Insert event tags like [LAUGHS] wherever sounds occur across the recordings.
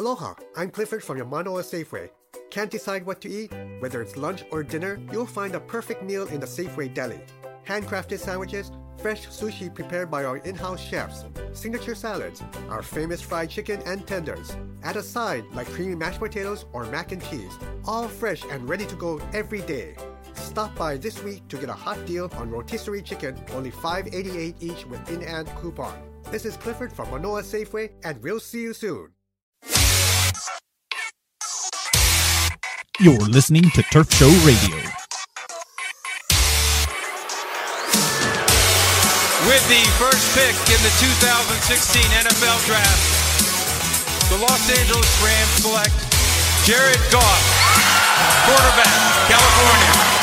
Aloha, I'm Clifford from your Manoa Safeway. Can't decide what to eat? Whether it's lunch or dinner, you'll find a perfect meal in the Safeway Deli. Handcrafted sandwiches, fresh sushi prepared by our in-house chefs, signature salads, our famous fried chicken and tenders. Add a side like creamy mashed potatoes or mac and cheese, all fresh and ready to go every day. Stop by this week to get a hot deal on rotisserie chicken, only $5.88 each with in-hand coupon. This is Clifford from Manoa Safeway, and we'll see you soon. You're listening to Turf Show Radio. With the first pick in the 2016 NFL Draft, the Los Angeles Rams select Jared Goff, quarterback, California.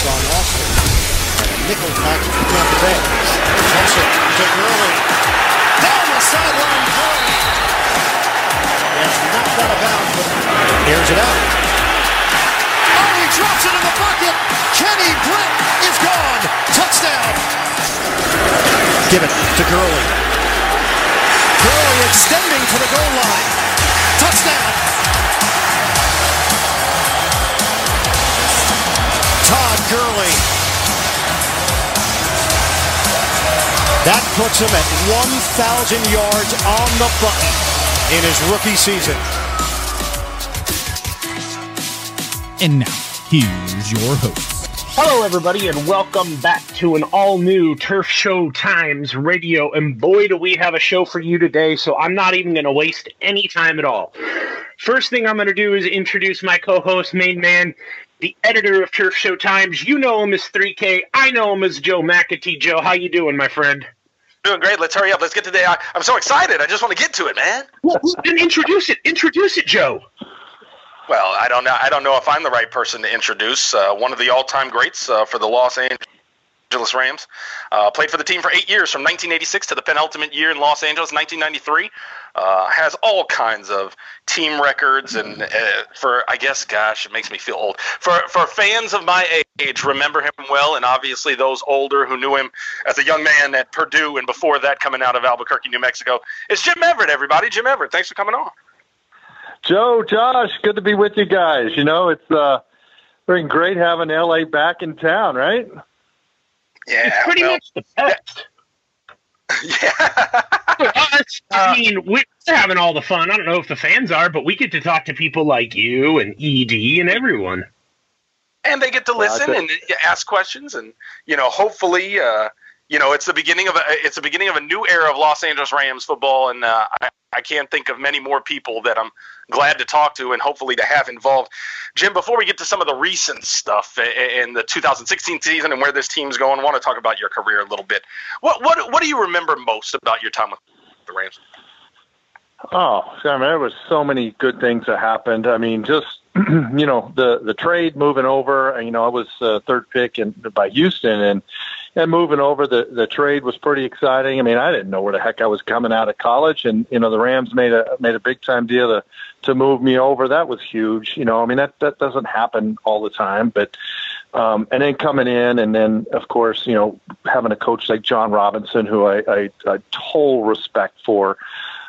on Austin. And a nickel back to Tampa Bay. Tulsa to Gurley. Down the sideline Gurley. It's knocked out of bounds, but airs it out. Oh, he drops it in the bucket. Kenny Britt is gone. Touchdown. Give it to Gurley. Gurley extending to the goal line. Touchdown. Todd Gurley. That puts him at 1,000 yards on the button in his rookie season. And now, here's your host. Hello, everybody, and welcome back to an all new Turf Show Times radio. And boy, do we have a show for you today, so I'm not even going to waste any time at all. First thing I'm going to do is introduce my co host, main man, the editor of Turf Show Times. You know him as 3K. I know him as Joe McAtee. Joe, how you doing, my friend? Doing great. Let's hurry up. Let's get to the. I, I'm so excited. I just want to get to it, man. Well, then introduce it. Introduce it, Joe. Well, I don't know. I don't know if I'm the right person to introduce uh, one of the all-time greats uh, for the Los Angeles Rams. Uh, played for the team for eight years, from 1986 to the penultimate year in Los Angeles, 1993. Uh, has all kinds of team records, and uh, for I guess, gosh, it makes me feel old. For for fans of my age, remember him well, and obviously those older who knew him as a young man at Purdue, and before that, coming out of Albuquerque, New Mexico. It's Jim Everett, everybody. Jim Everett, thanks for coming on. Joe, Josh, good to be with you guys. You know, it's uh been great having LA back in town, right? Yeah, It's pretty well, much the best. Yeah. us, I [LAUGHS] mean, we're having all the fun. I don't know if the fans are, but we get to talk to people like you and ED and everyone. and they get to listen think- and ask questions and you know hopefully uh, you know it's the beginning of a it's the beginning of a new era of Los Angeles Rams football and uh, I, I can't think of many more people that I'm glad to talk to and hopefully to have involved. Jim, before we get to some of the recent stuff in the 2016 season and where this team's going, I want to talk about your career a little bit. What what what do you remember most about your time with the Rams? Oh, I mean, there was so many good things that happened. I mean, just [CLEARS THROAT] you know, the the trade moving over. and, You know, I was uh, third pick in, by Houston, and and moving over the the trade was pretty exciting. I mean, I didn't know where the heck I was coming out of college, and you know, the Rams made a made a big time deal to to move me over. That was huge. You know, I mean, that that doesn't happen all the time, but. Um, and then coming in, and then of course, you know, having a coach like John Robinson, who I, I, I total respect for.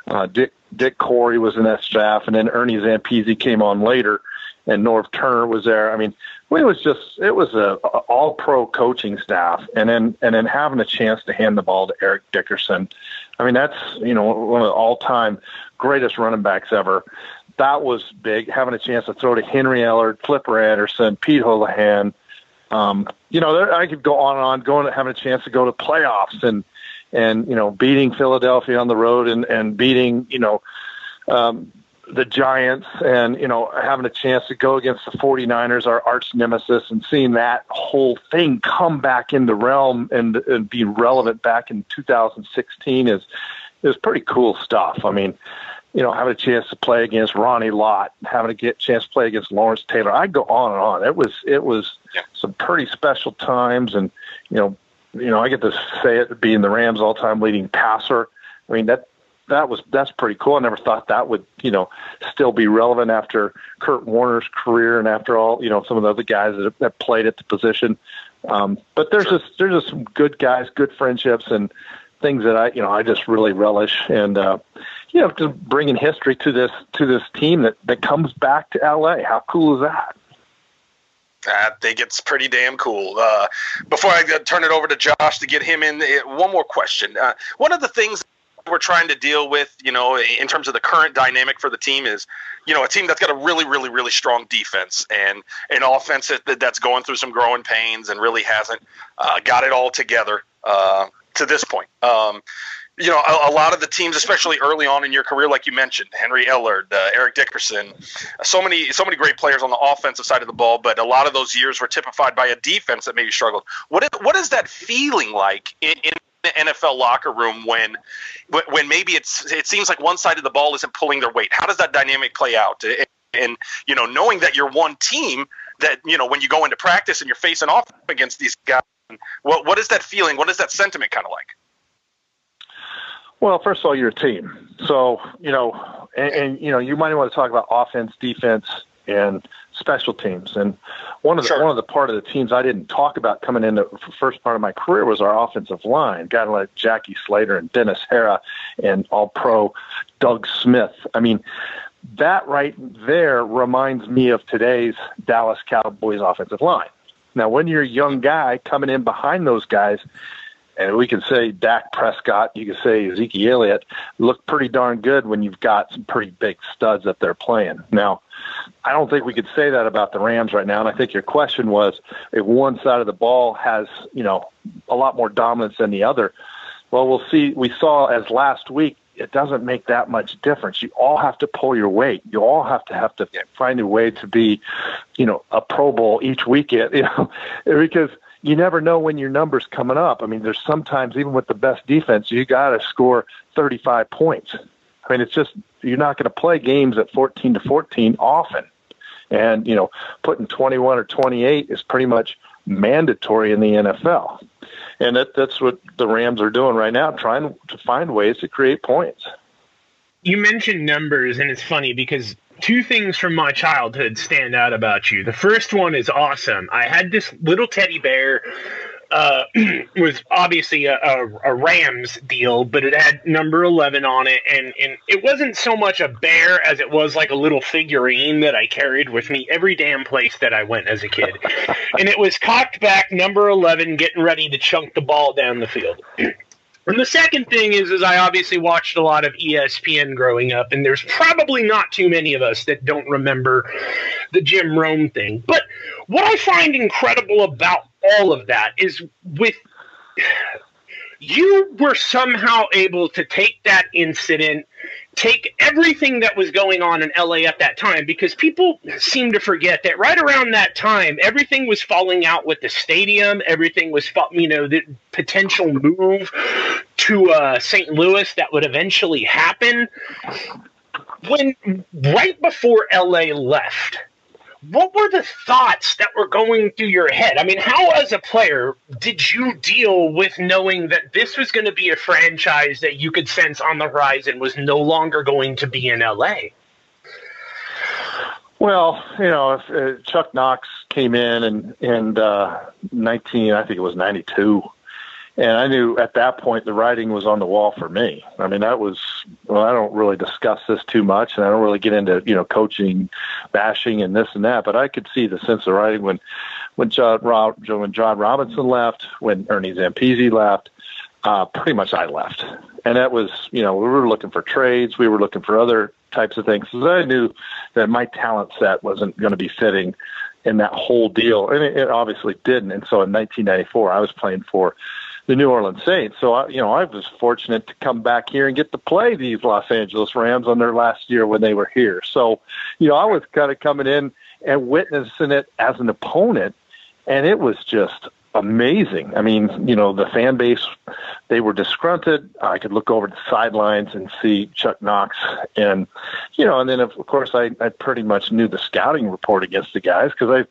Uh, Dick Dick Coury was in that staff, and then Ernie Zampese came on later, and Norv Turner was there. I mean, it was just it was a, a all pro coaching staff, and then and then having a chance to hand the ball to Eric Dickerson. I mean, that's you know one of the all time greatest running backs ever. That was big. Having a chance to throw to Henry Ellard, Flipper Anderson, Pete Holohan. Um, you know, there, I could go on and on, going having a chance to go to playoffs and and you know beating Philadelphia on the road and and beating you know um, the Giants and you know having a chance to go against the 49ers our arch nemesis and seeing that whole thing come back in the realm and and be relevant back in 2016 is is pretty cool stuff. I mean, you know, having a chance to play against Ronnie Lott, having a get chance to play against Lawrence Taylor. I go on and on. It was it was some pretty special times and you know, you know, I get to say it being the Rams all time leading passer. I mean that that was that's pretty cool. I never thought that would, you know, still be relevant after Kurt Warner's career and after all, you know, some of the other guys that, that played at the position. Um, but there's just there's just some good guys, good friendships, and things that I, you know, I just really relish, and uh, you know, just bringing history to this to this team that that comes back to LA. How cool is that? I think it's pretty damn cool. Uh, before I turn it over to Josh to get him in, uh, one more question. Uh, one of the things we're trying to deal with, you know, in terms of the current dynamic for the team is, you know, a team that's got a really, really, really strong defense and an offense that, that's going through some growing pains and really hasn't uh, got it all together uh, to this point. Um, you know, a, a, lot of the teams, especially early on in your career, like you mentioned, Henry Ellard, uh, Eric Dickerson, so many, so many great players on the offensive side of the ball. But a lot of those years were typified by a defense that maybe struggled. What is, what is that feeling like in, in the NFL locker room when when maybe it's it seems like one side of the ball isn't pulling their weight. How does that dynamic play out? And, you know, knowing that you're one team, that you know when you go into practice and you're facing off against these guys, what what is that feeling? What is that sentiment kind of like? Well, first of all, you're a team, so you know, and, and you know, you might want to talk about offense, defense, and special teams. And one of the sure. one of the part of the teams I didn't talk about coming into the first part of my career was our offensive line. Guys like Jackie Slater and Dennis Harrah and All Pro Doug Smith. I mean, that right there reminds me of today's Dallas Cowboys offensive line. Now, when you're a young guy coming in behind those guys, and we can say Dak Prescott, you can say Ezekiel Elliott, look pretty darn good when you've got some pretty big studs that they're playing. Now, I don't think we could say that about the Rams right now. And I think your question was if one side of the ball has, you know, a lot more dominance than the other. Well, we'll see. We saw as last week, it doesn't make that much difference. You all have to pull your weight. You all have to have to find a way to be, you know, a Pro Bowl each weekend, [LAUGHS] you know, because you never know when your number's coming up. I mean, there's sometimes even with the best defense, you got to score 35 points. I mean, it's just you're not going to play games at 14 to 14 often. And, you know, putting 21 or 28 is pretty much mandatory in the NFL. And that, that's what the Rams are doing right now, trying to find ways to create points. You mentioned numbers, and it's funny because two things from my childhood stand out about you. The first one is awesome. I had this little teddy bear uh, [CLEARS THROAT] was obviously a, a, a, Rams deal, but it had number 11 on it. And, and it wasn't so much a bear as it was like a little figurine that I carried with me every damn place that I went as a kid. and it was cocked back, number 11, getting ready to chunk the ball down the field. [CLEARS THROAT] And the second thing is, is I obviously watched a lot of ESPN growing up, and there's probably not too many of us that don't remember the Jim Rome thing. But what I find incredible about all of that is with you were somehow able to take that incident take everything that was going on in LA at that time because people seem to forget that right around that time everything was falling out with the stadium everything was you know the potential move to uh, St. Louis that would eventually happen when right before LA left what were the thoughts that were going through your head? I mean, how, as a player, did you deal with knowing that this was going to be a franchise that you could sense on the horizon was no longer going to be in LA? Well, you know, if, uh, Chuck Knox came in and and uh, nineteen, I think it was ninety two, and I knew at that point the writing was on the wall for me. I mean, that was well, I don't really discuss this too much, and I don't really get into you know coaching, bashing, and this and that. But I could see the sense of writing when when John when John Robinson left, when Ernie Zampese left. Uh, pretty much I left, and that was you know we were looking for trades, we were looking for other types of things. So I knew that my talent set wasn't going to be fitting in that whole deal, and it, it obviously didn't. And so in 1994, I was playing for the New Orleans Saints. So I, you know, I was fortunate to come back here and get to play these Los Angeles Rams on their last year when they were here. So, you know, I was kind of coming in and witnessing it as an opponent, and it was just amazing. I mean, you know, the fan base, they were disgruntled. I could look over the sidelines and see Chuck Knox. And, you know, and then of course I, I pretty much knew the scouting report against the guys because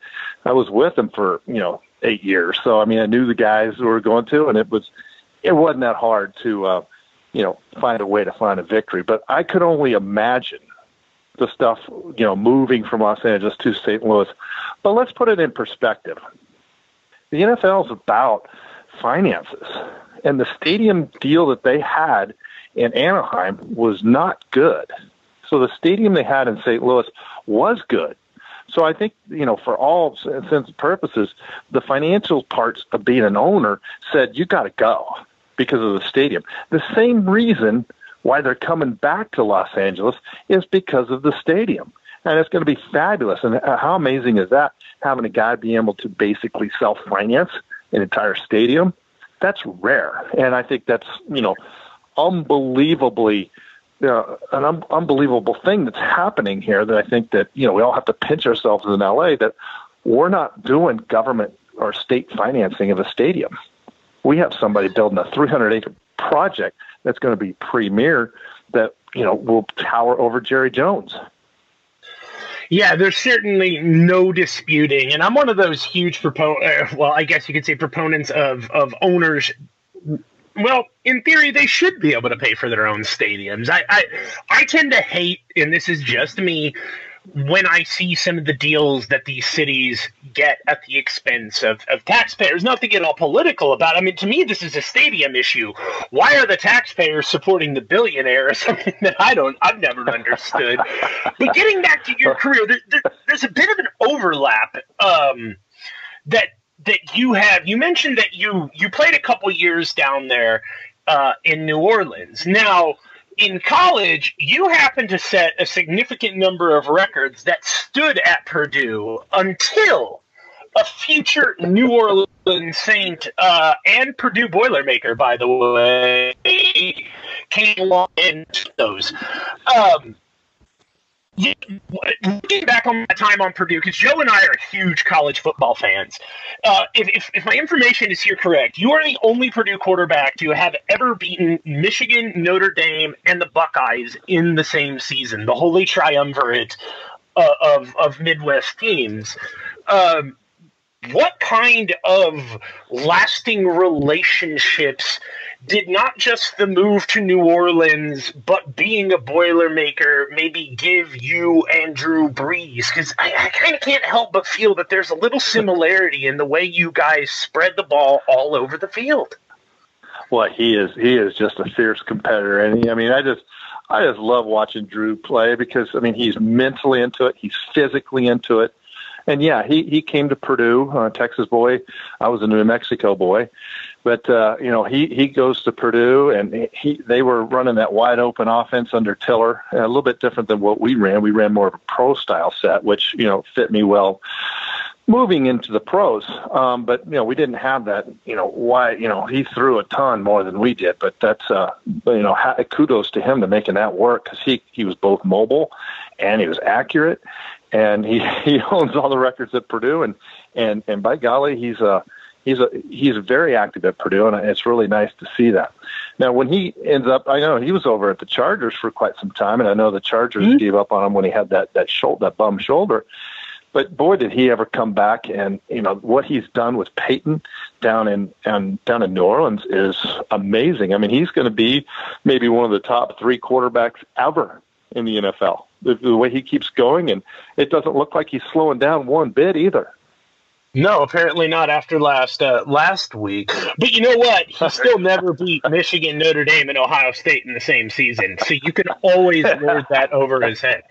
I, I was with them for, you know, eight years. So I mean, I knew the guys who were going to, and it was it wasn't that hard to uh, you know find a way to find a victory. But I could only imagine the stuff you know moving from Los Angeles to St. Louis. But let's put it in perspective. The NFL is about finances. And the stadium deal that they had in Anaheim was not good. So the stadium they had in St. Louis was good. So I think, you know, for all intents and purposes, the financial parts of being an owner said, you got to go because of the stadium. The same reason why they're coming back to Los Angeles is because of the stadium. And it's going to be fabulous. And uh, how amazing is that? Having a guy be able to basically self finance an entire stadium. That's rare. And I think that's, you know, unbelievably you know, an un- unbelievable thing that's happening here that I think that, you know, we all have to pinch ourselves in LA that we're not doing government or state financing of a stadium. We have somebody building a 300 acre project that's going to be premier that, you know, will tower over Jerry Jones. Yeah, there's certainly no disputing, and I'm one of those huge proponents. Uh, well, I guess you could say proponents of of owners well, in theory, they should be able to pay for their own stadiums. I, I, I tend to hate, and this is just me, when I see some of the deals that these cities get at the expense of, of taxpayers. Not to get all political about. It. I mean, to me, this is a stadium issue. Why are the taxpayers supporting the billionaire? [LAUGHS] Something that I don't, I've never understood. but getting back to your [LAUGHS] career, there, there, there's a bit of an overlap um, that that you have you mentioned that you you played a couple years down there uh, in New Orleans. Now, in college, you happened to set a significant number of records that stood at Purdue until a future New Orleans Saint uh, and Purdue Boilermaker, by the way, came along and those. Um, looking back on my time on Purdue, because Joe and I are huge college football fans. Uh, if, if, if, my information is here correct, you are the only Purdue quarterback to have ever beaten Michigan, Notre Dame, and the Buckeyes in the same season, the holy triumvirate uh, of, of Midwest teams. Um, what kind of lasting relationships did not just the move to New Orleans, but being a Boilermaker maybe give you and Drew Brees? Because I, I kind of can't help but feel that there's a little similarity in the way you guys spread the ball all over the field. Well, he is he is just a fierce competitor, and he, I mean, I just I just love watching Drew play because I mean he's mentally into it, he's physically into it, and yeah, he he came to Purdue, uh, Texas boy. I was a New Mexico boy, but uh, you know, he he goes to Purdue, and he they were running that wide open offense under Tiller, a little bit different than what we ran. We ran more of a pro style set, which you know fit me well moving into the pros. Um, but you know, we didn't have that. You know, why? You know, he threw a ton more than we did. But that's uh, you know, kudos to him to making that work because he he was both mobile and he was accurate, and he [LAUGHS] he owns all the records at Purdue, and and and by golly, he's a uh, he's a he's very active at Purdue, and it's really nice to see that. Now, when he ends up, I know he was over at the Chargers for quite some time, and I know the Chargers mm-hmm. gave up on him when he had that that shoulder, that bum shoulder. But boy, did he ever come back! And you know what he's done with Payton down in and down in New Orleans is amazing. I mean, he's going to be maybe one of the top three quarterbacks ever in the NFL. The, the way he keeps going, and it doesn't look like he's slowing down one bit either. No, apparently not after last uh, last week. But you know what? He still never beat Michigan, Notre Dame, and Ohio State in the same season. So you can always lord that over his head.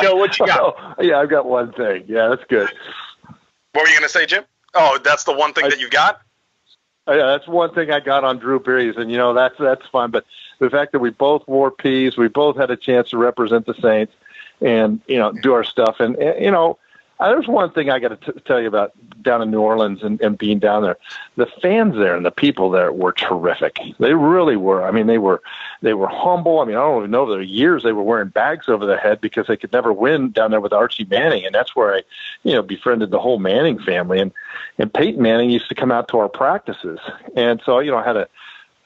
Joe, what you got? Oh, yeah, I've got one thing. Yeah, that's good. What were you going to say, Jim? Oh, that's the one thing I, that you got. Uh, yeah, that's one thing I got on Drew Brees, and you know that's that's fine. But the fact that we both wore P's, we both had a chance to represent the Saints, and you know do our stuff, and, and you know Uh, there's one thing I got to tell you about down in New Orleans and, and being down there. The fans there and the people there were terrific. They really were. I mean, they were they were humble. I mean, I don't even know the years they were wearing bags over their head because they could never win down there with Archie Manning, and that's where I, you know, befriended the whole Manning family. And and Peyton Manning used to come out to our practices, and so you know I had a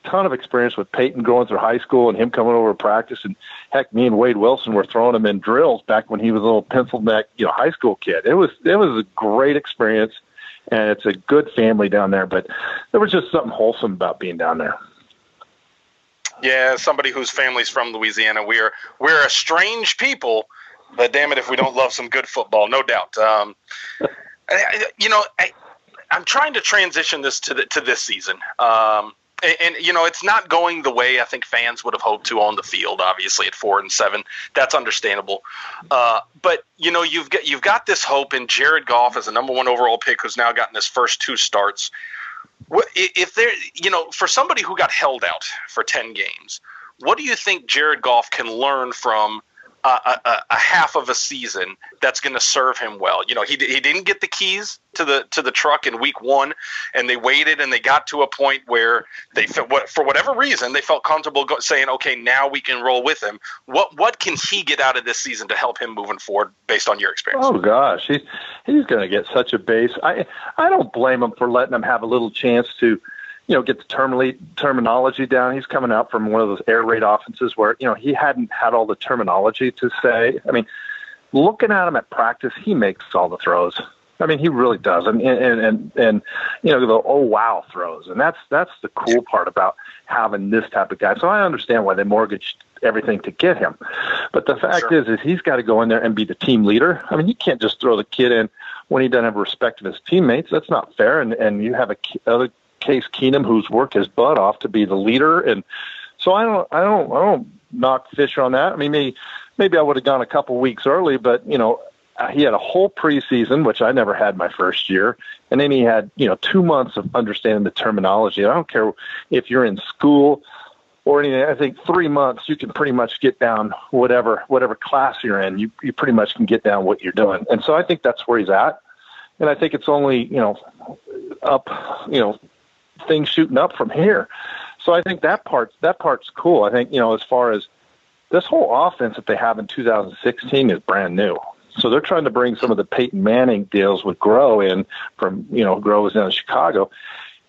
ton of experience with Peyton going through high school and him coming over to practice. And heck, me and Wade Wilson were throwing him in drills back when he was a little pencil neck, you know, high school kid. It was it was a great experience, and it's a good family down there. But there was just something wholesome about being down there. Yeah, somebody whose family's from Louisiana. We're we're a strange people, but damn it if we don't love some good football, no doubt. Um, [LAUGHS] you know, I, I'm trying to transition this to the, to this season. Um, and, and, you know it's not going the way I think fans would have hoped to on the field. Obviously, at four and seven, that's understandable. Uh, but you know you've got you've got this hope in Jared Goff as a number one overall pick, who's now gotten his first two starts. If there, you know, for somebody who got held out for ten games, what do you think Jared Goff can learn from? A, a, a, half of a season that's going to serve him well. You know, he he didn't get the keys to the to the truck in week one, and they waited and they got to a point where they felt, for whatever reason they felt comfortable saying, okay, now we can roll with him. What what can he get out of this season to help him moving forward based on your experience? Oh gosh, he's he's going to get such a base. I I don't blame him for letting him have a little chance to you know, get the term- terminology down. He's coming out from one of those air raid offenses where, you know, he hadn't had all the terminology to say. I mean, looking at him at practice, he makes all the throws. I mean, he really does, and and and and you know the oh wow throws, and that's that's the cool part about having this type of guy. So I understand why they mortgaged everything to get him, but the fact sure. is, is he's got to go in there and be the team leader. I mean, you can't just throw the kid in when he doesn't have respect of his teammates. That's not fair, and and you have a other Case Keenum, who's worked his butt off to be the leader, and so I don't, I don't, I don't knock Fisher on that. I mean, maybe, maybe I would have gone a couple weeks early, but you know, uh, he had a whole preseason, which I never had my first year, and then he had you know two months of understanding the terminology. I don't care if you're in school or anything. I think three months you can pretty much get down whatever whatever class you're in. You you pretty much can get down what you're doing, and so I think that's where he's at. And I think it's only you know up you know things shooting up from here. So I think that part that part's cool. I think you know as far as this whole offense that they have in 2016 is brand new. So they're trying to bring some of the Peyton Manning deals with Groh in from you know Groh was in Chicago,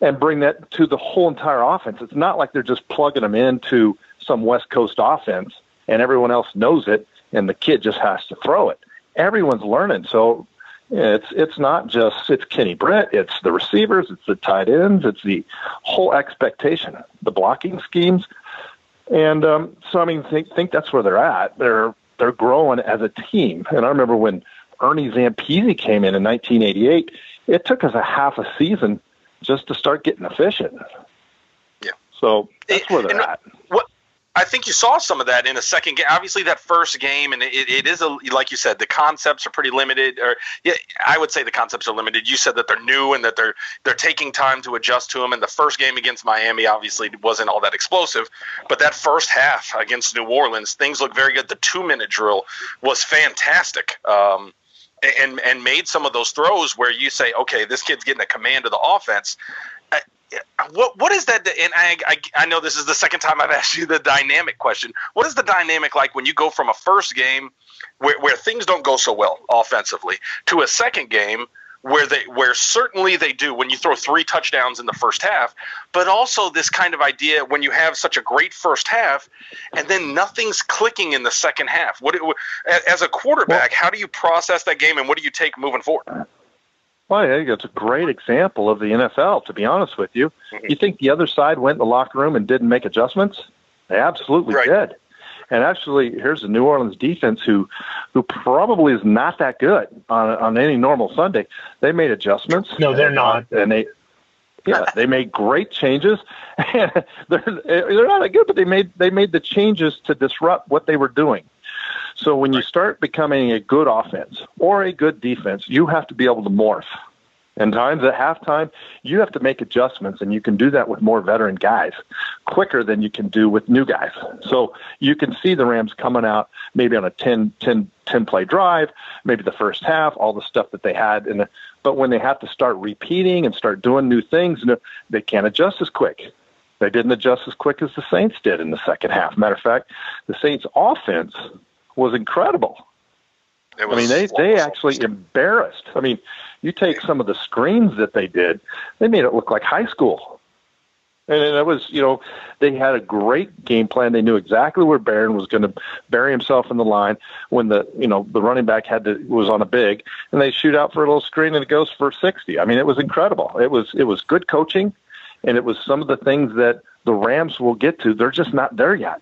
and bring that to the whole entire offense. It's not like they're just plugging them into some West Coast offense and everyone else knows it, and the kid just has to throw it. Everyone's learning. So it's it's not just it's Kenny Britt, it's the receivers, it's the tight ends, it's the whole expectation, the blocking schemes, and um, so I mean, think think that's where they're at. They're they're growing as a team. And I remember when Ernie Zampese came in in 1988, it took us a half a season just to start getting efficient. Yeah. So that's where they're and at. What I think you saw some of that in a second game. Obviously, that first game, and it, it is a like you said, the concepts are pretty limited. Or yeah, I would say the concepts are limited. You said that they're new and that they're they're taking time to adjust to them. And the first game against Miami obviously wasn't all that explosive, but that first half against New Orleans, things look very good. The two minute drill was fantastic. Um, and and made some of those throws where you say, okay, this kid's getting a command of the offense what what is that? And I, I, I know this is the second time I've [LAUGHS] asked you the dynamic question. What is the dynamic like when you go from a first game where where things don't go so well offensively to a second game where they where certainly they do when you throw three touchdowns in the first half, but also this kind of idea when you have such a great first half and then nothing's clicking in the second half. What as a quarterback, how do you process that game and what do you take moving forward? Well, I think it's a great example of the NFL, to be honest with you. Mm-hmm. You think the other side went in the locker room and didn't make adjustments? They absolutely right. did. And actually, here's the New Orleans defense who, who probably is not that good on on any normal Sunday. They made adjustments. No, they're not. And they, yeah, [LAUGHS] they made great changes. [LAUGHS] they're they're not that good, but they made they made the changes to disrupt what they were doing. So when you start becoming a good offense or a good defense, you have to be able to morph. And times at halftime, you have to make adjustments, and you can do that with more veteran guys quicker than you can do with new guys. So you can see the Rams coming out maybe on a 10, 10, 10 play drive, maybe the first half, all the stuff that they had. In the, but when they have to start repeating and start doing new things, they can't adjust as quick. They didn't adjust as quick as the Saints did in the second half. Matter of fact, the Saints' offense was incredible. Was I mean, they they actually embarrassed. I mean, you take some of the screens that they did; they made it look like high school. And it was, you know, they had a great game plan. They knew exactly where Barron was going to bury himself in the line when the, you know, the running back had to was on a big, and they shoot out for a little screen and it goes for sixty. I mean, it was incredible. It was it was good coaching, and it was some of the things that the Rams will get to. They're just not there yet.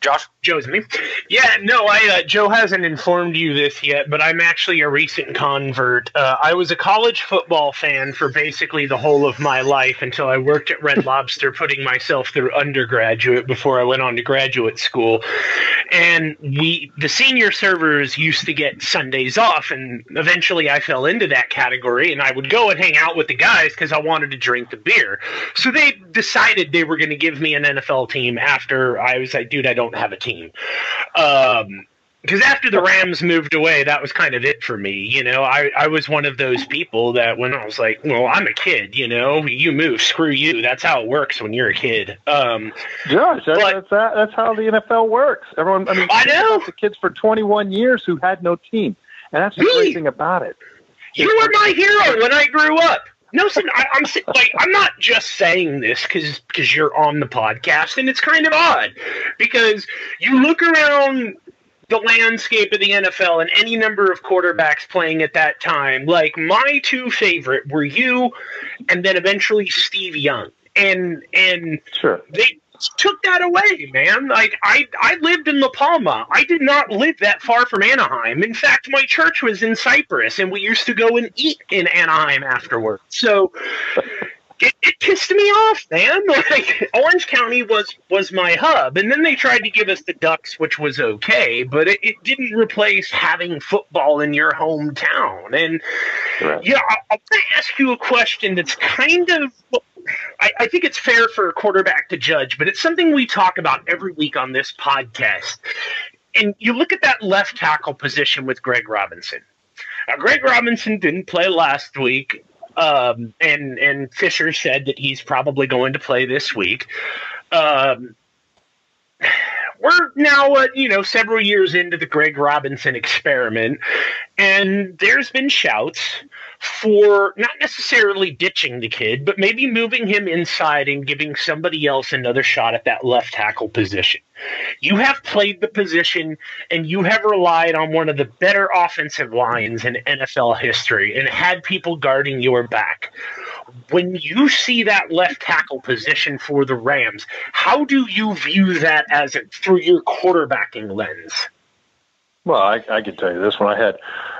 Josh? Joe's me. Yeah, no, I uh, Joe hasn't informed you this yet, but I'm actually a recent convert. Uh, I was a college football fan for basically the whole of my life until I worked at Red [LAUGHS] Lobster, putting myself through undergraduate before I went on to graduate school. And we, the senior servers, used to get Sundays off, and eventually I fell into that category, and I would go and hang out with the guys because I wanted to drink the beer. So they decided they were going to give me an NFL team after I was like, dude, I don't have a team. Um, because after the Rams moved away, that was kind of it for me. You know, I, I was one of those people that when I was like, well, I'm a kid, you know, you move, screw you. That's how it works when you're a kid. Um, Josh, that's, but- that's, that, that's how the NFL works. Everyone, I mean, I know. the kids for 21 years who had no team, and that's the Me. great thing about it. you were my hero when I grew up. No, son, I, I'm like I'm not just saying this because because you're on the podcast, and it's kind of odd because you look around the landscape of the NFL and any number of quarterbacks playing at that time. Like my two favorite were you, and then eventually Steve Young, and and Sure. they took that away, man. Like I I lived in La Palma. I did not live that far from Anaheim. In fact, my church was in Cypress and we used to go and eat in Anaheim afterwards. So [LAUGHS] it, it pissed me off, man. [LAUGHS] Like Orange County was was my hub, and then they tried to give us the Ducks, which was okay, but it, it didn't replace having football in your hometown. And Correct. yeah, I, I want to ask you a question that's kind of. I, I think it's fair for a quarterback to judge, but it's something we talk about every week on this podcast. And you look at that left tackle position with Greg Robinson. Now, Greg Robinson didn't play last week, um, and and Fisher said that he's probably going to play this week. Um, we're now, uh, you know, several years into the Greg Robinson experiment, and there's been shouts for not necessarily ditching the kid, but maybe moving him inside and giving somebody else another shot at that left tackle position. You have played the position and you have relied on one of the better offensive lines in NFL history and had people guarding your back. When you see that left tackle position for the Rams, how do you view that as a, through your quarterbacking lens? Well, I, I can tell you this: when I had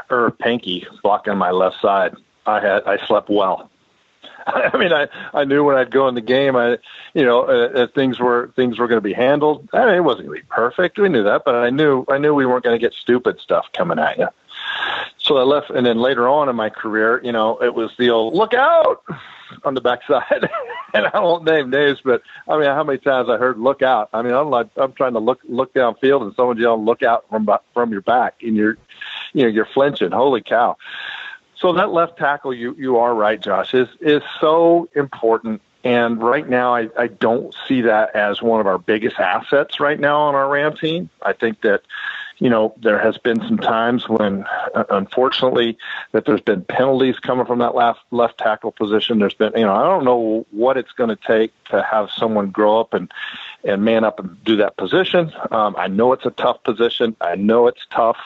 Irv Pankey blocking my left side, I had I slept well. [LAUGHS] I mean, I I knew when I'd go in the game, I you know uh, uh, things were things were going to be handled. I mean, it wasn't going to be perfect. We knew that, but I knew I knew we weren't going to get stupid stuff coming at you. So I left, and then later on in my career, you know, it was the old look out on the backside. [LAUGHS] and I won't name names, but I mean, how many times I heard "look out"? I mean, I'm like, I'm trying to look look downfield, and someone's yelling "look out" from from your back, and you're, you know, you're flinching. Holy cow! So that left tackle, you you are right, Josh, is is so important. And right now, I, I don't see that as one of our biggest assets right now on our Ram team. I think that, you know, there has been some times when, uh, unfortunately, that there's been penalties coming from that left left tackle position. There's been, you know, I don't know what it's going to take to have someone grow up and and man up and do that position. Um, I know it's a tough position. I know it's tough,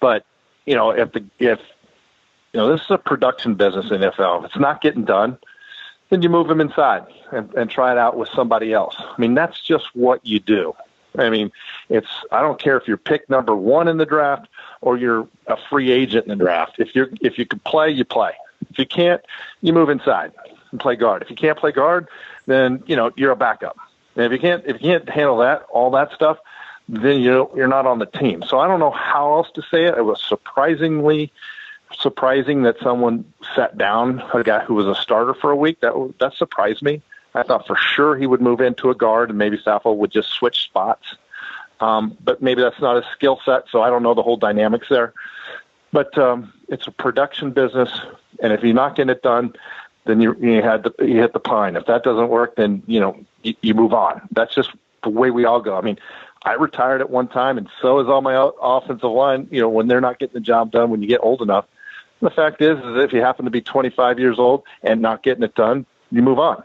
but you know, if the if you know this is a production business in NFL, if it's not getting done, then you move them inside and, and try it out with somebody else. I mean, that's just what you do. I mean, it's I don't care if you're pick number one in the draft or you're a free agent in the draft. If you're if you can play, you play. If you can't, you move inside and play guard. If you can't play guard, then you know you're a backup. And if you can't if you can't handle that all that stuff, then you you're not on the team. So I don't know how else to say it. It was surprisingly surprising that someone sat down a guy who was a starter for a week. That that surprised me. I thought for sure he would move into a guard and maybe Saffold would just switch spots. Um, but maybe that's not his skill set, so I don't know the whole dynamics there. But um, it's a production business, and if you're not getting it done, then you you had the, you hit the pine. If that doesn't work, then you know you, you move on. That's just the way we all go. I mean, I retired at one time, and so is all my offensive line. You know, when they're not getting the job done, when you get old enough. The fact is, is if you happen to be 25 years old and not getting it done, you move on.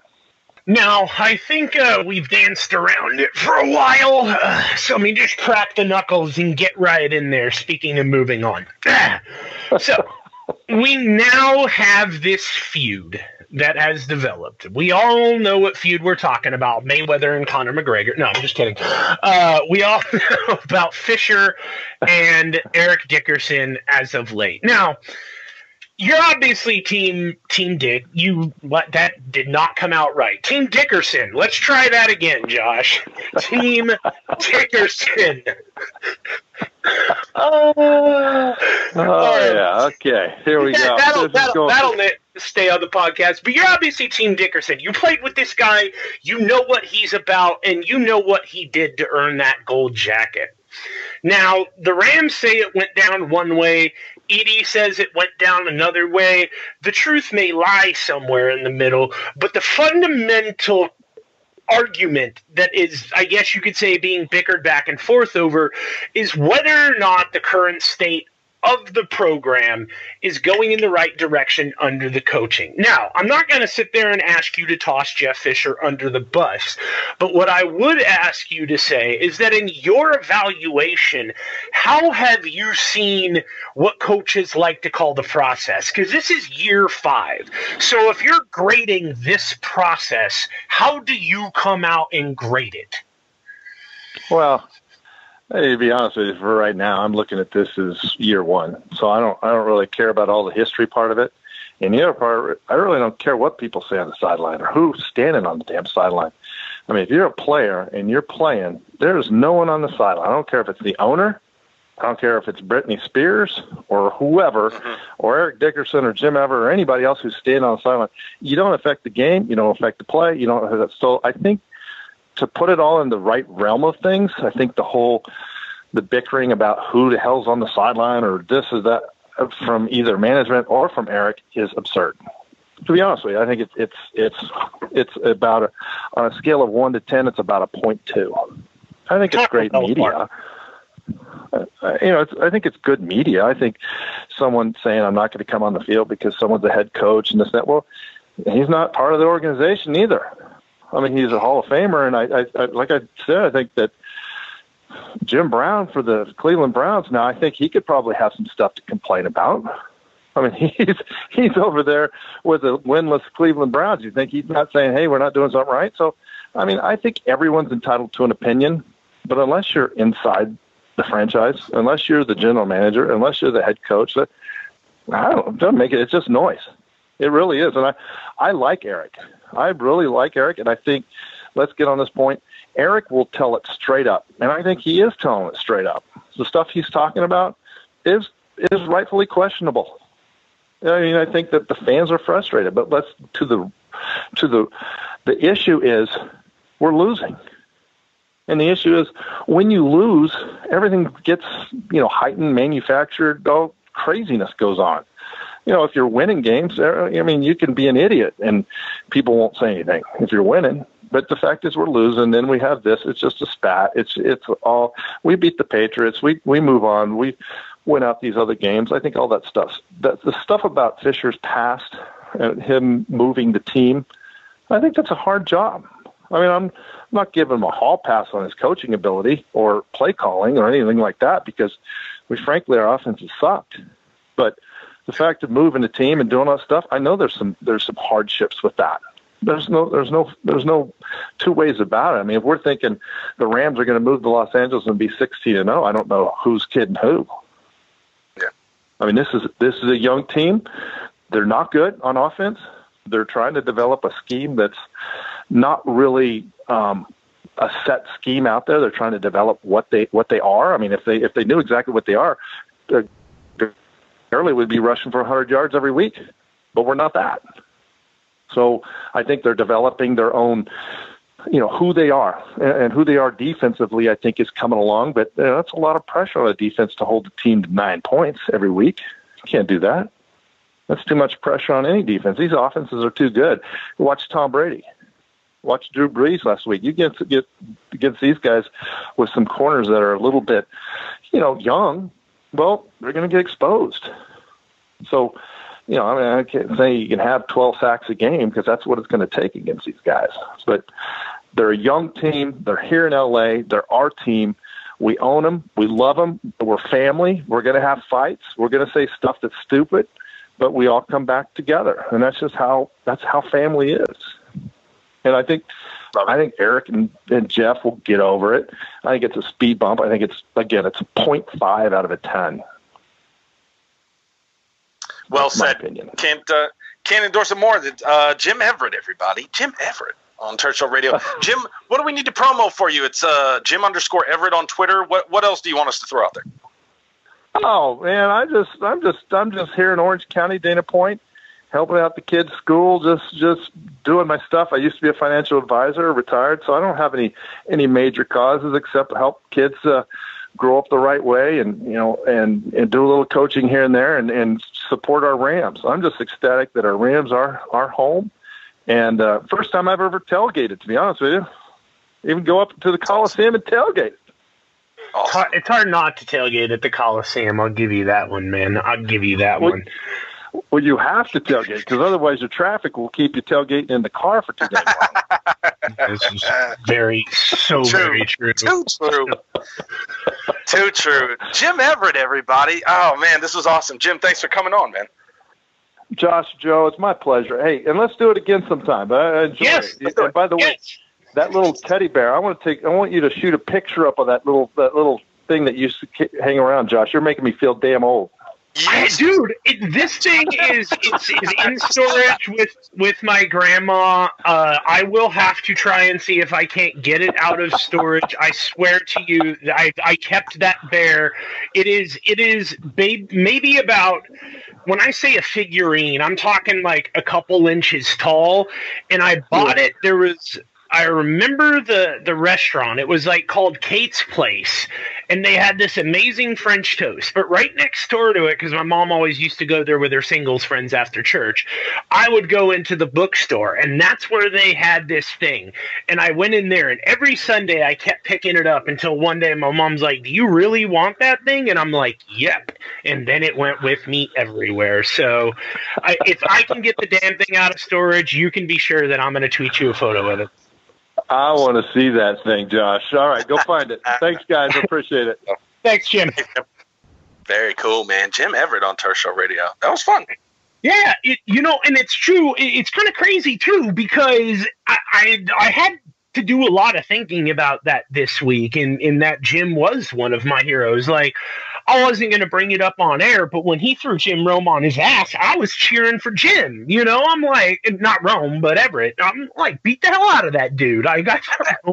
Now, I think uh, we've danced around it for a while, uh, [SIGHS] so let me just crack the knuckles and get right in there, speaking of moving on. [SIGHS] so, we now have this feud that has developed. We all know what feud we're talking about Mayweather and Conor McGregor. No, I'm just kidding. Uh, we all [LAUGHS] know about Fisher and Eric Dickerson as of late. Now, you're obviously team team Dick. You what that did not come out right. Team Dickerson. Let's try that again, Josh. [LAUGHS] team Dickerson. Uh, [LAUGHS] oh yeah, okay. Here we go. That'll, This that'll, that'll stay on the podcast. But you're obviously Team Dickerson. You played with this guy. You know what he's about, and you know what he did to earn that gold jacket. Now, the Rams say it went down one way. Edie says it went down another way. The truth may lie somewhere in the middle, but the fundamental argument that is, I guess you could say, being bickered back and forth over is whether or not the current state of the program is going in the right direction under the coaching. Now, I'm not going to sit there and ask you to toss Jeff Fisher under the bus, but what I would ask you to say is that in your evaluation, how have you seen what coaches like to call the process? Because this is year five. So if you're grading this process, how do you come out and grade it? Well, hey, to be honest with you, for right now, I'm looking at this as year one. So I don't, I don't really care about all the history part of it. And the other part, I really don't care what people say on the sideline or who's standing on the damn sideline. I mean, if you're a player and you're playing, there's no one on the sideline. I don't care if it's the owner. I don't care if it's Britney Spears or whoever, mm-hmm. or Eric Dickerson or Jim Ever or anybody else who's standing on the sideline. You don't affect the game. You don't affect the play. You don't. So I think to put it all in the right realm of things, I think the whole the bickering about who the hell's on the sideline or this or that from either management or from Eric is absurd. To be honest with you, I think it's it's it's it's about a, on a scale of one to ten, it's about a point two. I think it's great media. Uh, you know, it's, I think it's good media. I think someone saying I'm not going to come on the field because someone's a head coach and this that. Well, he's not part of the organization either. I mean, he's a Hall of Famer, and I, I, I like I said, I think that Jim Brown for the Cleveland Browns. Now, I think he could probably have some stuff to complain about. I mean, [LAUGHS] he's he's over there with the winless Cleveland Browns. You think he's not saying, "Hey, we're not doing something right"? So, I mean, I think everyone's entitled to an opinion, but unless you're inside the franchise, unless you're the general manager, unless you're the head coach, that I don't it doesn't make it. It's just noise. It really is, and I I like Eric. I really like Eric, and I think let's get on this point. Eric will tell it straight up, and I think he is telling it straight up. The stuff he's talking about is is rightfully questionable. I mean, I think that the fans are frustrated, but let's to the to the the issue is we're losing, and the issue is when you lose, everything gets you know heightened, manufactured, all craziness goes on. You know, if you're winning games, I mean, you can be an idiot and people won't say anything if you're winning. But the fact is, we're losing. Then we have this. It's just a spat. It's it's all. We beat the Patriots. We we move on. We win out these other games. I think all that stuff. That the stuff about Fisher's past and him moving the team. I think that's a hard job. I mean, I'm not giving him a hall pass on his coaching ability or play calling or anything like that because we frankly our offense has sucked. But the fact of moving a team and doing all that stuff, I know there's some there's some hardships with that. There's no there's no there's no two ways about it. I mean, if we're thinking the Rams are going to move to Los Angeles and be 16 and 0, I don't know who's kidding who. Yeah. I mean, this is this is a young team. They're not good on offense. They're trying to develop a scheme that's not really um, a set scheme out there. They're trying to develop what they what they are. I mean, if they if they knew exactly what they are, Gurley would be rushing for 100 yards every week, but we're not that. So I think they're developing their own, you know, who they are and, who they are defensively. I think is coming along, but you know, that's a lot of pressure on a defense to hold the team to nine points every week. Can't do that. That's too much pressure on any defense. These offenses are too good. Watch Tom Brady. Watch Drew Brees last week. You get get against these guys with some corners that are a little bit, you know, young. Well, they're going to get exposed. So, you know, I mean, I can't say you can have 12 sacks a game because that's what it's going to take against these guys. But they're a young team. They're here in LA. They're our team. We own them. We love them. We're family. We're going to have fights. We're going to say stuff that's stupid. but we all come back together, and that's just how that's how family is. And I think I think Eric and, and Jeff will get over it. I think it's a speed bump. I think it's again it's a 0.5 out of a ten. Well said. Can't uh, can't endorse it more. Uh, Jim Everett, everybody. Jim Everett on Turf Show Radio. [LAUGHS] Jim, what do we need to promo for you? It's uh, Jim underscore Everett on Twitter. What what else do you want us to throw out there? Oh man, I just I'm just I'm just here in Orange County, Dana Point, helping out the kids' school, just just doing my stuff. I used to be a financial advisor, retired, so I don't have any any major causes except help kids uh, grow up the right way, and you know, and and do a little coaching here and there, and and support our Rams. I'm just ecstatic that our Rams are our home, and uh, first time I've ever tailgated. To be honest with you, even go up to the Coliseum and tailgate. It's hard not to tailgate at the Coliseum. I'll give you that one, man. I'll give you that well, one. Well, you have to tailgate because otherwise the traffic will keep you tailgating in the car for two days. [LAUGHS] this is very so true. very true. Too true. Too true. Jim Everett, everybody. Oh man, this was awesome. Jim, thanks for coming on, man. Josh, Joe, it's my pleasure. Hey, and let's do it again sometime. I enjoy yes, it. And by the yes. way, that little teddy bear, I want to take. I want you to shoot a picture up of that little that little thing that used to hang around. Josh, you're making me feel damn old. Yes. dude, it, this thing is it's, it's in storage with with my grandma. Uh, I will have to try and see if I can't get it out of storage. I swear to you, I I kept that bear. It is it is babe, maybe about when I say a figurine, I'm talking like a couple inches tall, and I bought it. There was I remember the the restaurant. It was like called Kate's Place, and they had this amazing French toast. But right next door to it, because my mom always used to go there with her singles friends after church, I would go into the bookstore, and that's where they had this thing. And I went in there, and every Sunday I kept picking it up until one day my mom's like, "Do you really want that thing?" And I'm like, "Yep." And then it went with me everywhere. So, I, if I can get the damn thing out of storage, you can be sure that I'm going to tweet you a photo of it. I want to see that thing, Josh. All right, go find it. [LAUGHS] Thanks, guys. Appreciate it. Thanks, Jim. Very cool, man. Jim Everett on Turf Radio. That was fun. Yeah, it, you know, and it's true. It's kind of crazy too because I, I I had to do a lot of thinking about that this week, and in that Jim was one of my heroes. Like I wasn't going to bring it up on air, but when he threw Jim Rome on his ass, I was cheering for Jim. You know, I'm like, not Rome, but Everett. I'm like, beat the hell out of that dude. I got.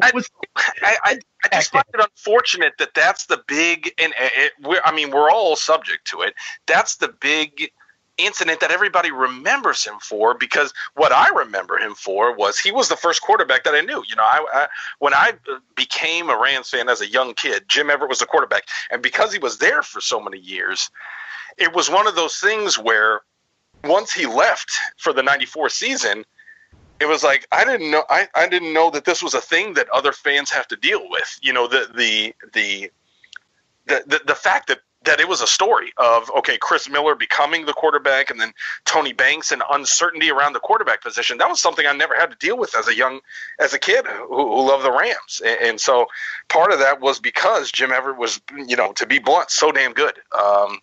I, was, I, I, I just find it unfortunate that that's the big, and it, we're, I mean, we're all subject to it. That's the big incident that everybody remembers him for because what I remember him for was he was the first quarterback that I knew. You know, I, I, when I uh, became a Rams fan as a young kid, Jim Everett was the quarterback, and because he was there for so many years, it was one of those things where once he left for the '94 season. It was like I didn't know I, I didn't know that this was a thing that other fans have to deal with. You know the the the the, the, the fact that that it was a story of okay, Chris Miller becoming the quarterback, and then Tony Banks and uncertainty around the quarterback position. That was something I never had to deal with as a young, as a kid who, who loved the Rams, and, and, so part of that was because Jim Everett was, you know, to be blunt, so damn good. Um,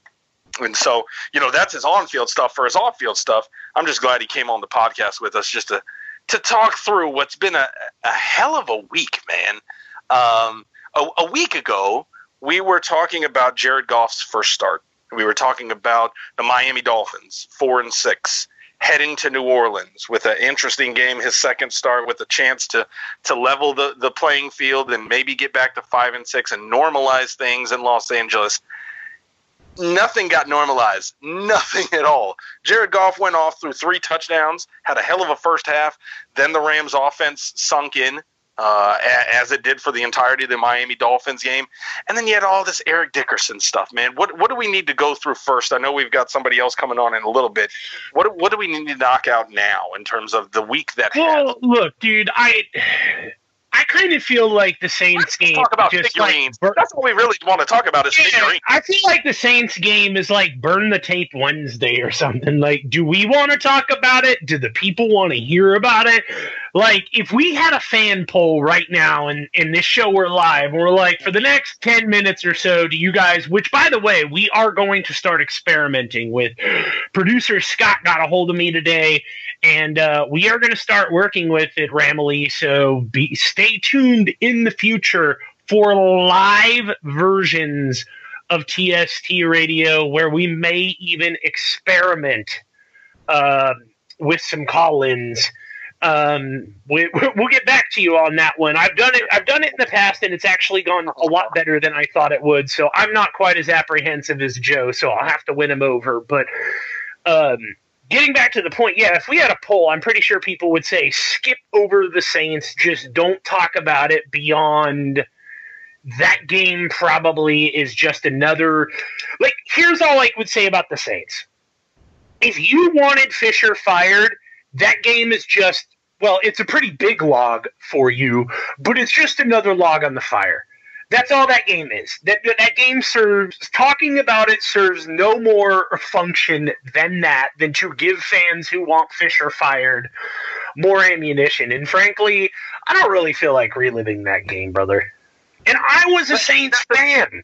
and so, you know, that's his on-field stuff. For his off-field stuff, I'm just glad he came on the podcast with us just to to talk through what's been a, a hell of a week, man. Um, a, a week ago we were talking about Jared Goff's first start. We were talking about the Miami Dolphins, four and six, heading to New Orleans with an interesting game. His second start with a chance to to level the the playing field and maybe get back to five and six and normalize things in Los Angeles. Nothing got normalized. Nothing at all. Jared Goff went off through three touchdowns, had a hell of a first half. Then the Rams offense sunk in uh, as it did for the entirety of the Miami Dolphins game. And then you had all this Eric Dickerson stuff, man. What what do we need to go through first? I know we've got somebody else coming on in a little bit. What what do we need to knock out now in terms of the week that? Well, look, dude, I I kind of feel like the Saints Let's game talk about just figurines. like bur- That's what we really want to talk about is Yeah, figurines. I feel like the Saints game is like burn the tape Wednesday or something. Like, do we want to talk about it? Do the people want to hear about it? Like, if we had a fan poll right now and in this show we're live, we're like, for the next 10 minutes or so, do you guys, which by the way, we are going to start experimenting with. Producer Scott got a hold of me today and uh, we are going to start working with it, Ramily. So be stay tuned in the future for live versions of TST Radio, where we may even experiment uh, with some call-ins. Um, we, [LAUGHS] we'll get back to you on that one. I've done it. I've done it in the past, and it's actually gone a lot better than I thought it would. So I'm not quite as apprehensive as Joe. So I'll have to win him over. But um, getting back to the point, yeah, if we had a poll, I'm pretty sure people would say skip over the Saints, just don't talk about it beyond that game probably is just another like here's all I would say about the Saints. If you wanted Fisher fired, that game is just well, it's a pretty big log for you, but it's just another log on the fire. That's all that game is. That that game serves talking about it serves no more function than that than to give fans who want Fisher fired more ammunition. And frankly, I don't really feel like reliving that game, brother. And I was a Saints fan.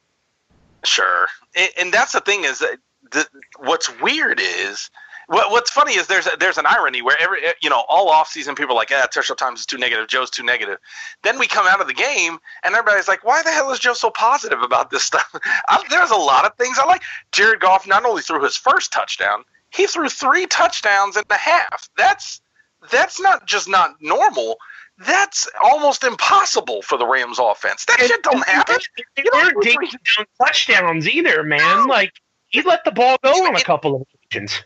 Sure, and, and that's the thing is that the, what's weird is what, what's funny is there's a, there's an irony where every eh, you know all off season people are like yeah Turf Show Times is too negative Joe's too negative. Then we come out of the game and everybody's like why the hell is Joe so positive about this stuff? [LAUGHS] I, there's a lot of things I like. Jared Goff not only threw his first touchdown he threw three touchdowns and a half. That's that's not just not normal. That's almost impossible for the Rams offense. That shit don't happen. They You weren't down touchdowns either, man. Like he let the ball go on a couple of occasions.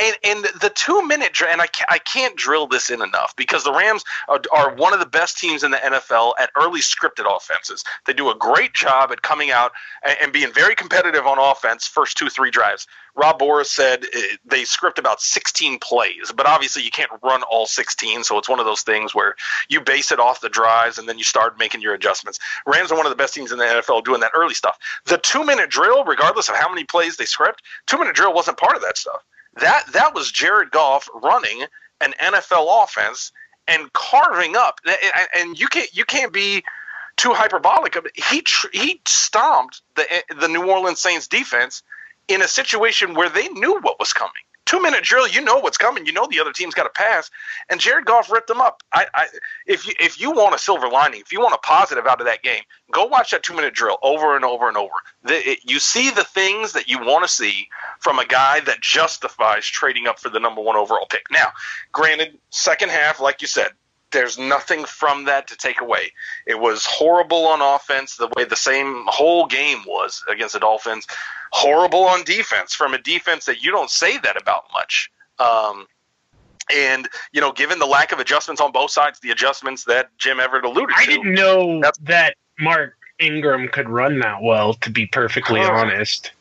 And, and the two minute drill, and I can't, I can't drill this in enough because the Rams are, are one of the best teams in the NFL at early scripted offenses. They do a great job at coming out and, and being very competitive on offense first two three drives. Rob Boras said uh, they script about 16 plays, but obviously you can't run all 16, so it's one of those things where you base it off the drives and then you start making your adjustments. Rams are one of the best teams in the NFL doing that early stuff. The two minute drill, regardless of how many plays they script, two minute drill wasn't part of that stuff. That that was Jared Goff running an NFL offense and carving up. And you can't you can't be too hyperbolic. He he stomped the the New Orleans Saints defense in a situation where they knew what was coming. Two minute drill, you know what's coming. You know the other team's got to pass, and Jared Goff ripped them up. I, I, if you if you want a silver lining, if you want a positive out of that game, go watch that two minute drill over and over and over. The, it, you see the things that you want to see from a guy that justifies trading up for the number one overall pick. Now, granted, second half, like you said, there's nothing from that to take away. It was horrible on offense, the way the same whole game was against the Dolphins. Horrible on defense from a defense that you don't say that about much. Um, and you know, given the lack of adjustments on both sides, the adjustments that Jim Everett alluded I to, I didn't know that Mark Ingram could run that well, to be perfectly Huh. honest.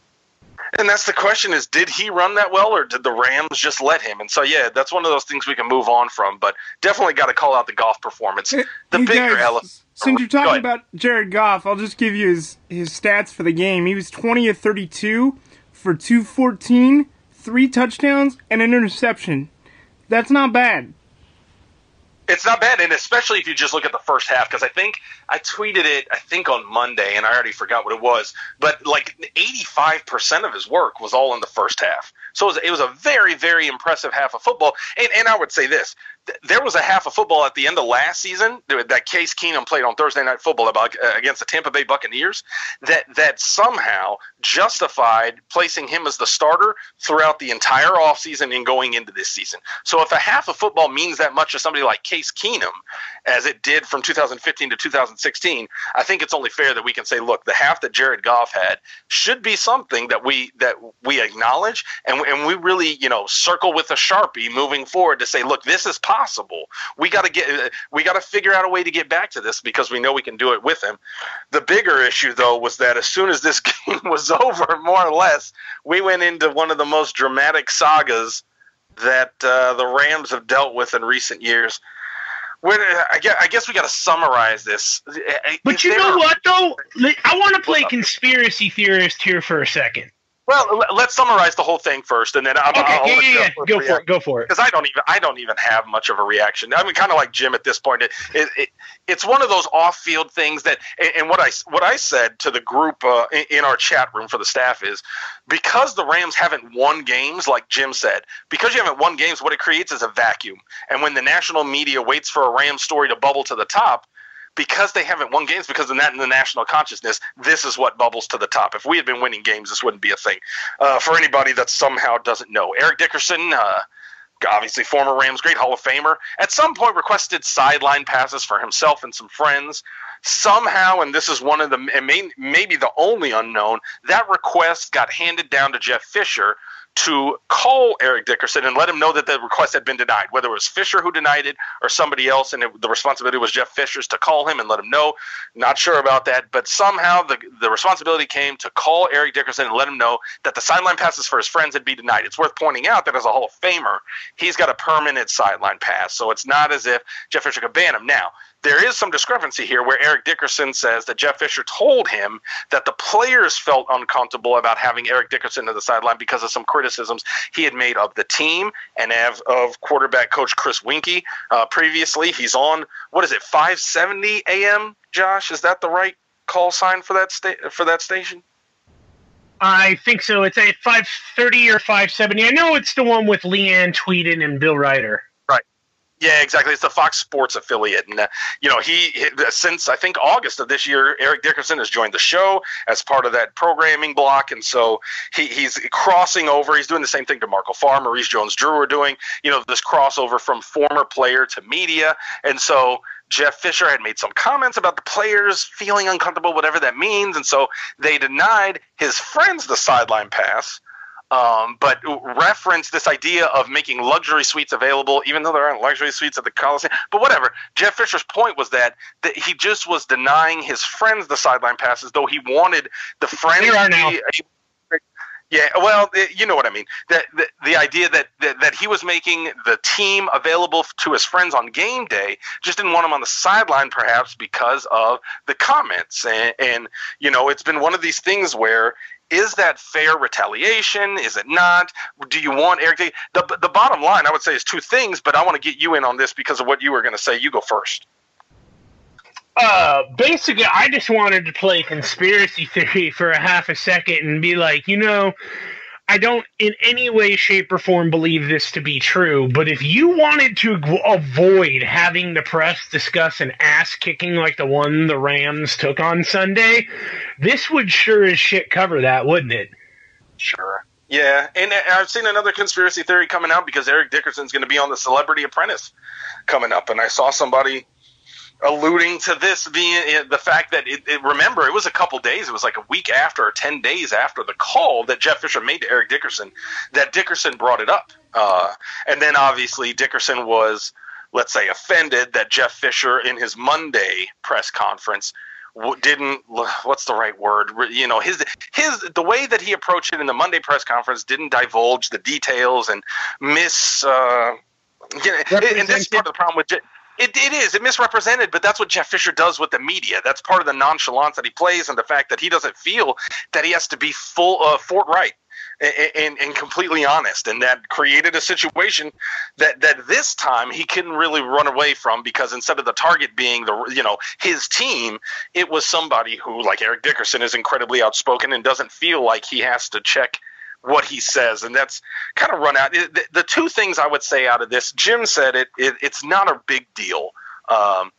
And that's the question: is did he run that well, or did the Rams just let him? And so, yeah, that's one of those things we can move on from. But definitely got to call out the Goff performance. [LAUGHS] The hey, bigger guys. Since you're talking about Jared Goff, I'll just give you his, his stats for the game. He was 20 of 32 for 214, three touchdowns, and an interception. That's not bad. It's not bad, and especially if you just look at the first half, because I think I tweeted it, I think on Monday, and I already forgot what it was, but like 85% of his work was all in the first half. So it was, it was a very, very impressive half of football. And, and I would say this th- there was a half of football at the end of last season that Case Keenum played on Thursday Night Football uh, against the Tampa Bay Buccaneers that, that somehow justified placing him as the starter throughout the entire offseason and going into this season. So if a half of football means that much to somebody like Case Keenum, as it did from 2015 to 2016, I think it's only fair that we can say, look, the half that Jared Goff had should be something that we that we acknowledge and and we really you know circle with a sharpie moving forward to say, look, this is possible. We got to get we got to figure out a way to get back to this because we know we can do it with him. The bigger issue though was that as soon as this [LAUGHS] game was over, more or less, we went into one of the most dramatic sagas that uh, the Rams have dealt with in recent years. where I guess, I guess we got to summarize this. But you know what though? I want to play conspiracy theorist here for a second. Well, let's summarize the whole thing first, and then I'm, Okay, I'll yeah, yeah, yeah. Go for it. Go for it. because I don't even I don't even have much of a reaction. I mean, kind of like Jim at this point. It, it, it it's one of those off-field things that, and, and what I what I said to the group uh, in, in our chat room for the staff is because the Rams haven't won games, like Jim said, because you haven't won games, what it creates is a vacuum. And when the national media waits for a Rams story to bubble to the top. Because they haven't won games, because of that in the national consciousness, this is what bubbles to the top. If we had been winning games, this wouldn't be a thing. Uh, for anybody that somehow doesn't know, Eric Dickerson, uh, obviously former Rams great Hall of Famer, at some point requested sideline passes for himself and some friends. Somehow, and this is one of the and may, maybe the only unknown, that request got handed down to Jeff Fisher to call Eric Dickerson and let him know that the request had been denied, whether it was Fisher who denied it or somebody else, and it, the responsibility was Jeff Fisher's to call him and let him know. Not sure about that, but somehow the the responsibility came to call Eric Dickerson and let him know that the sideline passes for his friends had been denied. It's worth pointing out that as a Hall of Famer, he's got a permanent sideline pass, so it's not as if Jeff Fisher could ban him. Now, there is some discrepancy here where Eric Dickerson says that Jeff Fisher told him that the players felt uncomfortable about having Eric Dickerson to the sideline because of some criticisms he had made of the team and of, of quarterback coach Chris Weinke uh, previously. He's on what is it, 570 AM? Josh, is that the right call sign for that sta- for that station? I think so. It's a 530 or 570. I know it's the one with Leanne Tweeden and Bill Ryder. Yeah, exactly. It's the Fox Sports affiliate, and uh, you know he he- since I think August of this year, Eric Dickerson has joined the show as part of that programming block, and so he, he's crossing over. He's doing the same thing to Marco Farr, Maurice Jones-Drew are doing. You know this crossover from former player to media, and so Jeff Fisher had made some comments about the players feeling uncomfortable, whatever that means, and so they denied his friends the sideline pass um, but reference this idea of making luxury suites available, even though there aren't luxury suites at the Coliseum. But whatever. Jeff Fisher's point was that, that he just was denying his friends the sideline passes, though he wanted the friends to now. be. Yeah, well, you know what I mean. That the, the idea that, that that he was making the team available to his friends on game day, just didn't want him on the sideline, perhaps because of the comments. And, and you know, it's been one of these things where is that fair retaliation? Is it not? Do you want Eric? The the bottom line, I would say, is two things. But I want to get you in on this because of what you were going to say. You go first. Uh, basically, I just wanted to play conspiracy theory for a half a second and be like, you know, I don't in any way, shape, or form believe this to be true. But if you wanted to avoid having the press discuss an ass kicking like the one the Rams took on Sunday, this would sure as shit cover that, wouldn't it? Sure. Yeah, and uh, I've seen another conspiracy theory coming out because Eric Dickerson's going to be on the Celebrity Apprentice coming up, and I saw somebody alluding to this being uh, the fact that it, it remember it was a couple days it was like a week after or 10 days after the call that jeff fisher made to eric dickerson that dickerson brought it up uh, and then obviously dickerson was let's say offended that jeff fisher in his monday press conference didn't what's the right word you know his his the way that he approached it in the monday press conference didn't divulge the details and miss uh, you know, and this is part of the problem with it, it is. It misrepresented, but that's what Jeff Fisher does with the media. That's part of the nonchalance that he plays, and the fact that he doesn't feel that he has to be full uh, forthright and, and, and completely honest, and that created a situation that that this time he couldn't really run away from because instead of the target being the you know his team, it was somebody who like Eric Dickerson is incredibly outspoken and doesn't feel like he has to check what he says, and that's kind of run out. The, the two things I would say out of this, Jim said it, it it's not a big deal. Um,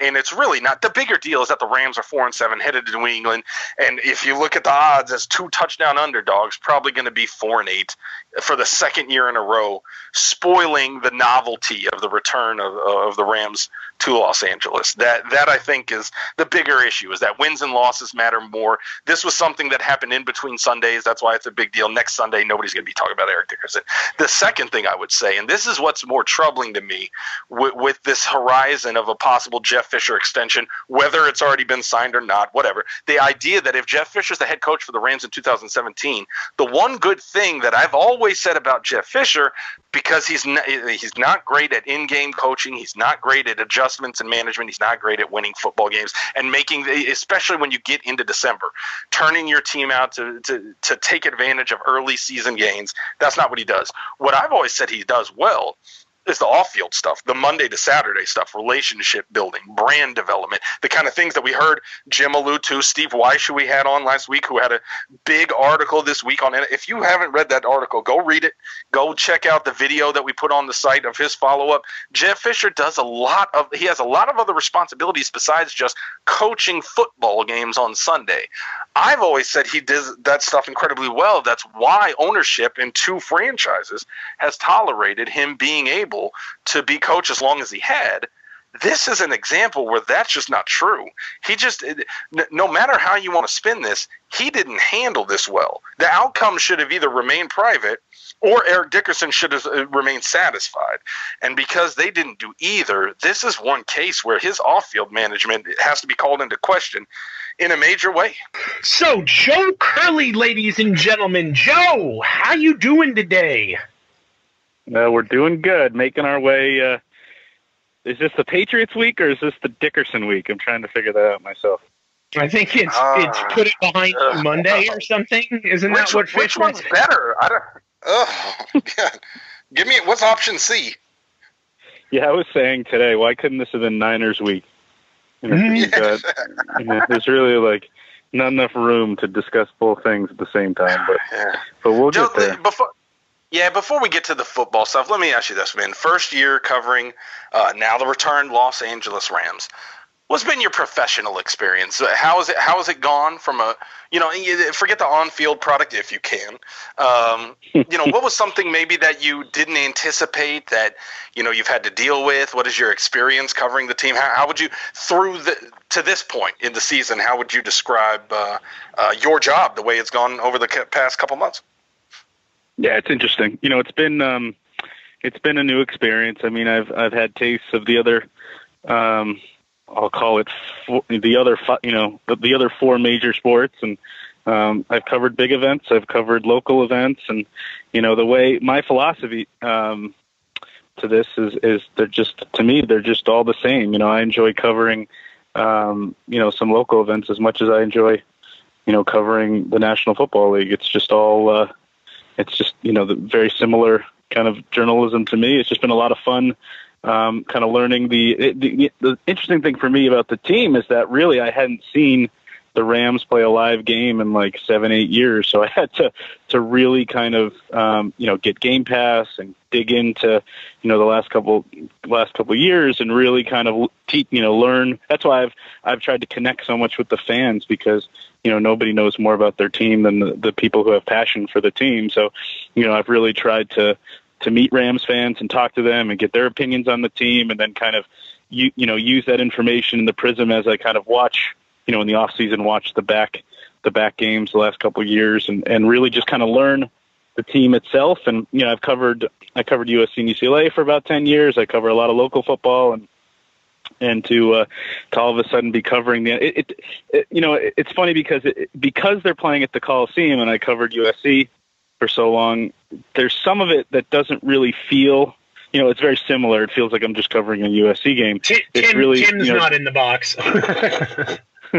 and it's really not. The bigger deal is that the Rams are four and seven, headed to New England, and if you look at the odds as two touchdown underdogs, probably going to be four and eight for the second year in a row, spoiling the novelty of the return of, of the Rams to Los Angeles. That that I think is the bigger issue is that wins and losses matter more. This was something that happened in between Sundays. That's why it's a big deal. Next Sunday, nobody's going to be talking about Eric Dickerson. The second thing I would say, and this is what's more troubling to me with, with this horizon of a possible possible Jeff Fisher extension, whether it's already been signed or not, whatever. The idea that if Jeff Fisher's the head coach for the Rams in 2017, the one good thing that I've always said about Jeff Fisher, because he's not, he's not great at in-game coaching, he's not great at adjustments and management, he's not great at winning football games and making, especially when you get into December, turning your team out to to to take advantage of early season gains. That's not what he does. What I've always said he does well is the off-field stuff, the Monday to Saturday stuff, relationship building, brand development, the kind of things that we heard Jim allude to. Steve Weiss, who we had on last week, who had a big article this week on it. If you haven't read that article, go read it. Go check out the video that we put on the site of his follow-up. Jeff Fisher does a lot of. He has a lot of other responsibilities besides just coaching football games on Sunday. I've always said he does that stuff incredibly well. That's why ownership in two franchises has tolerated him being able to be coach as long as he had. This is an example where that's just not true. He just, no matter how you want to spin this, he didn't handle this well. The outcome should have either remained private or Eric Dickerson should have uh, remained satisfied. And because they didn't do either, this is one case where his off-field management has to be called into question in a major way. So, Joe Curley, ladies and gentlemen, Joe, how you doing today? Uh, we're doing good, making our way. Uh, is this the Patriots week or is this the Dickerson week? I'm trying to figure that out myself. I think it's uh, it's put it behind uh, Monday or something. Isn't which, that what Which one's better? I don't. Oh, yeah. [LAUGHS] Give me what's option C? Yeah, I was saying today, why couldn't this have been Niners week? You know, yes. you know, there's really like not enough room to discuss both things at the same time, but yeah. but we'll Joe, get there. Before, yeah, before we get to the football stuff, let me ask you this, man. First year covering uh, now the returned Los Angeles Rams. What's been your professional experience? How is it? How has it gone from a you know forget the on-field product if you can. Um, you know what was [LAUGHS] something maybe that you didn't anticipate that you know you've had to deal with? What is your experience covering the team? How, how would you through the to this point in the season? How would you describe uh, uh, your job the way it's gone over the past couple months? Yeah, it's interesting. You know, it's been um, it's been a new experience. I mean, I've I've had tastes of the other, um, I'll call it four, the other, you know, the, the other four major sports, and um, I've covered big events. I've covered local events, and you know, the way my philosophy um, to this is is they're just to me they're just all the same. You know, I enjoy covering, um, you know, some local events as much as I enjoy, you know, covering the National Football League. It's just all. Uh, it's just you know the very similar kind of journalism to me. It's just been a lot of fun, um, kind of learning the, the the interesting thing for me about the team is that really I hadn't seen the Rams play a live game in like seven eight years, so [LAUGHS] I had to to really kind of um, you know get Game Pass and dig into you know the last couple last couple years and really kind of teach you know learn. That's why I've I've tried to connect so much with the fans because you know nobody knows more about their team than the, the people who have passion for the team. So, you know, I've really tried to to meet Rams fans and talk to them and get their opinions on the team, and then kind of you you know use that information in the prism as I kind of watch you know in the off season watch the back the back games the last couple of years and and really just kind of learn the team itself. And you know, I've covered I covered USC and UCLA for about ten years. I cover a lot of local football and and to uh, to all of a sudden be covering the it, it, it you know it, it's funny because it, because they're playing at the Coliseum and I covered USC for so long there's some of it that doesn't really feel you know it's very similar. It feels like I'm just covering a USC game. Tim, it's really Tim's you know, not in the box. [LAUGHS] [LAUGHS]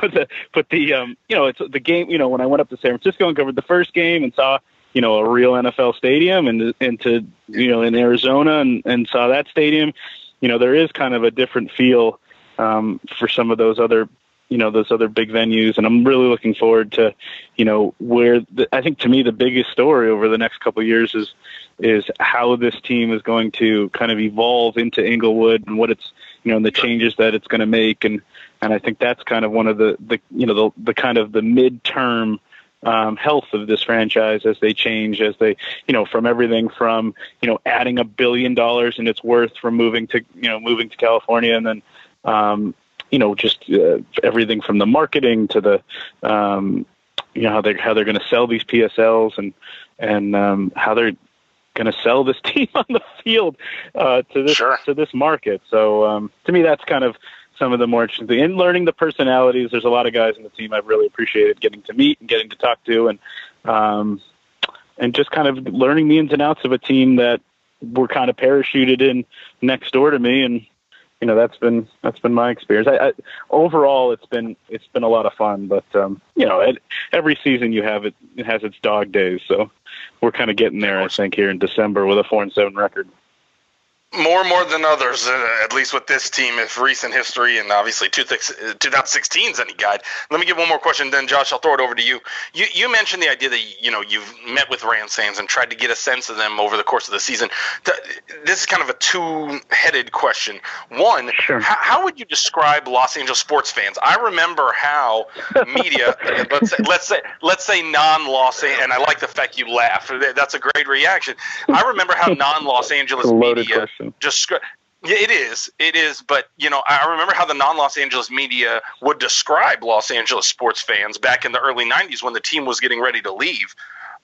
But the but the um you know it's the game you know when I went up to San Francisco and covered the first game and saw you know a real NFL stadium and into you know in Arizona and and saw that stadium you know, there is kind of a different feel um, for some of those other, you know, those other big venues. And I'm really looking forward to, you know, where the, I think to me the biggest story over the next couple of years is is how this team is going to kind of evolve into Inglewood and what it's, you know, and the changes that it's going to make. And and I think that's kind of one of the the you know the the kind of the midterm um, health of this franchise as they change, as they, you know, from everything from, you know, adding a billion dollars in its worth from moving to, you know, moving to California and then, um, you know, just uh, everything from the marketing to the, um, you know, how they're, how they're going to sell these PSLs and and um, how they're going to sell this [LAUGHS] team on the field uh, to this Sure. to this market. So um, to me, that's kind of some of the more interesting. And learning the personalities. There's a lot of guys in the team I've really appreciated getting to meet and getting to talk to, and um, and just kind of learning the ins and outs of a team that were kind of parachuted in next door to me, and you know that's been that's been my experience. I, I, overall, it's been it's been a lot of fun, but um, you know, it, every season you have it, it has its dog days. So we're kind of getting there, I think, here in December with a four and seven record. More more than others, uh, at least with this team, if recent history and obviously 2016 is any guide. Let me get one more question, then Josh, I'll throw it over to you. You you mentioned the idea that you know you've met with Rams fans and tried to get a sense of them over the course of the season. This is kind of a two-headed question. One, Sure. how, how would you describe Los Angeles sports fans? I remember how media, [LAUGHS] let's say, let's say let's say non-Los An- and I like the fact you laugh. That's a great reaction. I remember how non-Los Angeles media question. just yeah, it is. It is. But, you know, I remember how the non Los Angeles media would describe Los Angeles sports fans back in the early 90s when the team was getting ready to leave.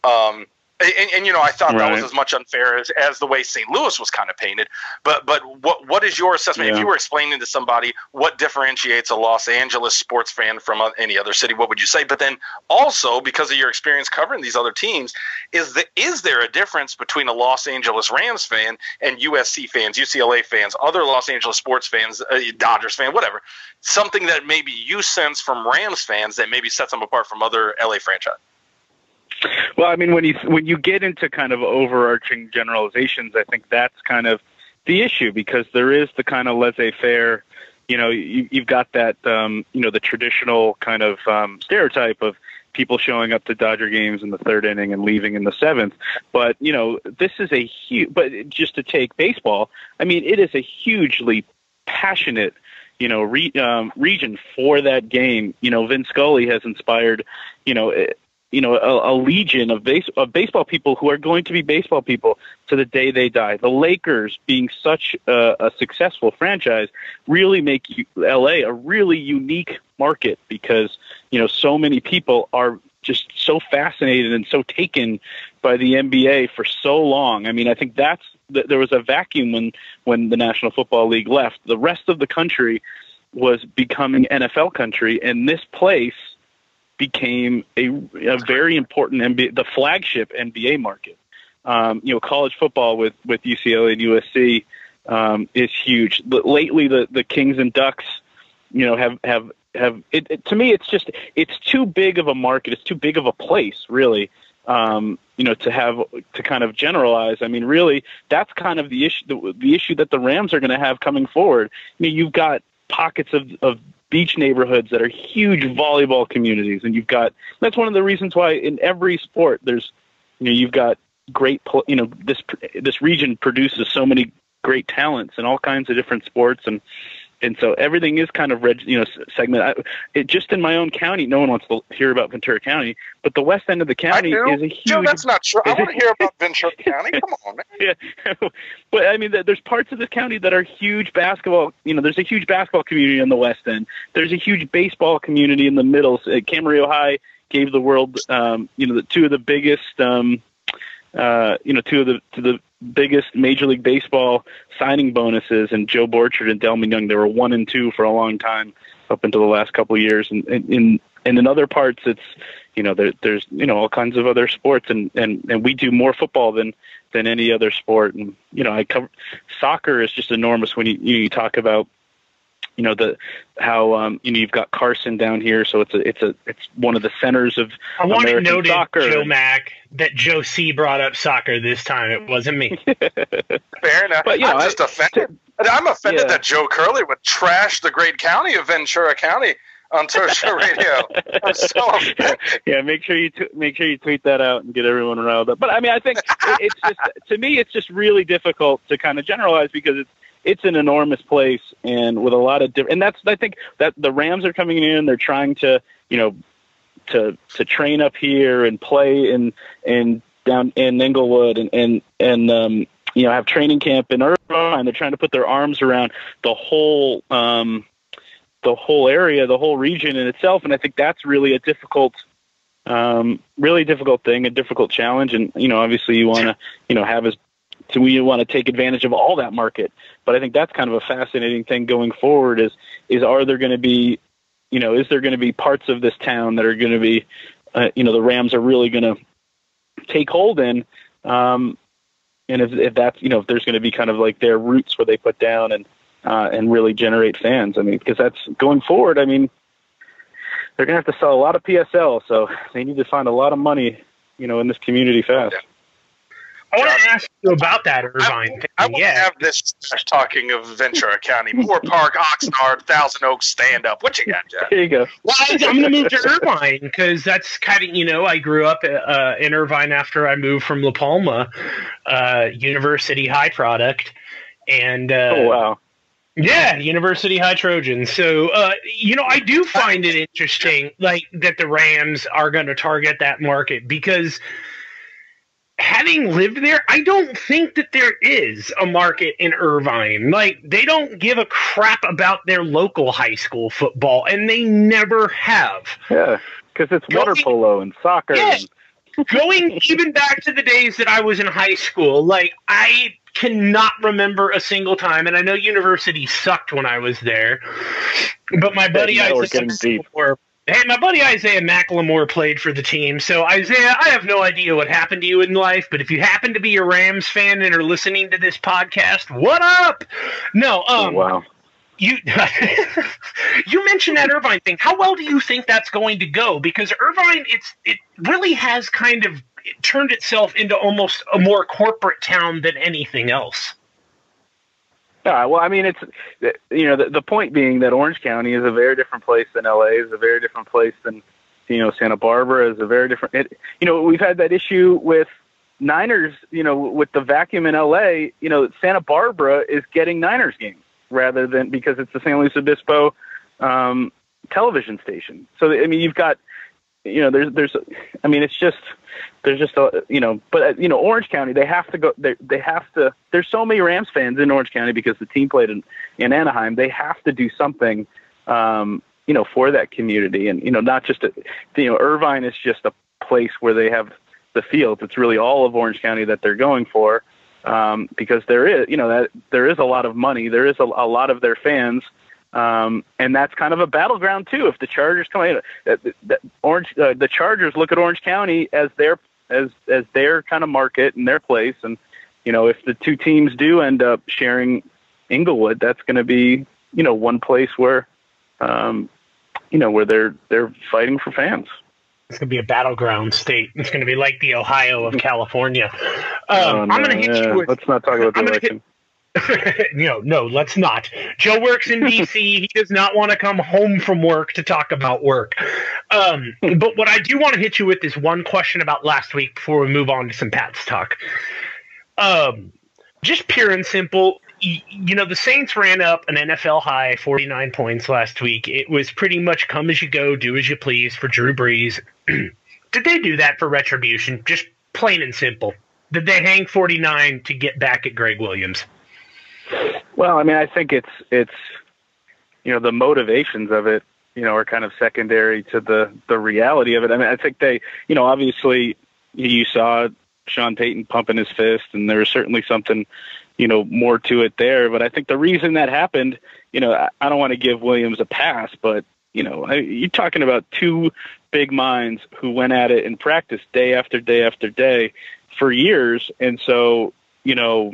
Um, and, and, you know, I thought that was as much unfair as, as the way St. Louis was kind of painted. But but what what is your assessment? If you were explaining to somebody what differentiates a Los Angeles sports fan from any other city, what would you say? But then also because of your experience covering these other teams, is the is there a difference between a Los Angeles Rams fan and USC fans, UCLA fans, other Los Angeles sports fans, uh, Dodgers fan, whatever? Something that maybe you sense from Rams fans that maybe sets them apart from other LA franchise. Well, I mean, when you when you get into kind of overarching generalizations, I think that's kind of the issue because there is the kind of laissez-faire. You know, you, you've got that um, you know the traditional kind of um, stereotype of people showing up to Dodger games in the third inning and leaving in the seventh. But you know, this is a huge. But just to take baseball, I mean, it is a hugely passionate you know re, um, region for that game. You know, Vin Scully has inspired you know eh, you know a, a legion of base of baseball people who are going to be baseball people to the day they die. The Lakers being such a, a successful franchise really make you, LA a really unique market because you know so many people are just so fascinated and so taken by the NBA for so long. I mean, I think that's th- there was a vacuum when when the National Football League left. The rest of the country was becoming NFL country, and this place became a, a very important NBA, the flagship NBA market. Um, you know, college football with with UCLA and USC um, is huge. But lately, the the Kings and Ducks, you know, have have have it, it. To me, it's just it's too big of a market. It's too big of a place, really. Um, you know, to have to kind of generalize. I mean, really, that's kind of the issue. The, the issue that the Rams are going to have coming forward. I mean, you've got pockets of of beach neighborhoods that are huge volleyball communities, and you've got that's one of the reasons why in every sport there's you know you've got great you know this this region produces so many great talents in all kinds of different sports. And and so everything is kind of reg, you know segment. I, it just in my own county, no one wants to hear about Ventura County, but the west end of the county is a huge. Joe, that's not true. I want to hear about [LAUGHS] Ventura County. Come on, man. [LAUGHS] yeah, [LAUGHS] but I mean, there's parts of this county that are huge basketball. You know, there's a huge basketball community on the west end. There's a huge baseball community in the middle. Uh, Camarillo High gave the world, um, you know, the two of the biggest, um, uh, you know, two of the to the biggest Major League Baseball signing bonuses, and Joe Borchard and Delmon Young. They were one and two for a long time up until the last couple of years, and and in and in other parts, it's you know there, there's you know all kinds of other sports, and and and we do more football than than any other sport, and you know I cover soccer is just enormous when you you, you talk about you know the how um you know you've got Carson down here, so it's a it's a it's one of the centers of I want American it noted, soccer. Joe Mack, that Joe C brought up soccer this time. It wasn't me. [LAUGHS] Fair enough. But, you know, I'm just I- offended. I'm offended Yeah. that Joe Curley would trash the great county of Ventura County on Turf [LAUGHS] Show Radio. I'm so offended. yeah, make sure you t- make sure you tweet that out and get everyone riled up. But I mean, I think [LAUGHS] it, it's just to me, it's just really difficult to kind of generalize because it's it's an enormous place and with a lot of different. And that's I think that the Rams are coming in. They're trying to you know to to train up here and play in in down in Inglewood and and and um, you know have training camp in Irvine. They're trying to put their arms around the whole. Um, the whole area, the whole region in itself, and I think that's really a difficult um, really difficult thing, a difficult challenge, and you know, obviously, you want to, you know, have as so we want to take advantage of all that market. But I think that's kind of a fascinating thing going forward. Is is are there going to be, you know, is there going to be parts of this town that are going to be, uh, you know, the Rams are really going to take hold in, um, and if, if that's you know if there's going to be kind of like their roots where they put down and uh, and really generate fans. I mean, because that's going forward. I mean, they're going to have to sell a lot of PSL, so they need to find a lot of money, you know, in this community fast. I want to ask you about that Irvine thing. I want yeah. to have this talking of Ventura County, Moorpark, [LAUGHS] Oxnard, Thousand Oaks, stand up. What you got, Jeff? There you go. Well, I, I'm going to move to Irvine because that's kind of you know I grew up uh, in Irvine after I moved from La Palma, uh, University High product, and uh, Oh wow. yeah, University High Trojans. So, uh, you know, I do find it interesting, like that the Rams are going to target that market because having lived there, I don't think that there is a market in Irvine. Like, they don't give a crap about their local high school football, and they never have. Yeah, because it's water polo and soccer. Yeah. And, Going even back to the days that I was in high school, like, I cannot remember a single time, and I know university sucked when I was there, but my buddy we're Isaiah getting deep. McLemore, hey, my buddy Isaiah McLemore played for the team. So Isaiah, I have no idea what happened to you in life, but if you happen to be a Rams fan and are listening to this podcast, what up? No, oh, um, wow. you [LAUGHS] you mentioned that Irvine thing. How well do you think that's going to go? Because Irvine, it's it really has kind of turned itself into almost a more corporate town than anything else. Yeah, well, I mean, it's you know the, the point being that Orange County is a very different place than LA is a very different place than you know Santa Barbara is a very different. It, you know, we've had that issue with Niners. You know, with the vacuum in LA. You know, Santa Barbara is getting Niners games rather than because it's the San Luis Obispo um, television station. So I mean, you've got you know, there's there's I mean, it's just there's just a you know, but uh, you know, Orange County they have to go they they have to. There's so many Rams fans in Orange County because the team played in in Anaheim. They have to do something, um, you know, for that community, and you know, not just a, you know, Irvine is just a place where they have the fields. It's really all of Orange County that they're going for. Um, because there is, you know, that there is a lot of money. There is a, a lot of their fans um, and that's kind of a battleground too. If the Chargers come in, that, that Orange, uh, the Chargers look at Orange County as their as as their kind of market and their place. And you know, if the two teams do end up sharing Inglewood, that's going to be you know one place where um, you know where they're they're fighting for fans. It's going to be a battleground state. It's going to be like the Ohio of [LAUGHS] California. Um, Oh, I'm going to hit yeah. you with Let's not talk about the I'm gonna [LAUGHS] no, no, let's not. Joe works in DC. [LAUGHS] he does not want to come home from work to talk about work. Um, but what I do want to hit you with is one question about last week before we move on to some Pats talk. Um, just pure and simple. You know, the Saints ran up an NFL high 49 points last week. It was pretty much come as you go, do as you please for Drew Brees. [CLEARS THROAT] Did they do that for retribution? Just plain and simple. Did they hang 49 to get back at Gregg Williams? Well, I mean, I think it's it's you know the motivations of it, you know, are kind of secondary to the the reality of it. I mean, I think they, you know, obviously you saw Sean Payton pumping his fist, and there was certainly something, you know, more to it there. But I think the reason that happened, you know, I, I don't want to give Williams a pass, but you know, I, you're talking about two big minds who went at it in practice day after day after day for years, and so you know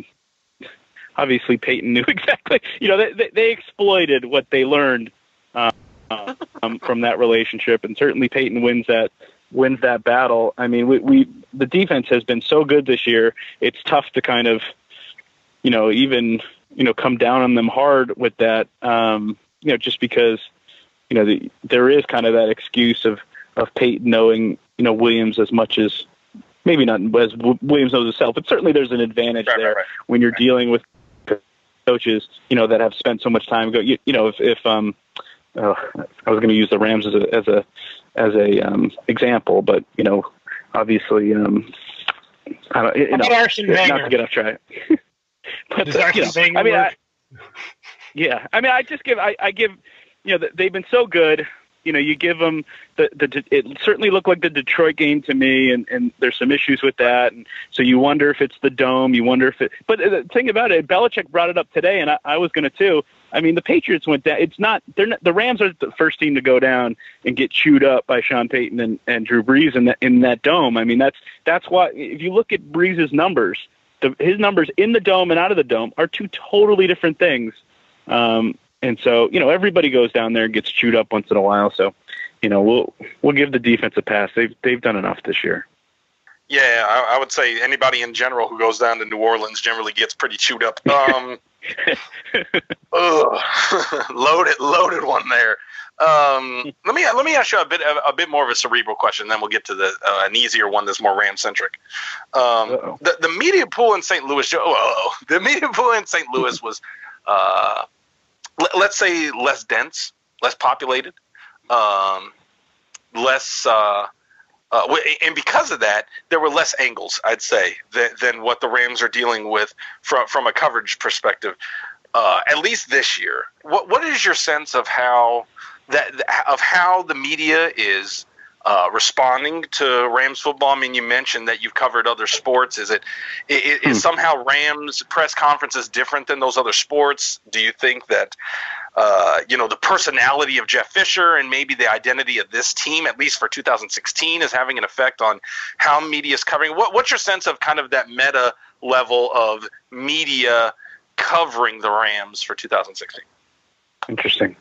obviously Payton knew [LAUGHS] exactly. You know, they, they, they exploited what they learned um, um, from that relationship, and certainly Payton wins that wins that battle. I mean, we, we the defense has been so good this year. It's tough to kind of, you know, even you know come down on them hard with that. Um, you know, just because you know the, there is kind of that excuse of of Payton knowing you know Williams as much as maybe not as Williams knows himself, but certainly there's an advantage Right, right, there right. when you're dealing with coaches, you know, that have spent so much time. Go, you, you know, if, if um, uh, I was going to use the Rams as a as a as a um, example, but you know, obviously, um, I don't, you know, Arsene not to get off track. [LAUGHS] but Does uh, you know, I mean, I, yeah, I mean, I just give I, I give you know they've been so good. You know, you give them the the. It certainly looked like the Detroit game to me, and and there's some issues with that, and so you wonder if it's the dome. You wonder if it. But the thing about it, Belichick brought it up today, and I, I was going to too. I mean, the Patriots went down. It's not. They're not, the Rams are the first team to go down and get chewed up by Sean Payton and, and Drew Brees in that in that dome. I mean, that's that's why if you look at Brees' numbers, the, his numbers in the dome and out of the dome are two totally different things. Um, and so, you know, everybody goes down there and gets chewed up once in a while. So, you know, we'll we'll give the defense a pass. They've they've done enough this year. Yeah, I, I would say anybody in general who goes down to New Orleans generally gets pretty chewed up. Um, [LAUGHS] [LAUGHS] loaded, loaded one there. Um, let me let me ask you a bit a bit more of a cerebral question, then we'll get to the uh, an easier one that's more Ram centric. Um, the the media pool in St. Louis, whoa, [LAUGHS] the media pool in St. Louis was, uh, let, us say, less dense, less populated, um, less. Uh, uh, and because of that, there were less angles, I'd say, than, than what the Rams are dealing with from from a coverage perspective. Uh, at least this year, what what is your sense of how that of how the media is uh, responding to Rams football? I mean, you mentioned that you've covered other sports. Is it is, hmm. somehow Rams press conferences different than those other sports? Do you think that uh, you know the personality of Jeff Fisher and maybe the identity of this team, at least for 2016, is having an effect on how media is covering? What, what's your sense of kind of that meta level of media covering the Rams for 2016? Interesting.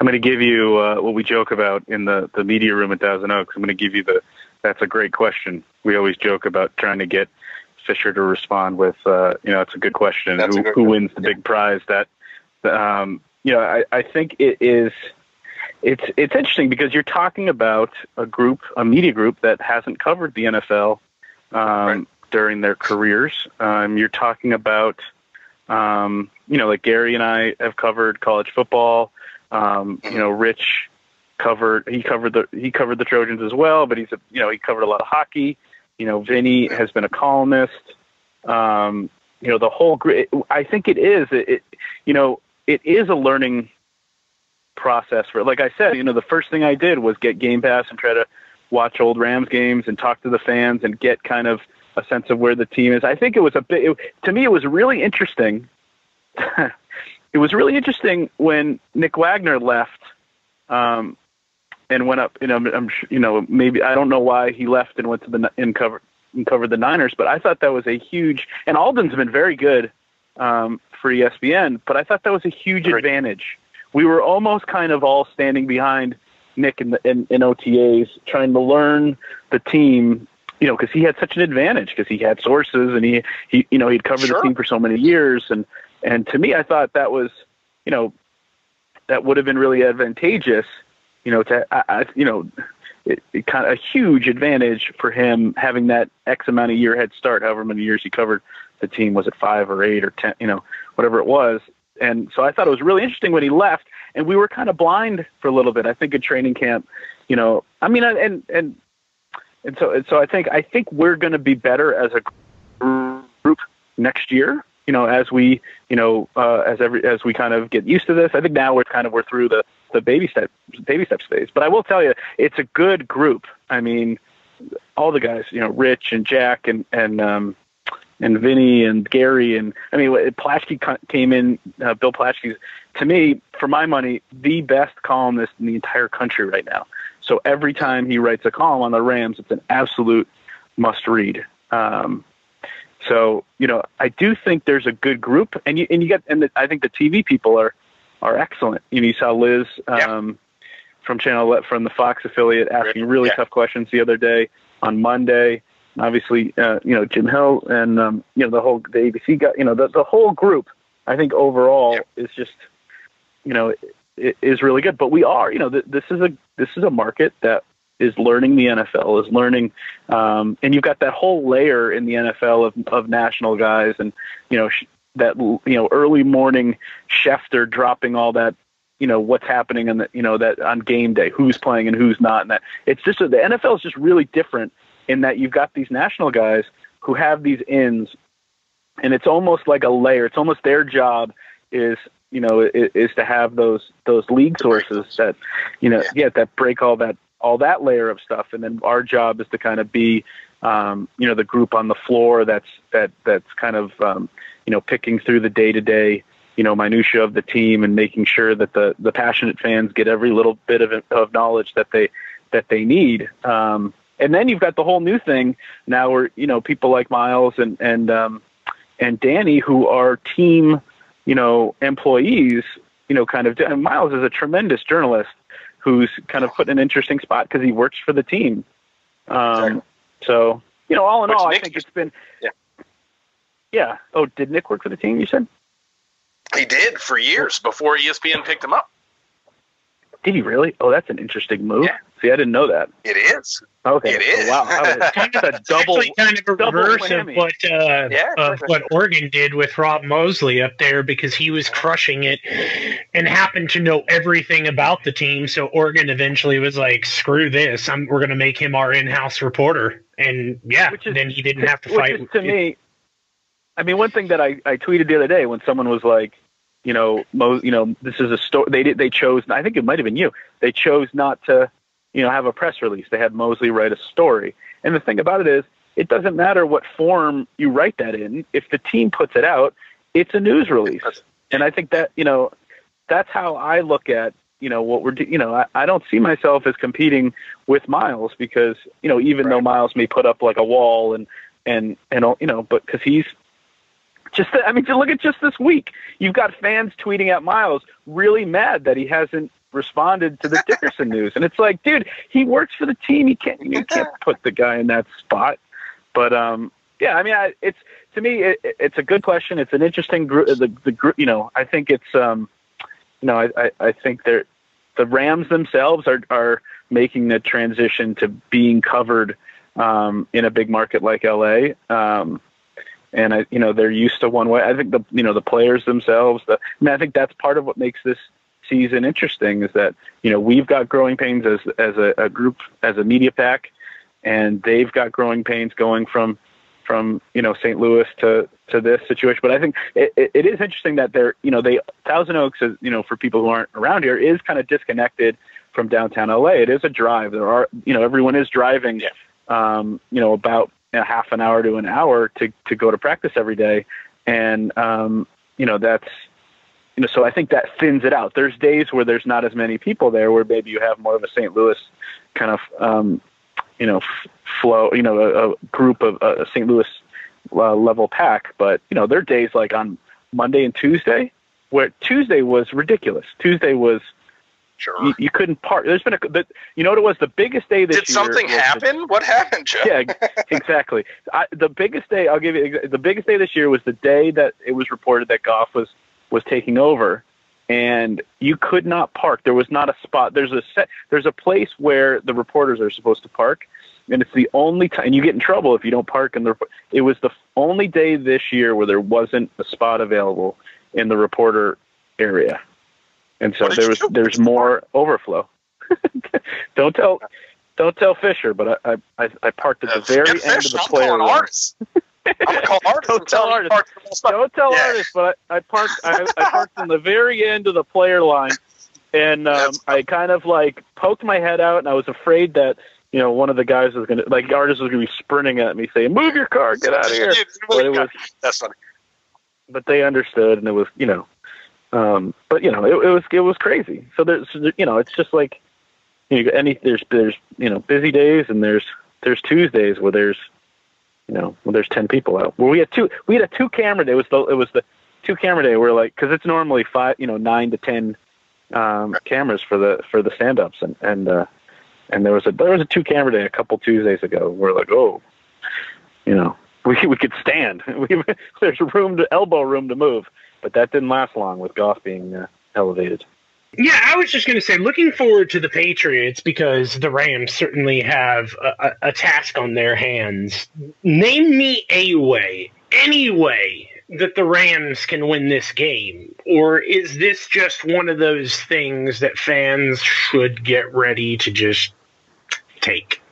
I'm going to give you uh, what we joke about in the, the media room at Thousand Oaks. I'm going to give you the that's a great question. We always joke about trying to get Fisher to respond with, uh, you know, it's a good question. That's who, good who wins the big prize? That, um, you know, I, I think it is. It's it's interesting because you're talking about a group, a media group that hasn't covered the NFL um, right. during their careers. Um, you're talking about, um, you know, like Gary and I have covered college football. Um, you know, Rich covered he covered the he covered the Trojans as well, but he's a you know he covered a lot of hockey. You know, Vinny has been a columnist. Um, you know, the whole I think it is it, it you know it is a learning process for like I said. You know, the first thing I did was get Game Pass and try to watch old Rams games and talk to the fans and get kind of a sense of where the team is. I think it was a bit it, to me it was really interesting [LAUGHS] it was really interesting when Nick Wagoner left um, and went up. You know, I'm, you know maybe I don't know why he left and went to the and covered and covered the Niners, but I thought that was a huge. And Alden's been very good um, for ESPN, but I thought that was a huge Great. advantage. We were almost kind of all standing behind Nick in, the, in, in OTAs, trying to learn the team you know, because he had such an advantage because he had sources and he, he, you know, he'd covered sure. the team for so many years. And and to me, I thought that was, you know, that would have been really advantageous, you know, to, I, you know, it, it kind of a huge advantage for him having that X amount of year head start, however many years he covered the team. Was it five or eight or 10, you know, whatever it was. And so I thought it was really interesting when he left and we were kind of blind for a little bit. I think at training camp, you know, I mean, and, and, and so, and so I think, I think we're going to be better as a group next year you know, as we, you know, uh, as every as we kind of get used to this, I think now we're kind of we're through the the baby step baby steps phase. But I will tell you, it's a good group. I mean, all the guys, you know, Rich and Jack and and um, and Vinny and Gary and I mean, Plaschke came in. Uh, Bill Plaschke, to me, for my money, the best columnist in the entire country right now. So every time he writes a column on the Rams, it's an absolute must read. Um, so you know, I do think there's a good group, and you and you get and the, I think the TV people are are excellent. You, know, you saw Liz um, from Channel from the Fox affiliate asking really yeah. tough questions the other day on Monday. Obviously, uh, you know Jim Hill and um, you know the whole the ABC guy. You know the the whole group. I think overall is just you know is really good. But we are you know th- this is a this is a market that is learning the NFL, is learning, um, and you've got that whole layer in the NFL of, of national guys, and you know sh- that you know early morning Schefter dropping all that, you know what's happening on the you know that on game day, who's playing and who's not, and that it's just the NFL is just really different in that you've got these national guys who have these ins, and it's almost like a layer. It's almost their job is you know, is, is to have those those league sources that, you know, yeah, that break all that all that layer of stuff, and then our job is to kind of be, um, you know, the group on the floor that's that that's kind of, um, you know, picking through the day to day, you know, minutia of the team and making sure that the the passionate fans get every little bit of of knowledge that they that they need. Um, and then you've got the whole new thing. Now where you know people like Myles and and um, and Danny who are team you know employees you know kind of Myles is a tremendous journalist who's kind of put in an interesting spot because he works for the team. Um, so you know all in Which all, I think used- it's been yeah. yeah. Oh, did Nick work for the team? You said He did for years before ESPN picked him up. did he really? Oh, that's an interesting move. Yeah. See, I didn't know that. It is. Okay, It is. so is. wow, I was- [LAUGHS] kind of a double actually kind of a reverse of what uh, Yeah, of perfect. what Oregon did with Rob Moseley up there because he was crushing it and happened to know everything about the team. So Oregon eventually was like, "Screw this! I'm, we're going to make him our in-house reporter." And yeah, Which is- then he didn't have to Which fight. is, to me, I mean, one thing that I, I tweeted the other day when someone was like, you know, Mo, you know, this is a story. They did. They chose. I think it might have been you. They chose not to, you know, have a press release. They had Moseley write a story. And the thing about it is, it doesn't matter what form you write that in. If the team puts it out, it's a news release. And I think that you know, that's how I look at you know what we're do- you know I, I don't see myself as competing with Myles because you know even though Myles may put up like a wall and and and all- you know but because he's just I mean to look at just this week you've got fans tweeting at Myles really mad that he hasn't responded to the Dickerson [LAUGHS] news and it's like dude he works for the team he can't you can't [LAUGHS] put the guy in that spot but um yeah I mean I, it's to me it, it's a good question it's an interesting group the the group you know I think it's um you know I I, I think they're the Rams themselves are are making the transition to being covered um, in a big market like LA. Um, and I, you know, they're used to one way. I think the, you know, the players themselves. The, I mean, I think that's part of what makes this season interesting is that you know we've got growing pains as as a, a group as a media pack, and they've got growing pains going from from you know St. Louis to to this situation. But I think it, it, it is interesting that they're you know they Thousand Oaks is you know for people who aren't around here is kind of disconnected from downtown LA. It is a drive. There are you know everyone is driving, um, you know about a half an hour to an hour to to go to practice every day, and um, you know that's you know so I think that thins it out. There's days where there's not as many people there, where maybe you have more of a St. Louis kind of um, you know f- flow, you know a, a group of a St. Louis uh, level pack. But you know there are days like on Monday and Tuesday where Tuesday was ridiculous. Tuesday was Sure. you, you couldn't park. There's been a the, you know what it was the biggest day this Did year. something was the- happen? What happened, Joe? yeah, [LAUGHS] exactly. I, the biggest day I'll give you the biggest day this year was the day that it was reported that Goff was was taking over, and you could not park. There was not a spot. There's a set. There's a place where the reporters are supposed to park, and it's the only time. And you get in trouble if you don't park in the. It was the only day this year where there wasn't a spot available in the reporter area, and so there was do? there's more overflow. [LAUGHS] don't tell. Don't tell Fisher, but I I, I parked at the very end Fish, of the I'm player calling artists. Call [LAUGHS] artists. Don't tell artists. park the whole spot. Don't tell Yeah. artists, but I, I parked. I, I parked in the very end of the player line, and um, I kind of like poked my head out, and I was afraid that you know one of the guys was gonna like artist was gonna be sprinting at me saying, "Move your car, get out of here." But it was, That's funny. but they understood, and it was you know, um, but you know, it, it was it was crazy. So there's you know, it's just like you know, any there's there's you know busy days, and there's there's Tuesdays where there's you know where there's ten people out. Well, we had two we had a two camera day. It was the it was the two camera day. We're like because it's normally five you know nine to ten um, cameras for the for the stand ups, and and uh, and there was a there was a two camera day a couple Tuesdays ago. We're like oh, you know [LAUGHS] we we could stand. [LAUGHS] We, there's room to elbow room to move, but that didn't last long with Goff being uh, elevated. Yeah, I was just going to say, looking forward to the Patriots because the Rams certainly have a, a, a task on their hands. Name me a way, any way, that the Rams can win this game. Or is this just one of those things that fans should get ready to just take?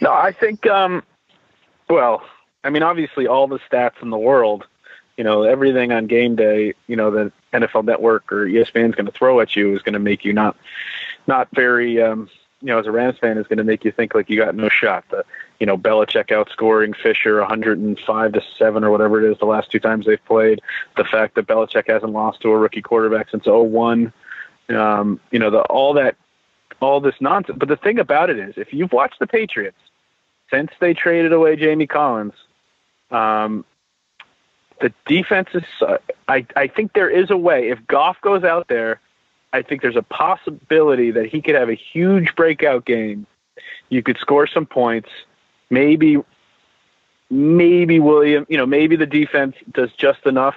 No, I think. Um, well, I mean, obviously, all the stats in the world, you know, everything on game day, you know, that NFL Network or ESPN is going to throw at you is going to make you not not very um, you know as a Rams fan is going to make you think like you got no shot. The you know Belichick outscoring Fisher 105 to seven or whatever it is the last two times they've played. The fact that Belichick hasn't lost to a rookie quarterback since 01. Um, you know the all that all this nonsense. But the thing about it is, if you've watched the Patriots since they traded away Jamie Collins, um, the defense is. Uh, I I think there is a way. If Goff goes out there, I think there's a possibility that he could have a huge breakout game. You could score some points. Maybe, maybe William. You know, maybe the defense does just enough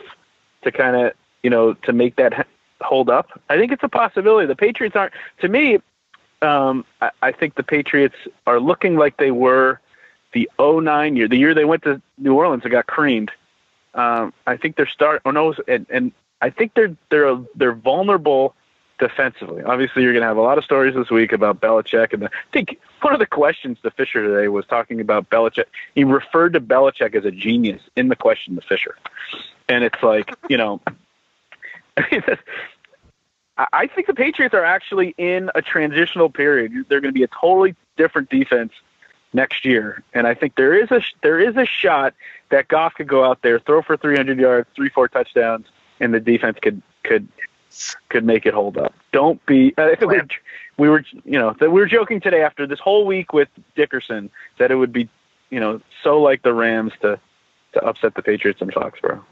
to kind of you know to make that hold up. I think it's a possibility. The Patriots aren't. To me, um, I, I think the Patriots are looking like they were the 09 year, the year they went to New Orleans and got creamed. Um, I think they're start. Oh no, and, and I think they're they're they're vulnerable defensively. Obviously, you're going to have a lot of stories this week about Belichick, and the, I think one of the questions to Fisher today was talking about Belichick. He referred to Belichick as a genius in the question to Fisher, and it's like you know. [LAUGHS] I think the Patriots are actually in a transitional period. They're going to be a totally different defense next year, and I think there is a there is a shot that Goff could go out there, throw for 300 yards, three four touchdowns, and the defense could could could make it hold up. Don't be. Uh, [LAUGHS] we, were, we were you know we were joking today after this whole week with Dickerson that it would be you know so like the Rams to to upset the Patriots in Foxborough.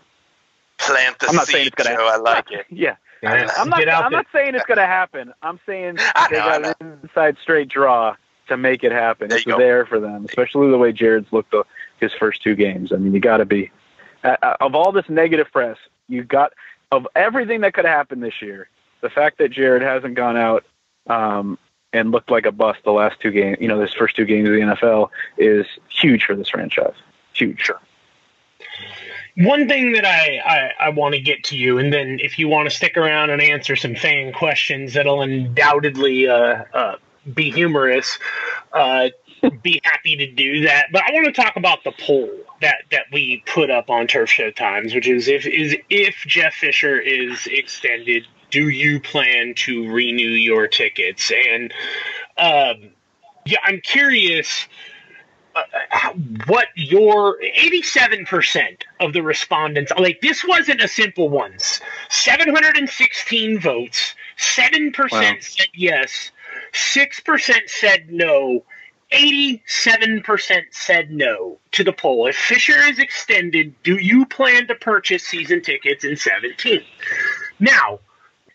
Plant the I'm not seed, saying it's gonna Joe. I like it. [LAUGHS] Yeah. Yeah. I'm not. I'm not saying it's going to happen. I'm saying [LAUGHS] I they got an inside straight draw to make it happen. There It's go. there for them, especially the way Jared's looked the, his first two games. I mean, you got to be uh, uh, of all this negative press. You got of everything that could happen this year. The fact that Jared hasn't gone out um, and looked like a bust the last two games, you know, his first two games of the NFL is huge for this franchise. Huge. Sure. One thing that I, I, I want to get to you, and then if you want to stick around and answer some fan questions that'll undoubtedly uh, uh, be humorous, uh, be happy to do that. But I want to talk about the poll that, that we put up on Turf Show Times, which is if is if Jeff Fisher is extended, do you plan to renew your tickets? And um, yeah, I'm curious uh, what your 87% of the respondents like this wasn't a simple ones 716 votes 7% Wow. said yes 6% said no. 87% said no to the poll. If fisher is extended do you plan to purchase season tickets in 17 now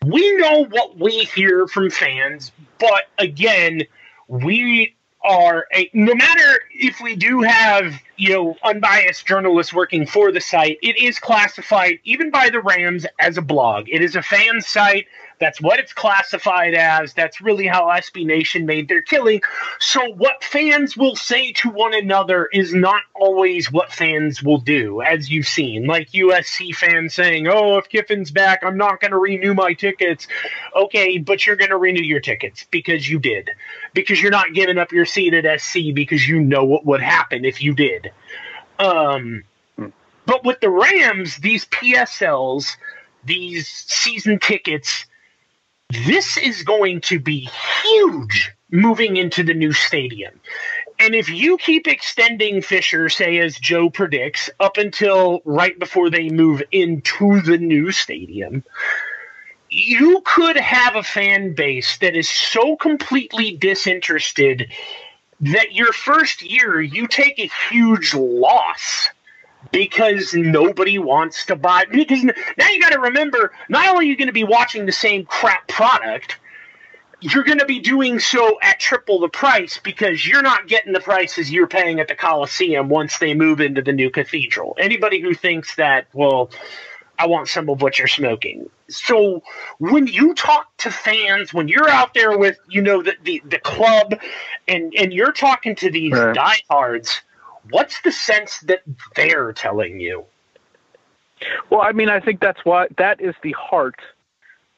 we know what we hear from fans but again we are a, no matter if we do have you know unbiased journalists working for the site it is classified even by the rams as a blog. It is a fan site that's what it's classified as. That's really how sb nation made their killing. So what fans will say to one another is not always what fans will do as you've seen. Like usc fans saying oh if kiffin's back i'm not going to renew my tickets. Okay but you're going to renew your tickets because you did. Because you're not giving up your seat at SC because you know what would happen if you did. Um, but with the Rams, these PSLs, these season tickets, this is going to be huge moving into the new stadium. And if you keep extending Fisher, say as Joe predicts, up until right before they move into the new stadium, you could have a fan base that is so completely disinterested that your first year you take a huge loss because nobody wants to buy because now you got to remember not only are you going to be watching the same crap product you're going to be doing so at triple the price because you're not getting the prices you're paying at the Coliseum once they move into the new cathedral. Anybody who thinks that, well, I want some of what you're smoking. So when you talk to fans, when you're out there with, you know, the, the, the club and, and you're talking to these Right. diehards, what's the sense that they're telling you? Well, I mean, I think that's why that is the heart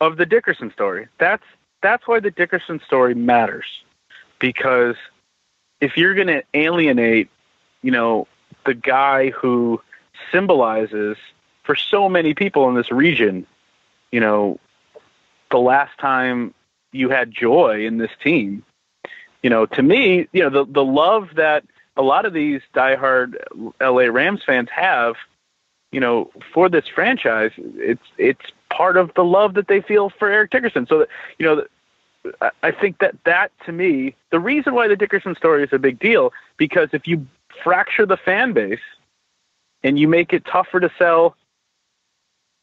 of the Dickerson story. That's that's why the Dickerson story matters because if you're going to alienate, you know, the guy who symbolizes for so many people in this region you know, the last time you had joy in this team. You know, to me, you know, the the love that a lot of these diehard LA Rams fans have, you know, for this franchise, it's it's part of the love that they feel for Eric Dickerson. So, you know, I think that that to me, the reason why the Dickerson story is a big deal, because if you fracture the fan base and you make it tougher to sell,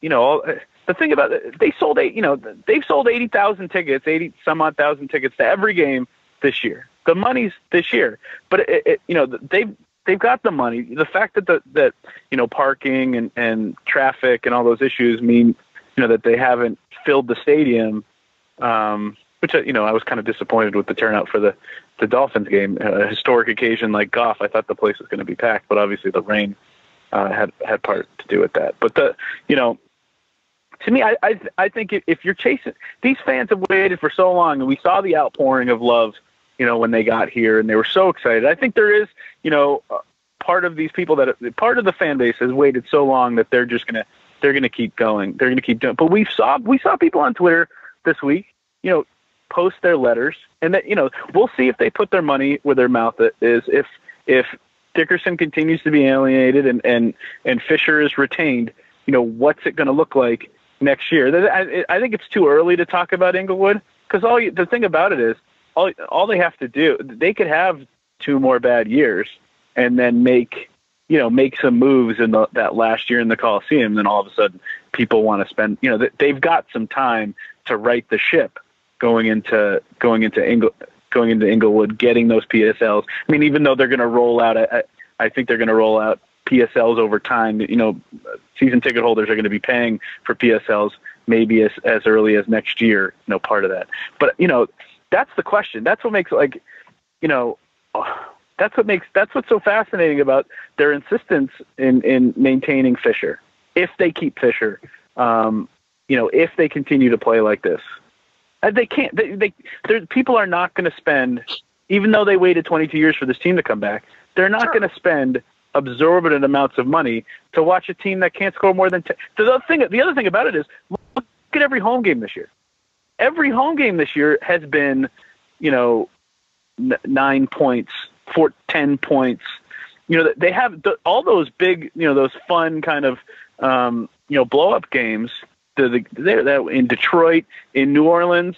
you know, the thing about it, they sold eight, you know, they've sold 80,000 tickets, 80 some odd thousand tickets to every game this year. The money's this year, but it, it, you know, they've, they've got the money. The fact that the, that, you know, parking and, and traffic and all those issues mean, you know, that they haven't filled the stadium, um, which, you know, I was kind of disappointed with the turnout for the, the Dolphins game, a historic occasion like Goff. I thought the place was going to be packed, but obviously the rain uh, had had part to do with that. But the, you know, to me, I I, I think if you're chasing these fans have waited for so long, and we saw the outpouring of love, you know, when they got here, and they were so excited. I think there is, you know, uh, part of these people that part of the fan base has waited so long that they're just gonna they're gonna keep going. They're gonna keep doing. But we saw we saw people on Twitter this week, you know, post their letters, and that you know we'll see if they put their money where their mouth is. If if Dickerson continues to be alienated and and and Fisher is retained, you know what's it going to look like next year? I, I think it's too early to talk about Inglewood because all you, the thing about it is all all they have to do they could have two more bad years and then make you know make some moves in the, that last year in the Coliseum. Then all of a sudden people want to spend you know they've got some time to right the ship going into going into Ingle, going into Inglewood, getting those PSLs. I mean, even though they're going to roll out, I, I think they're going to roll out PSLs over time. You know, season ticket holders are going to be paying for PSLs maybe as as early as next year. You know, part of that. But you know, that's the question. That's what makes like, you know. [SIGHS] That's what makes that's what's so fascinating about their insistence in in maintaining Fisher. If they keep Fisher, um, you know, if they continue to play like this, uh, they can't. They, they people are not going to spend, even though they waited 22 years for this team to come back. They're not sure. going to spend absorbent amounts of money to watch a team that can't score more than 10. The other thing, the other thing about it is, look at every home game this year. Every home game this year has been, you know, n- nine points, four, ten points. You know, they have the, all those big, you know, those fun kind of, um, you know, blow up games the, the there in Detroit, in New Orleans.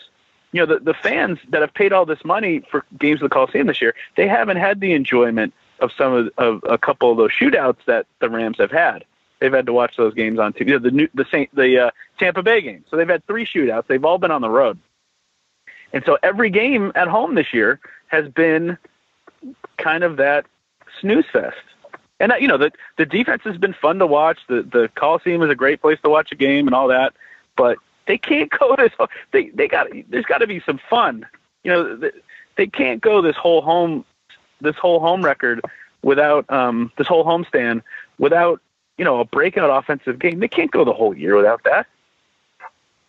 You know, the, the fans that have paid all this money for games of the Coliseum this year, they haven't had the enjoyment of some of, of a couple of those shootouts that the Rams have had. They've had to watch those games on TV. You know, the new, the Saint, the uh, Tampa Bay game. So they've had three shootouts. They've all been on the road, and so every game at home this year has been kind of that snooze fest. And uh, you know the the defense has been fun to watch. The the Coliseum is a great place to watch a game and all that, but they can't go this. They they got there's got to be some fun. You know they can't go this whole home this whole home record without um this whole homestand without you know a breakout offensive game. They can't go the whole year without that.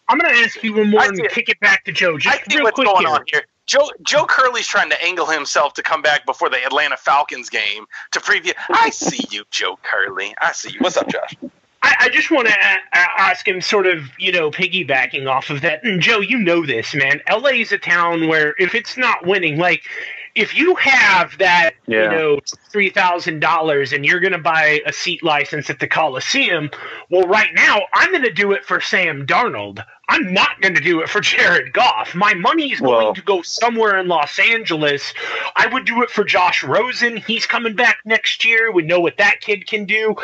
I'm going to ask you one more and kick it back to Joe. Just I see what's going here. on here. Joe Joe Curley's trying to angle himself to come back before the Atlanta Falcons game to preview. I see you, Joe Curley. I see you. What's up, Josh? I, I just want to ask him, sort of, you know, piggybacking off of that. And Joe, you know this, man. LA is a town where if it's not winning, like if you have that, yeah. you know, three thousand dollars and you're going to buy a seat license at the Coliseum, well, right now I'm going to do it for Sam Darnold. I'm not going to do it for Jared Goff. My money is going to go somewhere in Los Angeles. I would do it for Josh Rosen. He's coming back next year. We know what that kid can do.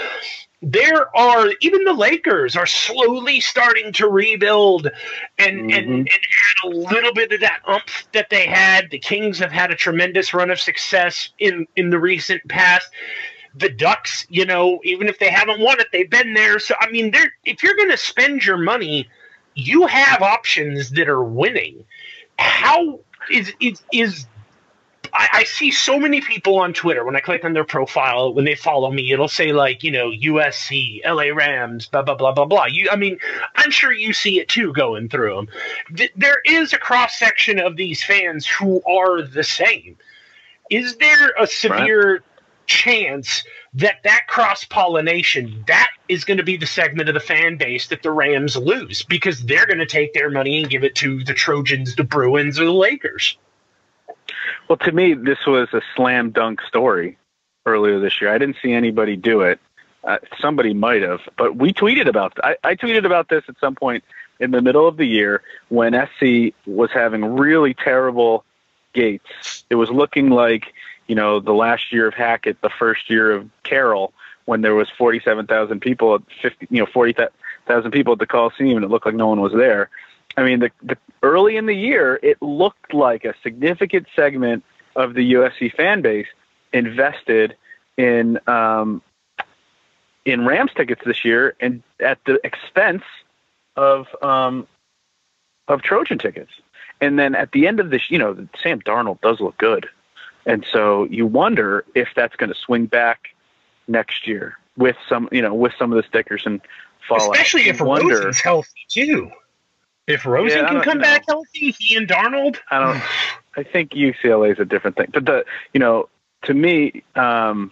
There are even the Lakers are slowly starting to rebuild and, mm-hmm. and, and add a little bit of that umph that they had. The Kings have had a tremendous run of success in, in the recent past the Ducks, you know, even if they haven't won it, they've been there. So I mean, if you're going to spend your money you have options that are winning. How is is is I, I, see so many people on Twitter when I click on their profile when they follow me, it'll say like you know USC, LA Rams, blah blah blah blah blah. You, I mean, I'm sure you see it too going through them. Th- there is a cross section of these fans who are the same. Is there a severe chance that that cross pollination that is going to be the segment of the fan base that the Rams lose because they're going to take their money and give it to the Trojans, the Bruins, or the Lakers. Well, to me, this was a slam dunk story earlier this year. I didn't see anybody do it. Uh, somebody might have, but we tweeted about. I, I tweeted about this at some point in the middle of the year when SC was having really terrible gates. It was looking like you know the last year of Hackett, the first year of Carroll, when there was forty-seven thousand people, at fifty, you know, forty thousand people at the Coliseum, and it looked like no one was there. I mean, the, the early in the year, it looked like a significant segment of the USC fan base invested in um, in Rams tickets this year, and at the expense of um, of Trojan tickets. And then at the end of this, you know, Sam Darnold does look good, and so you wonder if that's going to swing back next year with some, you know, with some of the stickers and fall. Especially if Rosen's healthy too. If Rosen Yeah, can come know. back healthy, he and Darnold. I don't. I think UCLA is a different thing, but the you know to me, um,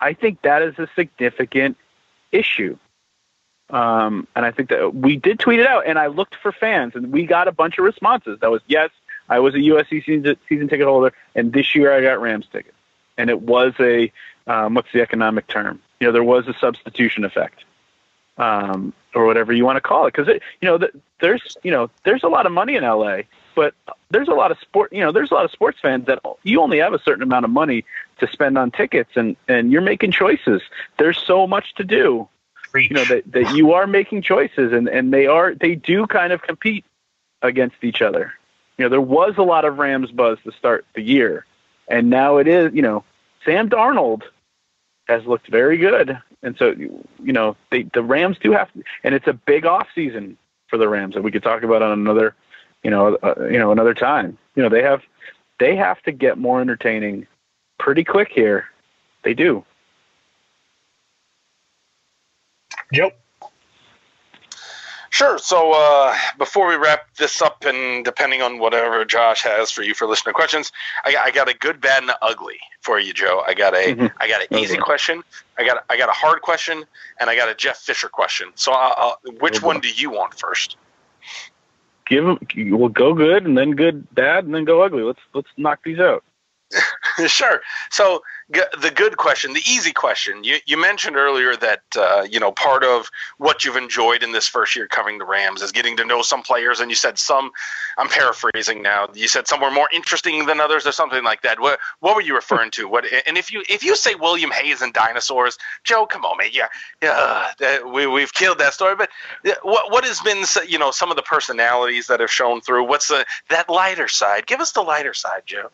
I think that is a significant issue. Um, and I think that we did tweet it out, and I looked for fans, and we got a bunch of responses. That was yes, I was a USC season, season ticket holder, and this year I got Rams tickets, and it was a um, what's the economic term? You know, there was a substitution effect, um, or whatever you want to call it, because you know th- there's you know there's a lot of money in LA, but there's a lot of sport you know there's a lot of sports fans that you only have a certain amount of money to spend on tickets, and and you're making choices. There's so much to do you know that, that you are making choices and, and they are they do kind of compete against each other. You know, there was a lot of Rams buzz to start the year. And now it is, you know, Sam Darnold has looked very good. And so you know, they the Rams do have and it's a big off season for the Rams that we could talk about on another, you know, uh, you know, another time. You know, they have they have to get more entertaining pretty quick here. They do. Joe. Sure. So uh, before we wrap this up, and depending on whatever Josh has for you for listener questions, I got, I got a good, bad, and ugly for you, Joe. I got a Mhm. I got an easy Okay. question. I got I got a hard question, and I got a Jeff Fisher question. So I'll, I'll, which Oh, one do you want first? Give them. We'll go good, and then good, bad, and then go ugly. Let's let's knock these out. [LAUGHS] sure. So g- the good question, the easy question. You you mentioned earlier that uh, you know part of what you've enjoyed in this first year covering the Rams is getting to know some players, and you said some. I'm paraphrasing now. You said some were more interesting than others, or something like that. What what were you referring to? What and if you if you say William Hayes and dinosaurs, Joe, come on, man, yeah, yeah, we we've killed that story. But what what has been you know some of the personalities that have shown through? What's the that lighter side? Give us the lighter side, Joe.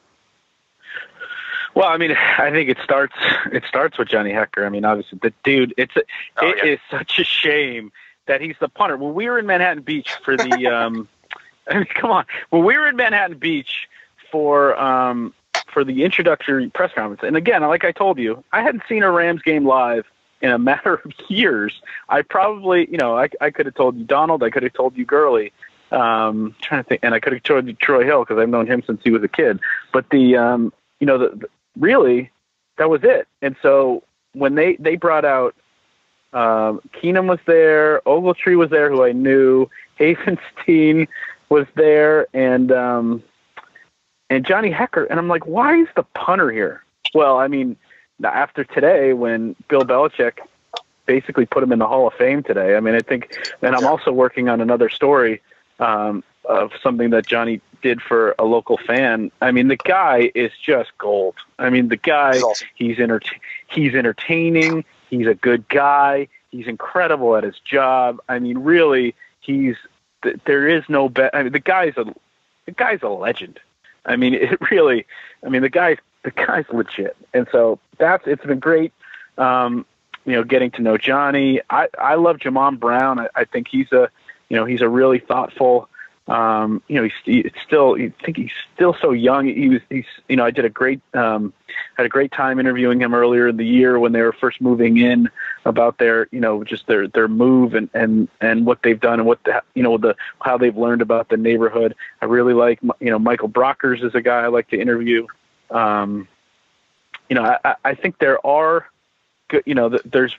Well, I mean, I think it starts it starts with Johnny Hekker. I mean, obviously, the dude. It's a, Oh, it yeah. is such a shame that he's the punter. When we were in Manhattan Beach for the, [LAUGHS] um, [LAUGHS] I mean, come on, when we were in Manhattan Beach for um, for the introductory press conference, and again, like I told you, I hadn't seen a Rams game live in a [LAUGHS] matter of years. I probably, you know, I, I could have told you Donald, I could have told you Gurley. Um, trying to think, and I could have told you Troy Hill because I've known him since he was a kid. But the, um, you know, the, the really that was it. And so when they they brought out um, Keenum was there, Ogletree was there, who I knew, [LAUGHS] Havenstein was there, and um, and Johnny Hekker, and I'm like, why is the punter here? Well, I mean, after today, when Bill Belichick basically put him in the Hall of Fame today, I mean, I think, and I'm also working on another story um, of something that Johnny did for a local fan. I mean, the guy is just gold. I mean, the guy, He's awesome. he's enter- he's entertaining. He's a good guy. He's incredible at his job. I mean, really, he's th- there is no bet. I mean, the guy's a the guy's a legend. I mean, [LAUGHS] it really. I mean, the guy the guy's legit, and so that's it's been great. Um, you know, getting to know Johnny. I I love Jamon Brown. I, I think he's a you know he's a really thoughtful. Um, you know, he's, he's still. I think he's still so young. He was. He's. You know, I did a great. Um, had a great time interviewing him earlier in the year when they were first moving in about their. You know, just their their move and and and what they've done and what the you know the how they've learned about the neighborhood. I really like. You know, Michael Brockers is a guy I like to interview. Um, you know, I, I think there are, good, you know, there's,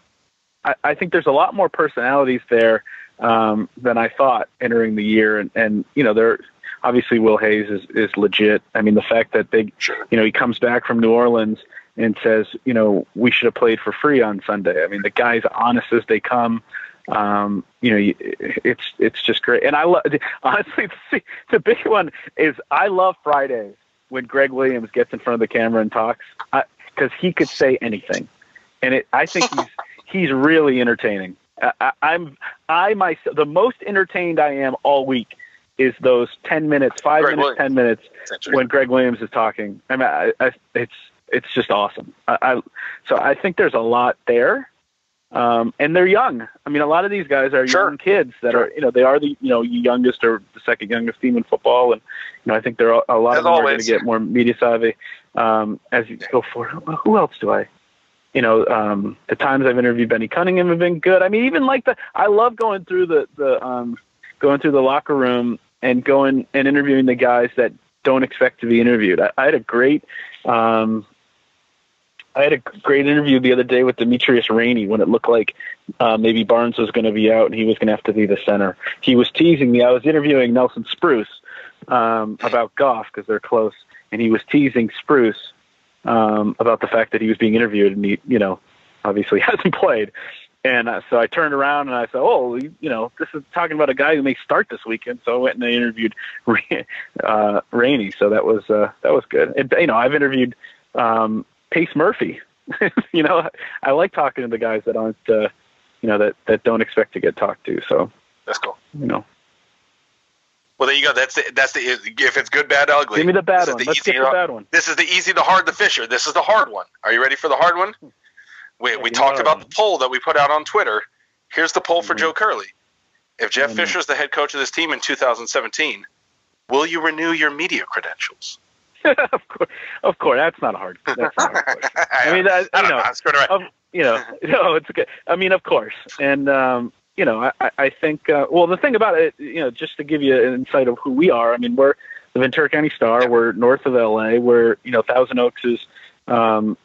I, I think there's a lot more personalities there um, than I thought entering the year, and and you know, there obviously Will Hayes is is legit. I mean, the fact that they, you know, he comes back from New Orleans and says, you know, we should have played for free on Sunday. I mean, the guy's honest as they come. Um, you know, it's it's just great. And I love [LAUGHS] honestly the, the big one is I love Fridays when Gregg Williams gets in front of the camera and talks because he could say anything, and it I think he's he's really entertaining. I, I'm I myself the most entertained I am all week is those ten minutes, five Gregg minutes, Williams. ten minutes when Gregg Williams is talking. I mean, I, I, it's it's just awesome. I, I so I think there's a lot there. Um, and they're young. I mean, a lot of these guys are sure. young kids that sure. are, you know, they are the, you know, youngest or the second youngest team in football, and you know, I think there are a lot As of them always. are going to get more media savvy um, as you go forward. Who else do I? You know, um, the times I've interviewed Benny Cunningham have been good. I mean, even like the, I love going through the the um, going through the locker room and going and interviewing the guys that don't expect to be interviewed. I, I had a great um, I had a great interview the other day with Demetrius Rhaney when it looked like uh, maybe Barnes was going to be out and he was going to have to be the center. He was teasing me. I was interviewing Nelson Spruce um, about golf because they're close, and he was teasing Spruce um, about the fact that he was being interviewed and he, you know, obviously [LAUGHS] hasn't played. And uh, so I turned around and I said, "Oh, you know, this is talking about a guy who may start this weekend." So I went and I interviewed [LAUGHS] uh, Rhaney. So that was uh, that was good. And, you know, I've interviewed um, Pace Murphy. [LAUGHS] you know, I like talking to the guys that aren't, uh, you know, that that don't expect to get talked to. So that's cool. You know. Well, there you go. That's the that's the if it's good, bad, ugly. Give me the bad one. Let's easy, get the bad one. This is the easy, the hard, the Fisher. This is the hard one. Are you ready for the hard one? We we talked about the poll that we put out on Twitter. Here's the poll for mm-hmm. Joe Curley. If Jeff mm-hmm. Fisher is the head coach of this team in 2017, will you renew your media credentials? [LAUGHS] of course, of course, that's not hard. That's not a hard [LAUGHS] question. I mean, that, you know, know um, you know, no, it's good. I mean, of course, and um, you know, I, I think. Uh, well, the thing about it, you know, just to give you an insight of who we are. I mean, we're the Ventura County Star. We're north of LA. We're you know, Thousand Oaks is, um,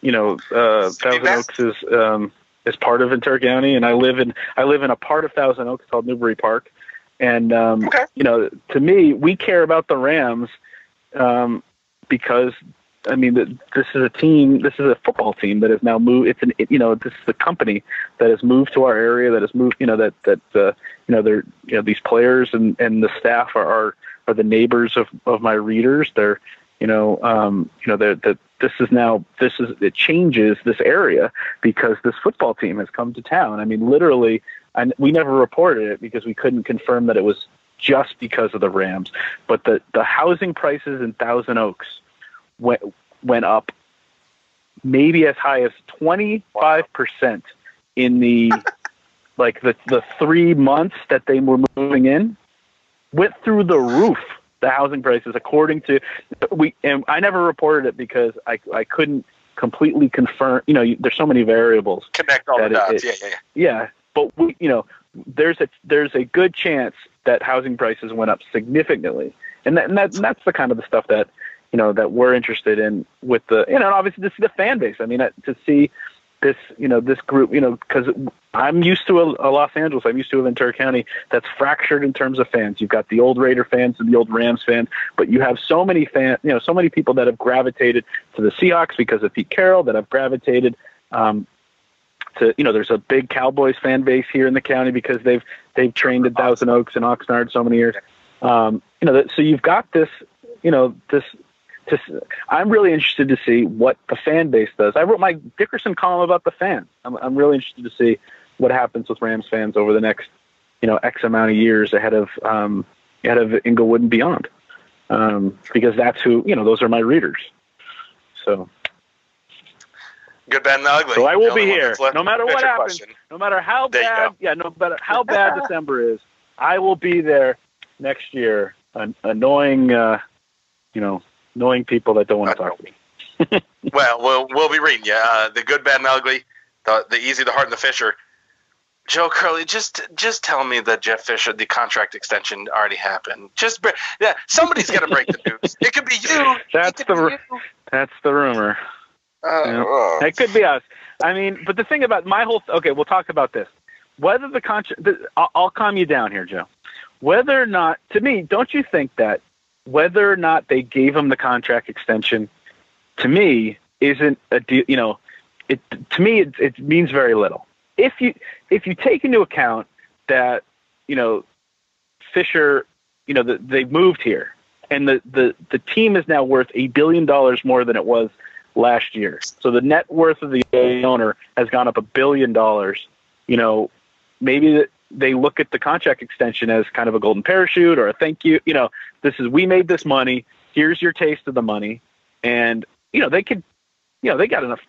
you know, uh, Thousand Oaks is um, is part of Ventura County, and I live in I live in a part of Thousand Oaks called Newbury Park. And um, okay. you know, to me, we care about the Rams um, because I mean, this is a team. This is a football team that has now moved. It's an, you know, this is a company that has moved to our area. That has moved, you know, that that uh, you know, they're you know these players and and the staff are are, are the neighbors of of my readers. They're you know, um, you know, that that this is now this is it changes this area because this football team has come to town. I mean, literally, and we never reported it because we couldn't confirm that it was just because of the Rams. But the, the housing prices in Thousand Oaks went went up maybe as high as twenty five percent in the [LAUGHS] like the the three months that they were moving in. Went through the roof the housing prices according to we and I never reported it because I I couldn't completely confirm you know there's so many variables connect all the dots. it, yeah yeah. Yeah but we you know there's a there's a good chance that housing prices went up significantly, and, that, and, that, and that's the kind of the stuff that you know that we're interested in with the you know obviously to see the fan base. I mean to see this you know this group you know because I'm used to a, a, Los Angeles, I'm used to a Ventura County that's fractured in terms of fans. You've got the old Raider fans and the old Rams fans, but you have so many fan you know so many people that have gravitated to the Seahawks because of Pete Carroll that have gravitated um, to you know there's a big Cowboys fan base here in the county because they've they've trained at Thousand Oaks and Oxnard so many years. Um, you know, so you've got this, you know, this. This, I'm really interested to see what the fan base does. I wrote my Dickerson column about the fans. I'm, I'm really interested to see what happens with Rams fans over the next, you know, X amount of years ahead of um, ahead of Inglewood and beyond, um, because that's who you know. Those are my readers. So Good, bad, and ugly. So I will be here, no matter what happens. Question. No matter how bad, yeah, no matter how [LAUGHS] bad December is, I will be there next year, an, annoying, uh, you know, annoying people that don't want to talk to me. [LAUGHS] well, we'll we'll be reading you. Uh, the good, bad, and ugly, the the easy, the hard, and the Fisher. Joe Curley, just just tell me that Jeff Fisher, the contract extension already happened. Just yeah, somebody's got to break the news. It could be you. [LAUGHS] That's the that's the rumor. Uh, You know? It could be us. I mean, but the thing about my whole okay, we'll talk about this. Whether the contract, I'll, I'll calm you down here, Joe. Whether or not, to me, don't you think that whether or not they gave him the contract extension, to me, isn't a deal. You know, it to me it, it means very little. If you if you take into account that you know Fisher, you know that they moved here, and the the the team is now worth a billion dollars more than it was last year. So the net worth of the owner has gone up a billion dollars. You know, maybe that they look at the contract extension as kind of a golden parachute or a thank you. You know, this is we made this money. Here's your taste of the money, and you know they could, you know, they got enough.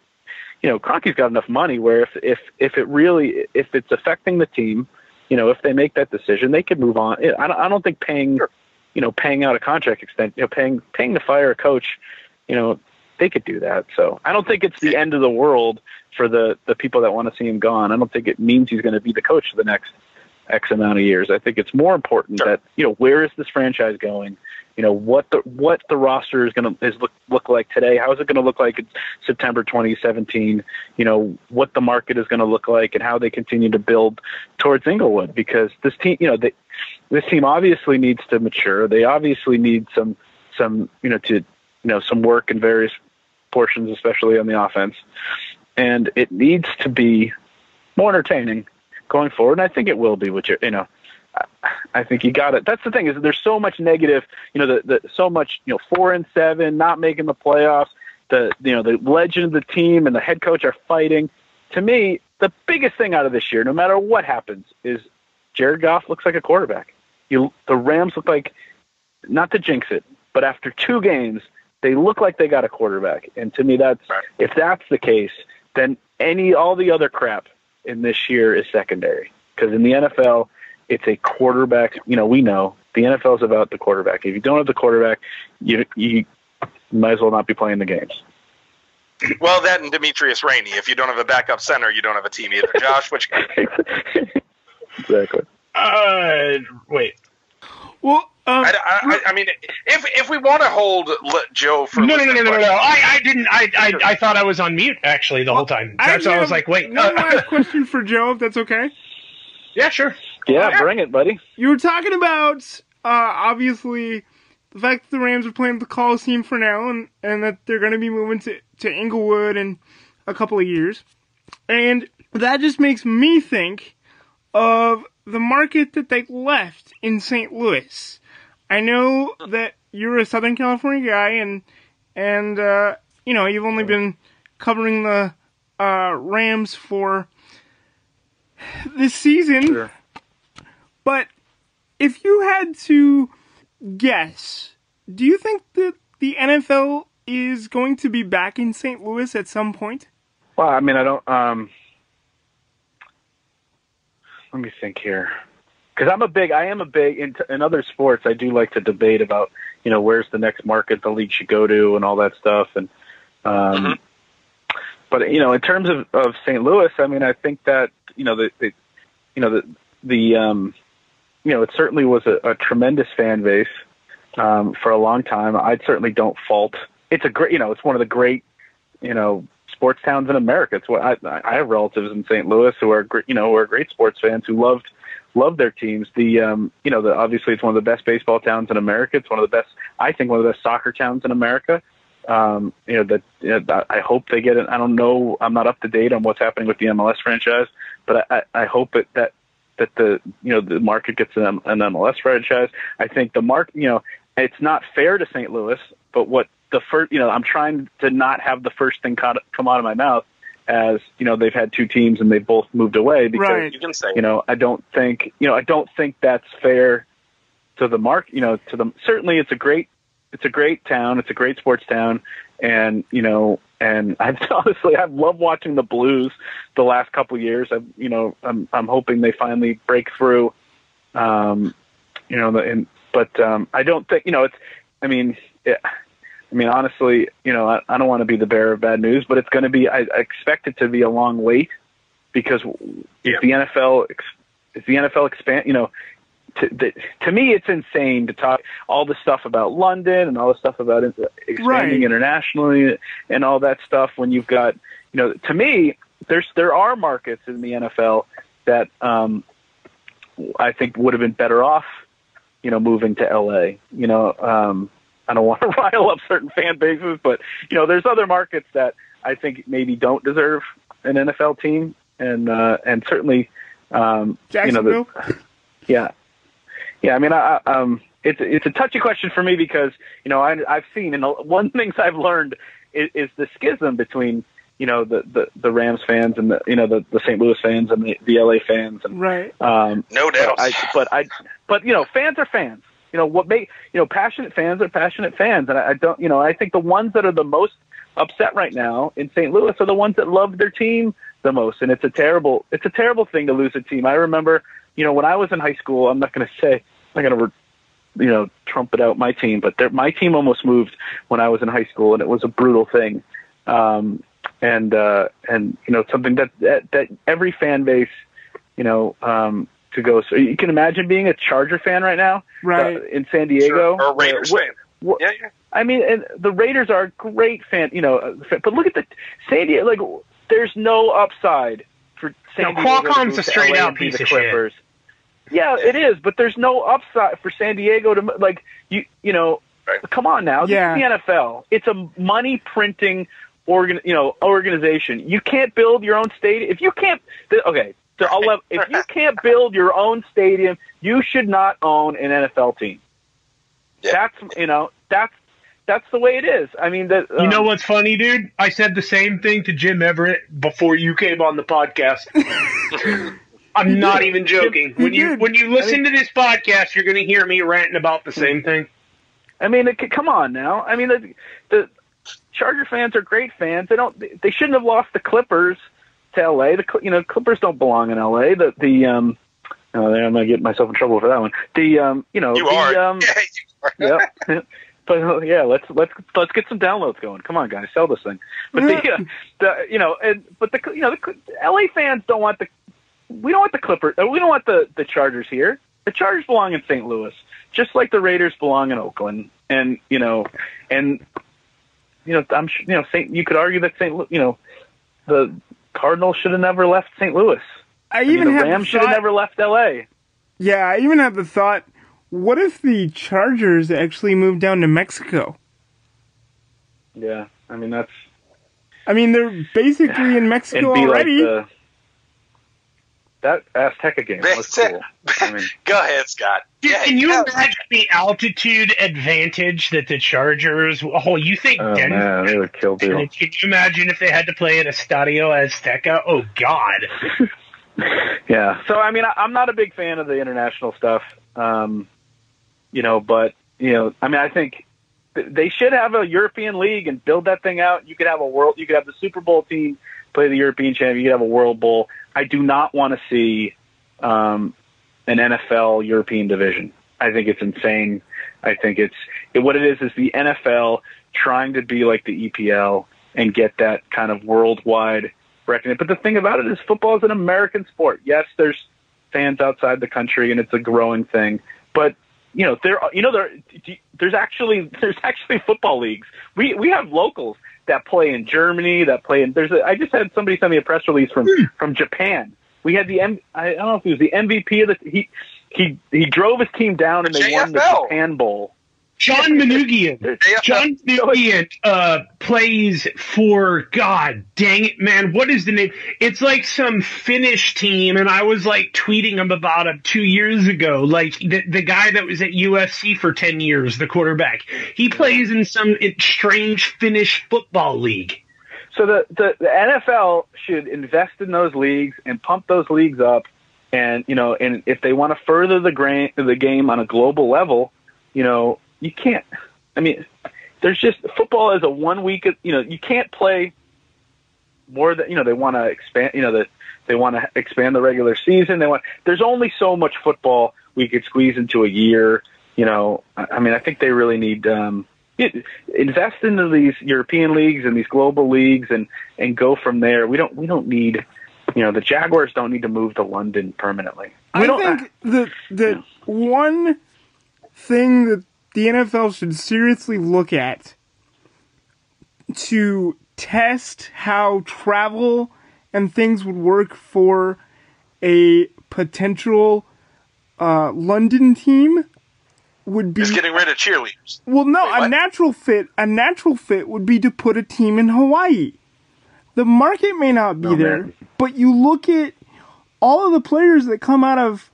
You know, Kroenke's got enough money where if if if it really if it's affecting the team, you know, if they make that decision, they could move on. I don't, I don't think paying, you know, paying out a contract extension, you know, paying paying to fire a coach, you know, they could do that. So I don't think it's the end of the world for the the people that want to see him gone. I don't think it means he's going to be the coach for the next X amount of years. I think it's more important that you know where is this franchise going. You know what the what the roster is going to is look look like today. How is it going to look like in September 2017? You know what the market is going to look like and how they continue to build towards Inglewood because this team, you know, they, this team obviously needs to mature. They obviously need some some you know to you know some work in various portions, especially on the offense, and it needs to be more entertaining going forward. And I think it will be with your, you know, I- I think you got it. That's the thing is there's so much negative, you know, the, the so much, you know, four and seven, not making the playoffs. The you know the legend of the team and the head coach are fighting. To me, the biggest thing out of this year, no matter what happens, is Jared Goff looks like a quarterback. You the Rams look like not to jinx it, but after two games, they look like they got a quarterback. And to me, that's if that's the case, then any all the other crap in this year is secondary. Because in the NFL, it's a quarterback. You know, we know the NFL is about the quarterback. If you don't have the quarterback, you you might as well not be playing the games. Well, that and Demetrius Rhaney. If you don't have a backup center, you don't have a team either. Josh, which [LAUGHS] exactly. Uh, wait. Well, um, I, I, I mean, if if we want to hold Joe for No, no, no, no, no, no, no. I, I didn't. I, I, I thought I was on mute actually the whole time. I That's why I was like, wait. One uh, last [LAUGHS] question for Joe, if that's okay. yeah, sure. Yeah, bring it, buddy. You were talking about uh, obviously the fact that the Rams are playing at the Coliseum for now, and, and that they're going to be moving to to Inglewood in a couple of years, and that just makes me think of the market that they left in St. Louis. I know that you're a Southern California guy, and and uh, you know you've only been covering the uh, Rams for this season. But if you had to guess, do you think that the NFL is going to be back in St. Louis at some point? Well, I mean, I don't. Um, let me think here, because I'm a big. I am a big in, in other sports. I do like to debate about you know where's the next market the league should go to and all that stuff. And um, but you know, in terms of of St. Louis, I mean, I think that you know the, the you know the the um, you know it certainly was a, a tremendous fan base um, for a long time. I certainly don't fault. It's a great, you know, it's one of the great, you know, sports towns in America. It's what I, I have relatives in St. Louis who are, you know, who are great sports fans who loved loved their teams. The, um, you know, the obviously it's one of the best baseball towns in America. It's one of the best, I think, one of the best soccer towns in America. Um, you know that you know, I hope they get it. I don't know. I'm not up to date on what's happening with the MLS franchise, but I, I hope it, that that the you know the market gets an, an MLS franchise. I think the mark you know it's not fair to St. Louis, but what the first you know I'm trying to not have the first thing come out of my mouth as you know they've had two teams and they both moved away because Right. you can say you know I don't think you know I don't think that's fair to the mark you know to them certainly it's a great it's a great town it's a great sports town and you know and [LAUGHS] I've honestly I've loved watching the Blues the last couple of years I've you know I'm I'm hoping they finally break through um you know the and but um I don't think you know it's I mean it, I mean honestly you know I, I don't want to be the bearer of bad news but it's going to be I, I expect it to be a long wait because if the NFL if the NFL expand, you know, to, that, to me, it's insane to talk all the stuff about London and all the stuff about expanding Right. internationally and all that stuff. When you've got, you know, to me, there's there are markets in the NFL that um, I think would have been better off, you know, moving to LA. You know, um, I don't [LAUGHS] want to rile up certain fan bases, but you know, there's other markets that I think maybe don't deserve an NFL team, and uh, and certainly, um, you know, the, [LAUGHS] yeah, yeah. I mean, I, I- um, it's it's a touchy question for me because you know I, I've seen and one of things I've learned is, is the schism between you know the, the the Rams fans and the you know the the St. Louis fans and the the LA fans and Right. um, No doubt. I, but I, but you know, fans are fans. You know what make you know passionate fans are passionate fans, and I, I don't. You know, I think the ones that are the most upset right now in St. Louis are the ones that love their team the most, and it's a terrible, it's a terrible thing to lose a team. I remember, you know, when I was in high school, I'm not going to say, I'm not going to, you know, trumpet out my team, but my team almost moved when I was in high school, and it was a brutal thing. Um, and uh, and you know, something that that, that every fan base, you know, um, to go. So you can imagine being a Charger fan right now, Right. uh, in San Diego, Or a Raiders What- fan. what- Yeah, yeah. I mean, and the Raiders are a great fan, you know, uh, fan- but look at the San Diego. Like, there's no upside for San No, Diego. Qualcomm's a straight LA out piece the of shit. Clippers. Yeah, it is, but there's no upside for San Diego to like you. You know, Right. come on now. This Yeah. is the NFL. It's a money printing organ, you know, organization. You can't build your own stadium if you can't. th- Okay, so I'll if you can't build your own stadium, you should not own an NFL team. Yeah. That's you know that's that's the way it is. I mean that You know um, what's funny, dude? I said the same thing to Jim Everett before you came on the podcast. [LAUGHS] I'm not even joking. He When you did. when you listen to this podcast, you're going to hear me ranting about the same thing. I mean, it, come on now. I mean, the, the Charger fans are great fans. They don't. They shouldn't have lost the Clippers to L.A. The Cl- you know Clippers don't belong in L.A. The the um. Oh, I'm gonna get myself in trouble for that one. The um, you know, You the, are. um, [LAUGHS] yeah, you are. yep. [LAUGHS] But uh, yeah, let's let's let's get some downloads going. Come on, guys, sell this thing. But the, uh, [LAUGHS] the you know, and but the you know the LA fans don't want the we don't want the Clippers. uh, We don't want the the Chargers here. The Chargers belong in St. Louis, just like the Raiders belong in Oakland. And you know, and you know, I'm su- you know, Saint. You could argue that St. Lu- you know, the Cardinals should have never left St. Louis. I I mean, the Rams should have never left L.A. Yeah, I even had the thought, what if the Chargers actually moved down to Mexico? Yeah, I mean that's I mean, they're basically in [SIGHS] Mexico be already. like the that Azteca game was cool. [LAUGHS] I mean, Go ahead, Scott. Dude, Yeah, can you yeah. imagine the altitude advantage that the Chargers? Oh, you think oh Denver? man, they would kill people. Can you imagine if they had to play at Estadio Azteca? Oh God! [LAUGHS] Yeah. So I mean, I, I'm not a big fan of the international stuff. Um, you know, but you know, I mean, I think th- they should have a European league and build that thing out. You could have a world. You could have the Super Bowl team play the European champion. You could have a World Bowl. I do not want to see um, an NFL European division. I think it's insane. I think it's it, what it is is the NFL trying to be like the EPL and get that kind of worldwide recognition. But the thing about it is, football is an American sport. Yes, there's fans outside the country, and it's a growing thing. But you know, there you know there there's actually [LAUGHS] there's actually football leagues. We we have locals that play in Germany, that play in. There's a, I just had somebody send me a press release from hmm. from Japan. We had the M. I don't know if he was the MVP of the he he he drove his team down and they won the JFL. Japan Bowl. John Manugian. John Manugian uh, plays for God dang it, man. What is the name? It's like some Finnish team, and I was like tweeting him about him two years ago. Like the the guy that was at USC for ten years, the quarterback. He plays in some strange Finnish football league. So the, the the NFL should invest in those leagues and pump those leagues up, and you know, and if they want to further the gra- the game on a global level, you know, you can't. I mean, there's just football is a one week. You know, you can't play more than you know. They want to expand. You know, that they want to expand the regular season. They want. There's only so much football we could squeeze into a year. You know, I I mean, I think they really need. um invest into these European leagues and these global leagues and and go from there. We don't we don't need you know, the Jaguars don't need to move to London permanently. We I don't. think the the one thing that the NFL should seriously look at to test how travel and things would work for a potential uh, London team would be Just getting rid of cheerleaders. well, no, Wait, a what? natural fit. A natural fit would be to put a team in Hawaii. The market may not be Oh, there, man. but you look at all of the players that come out of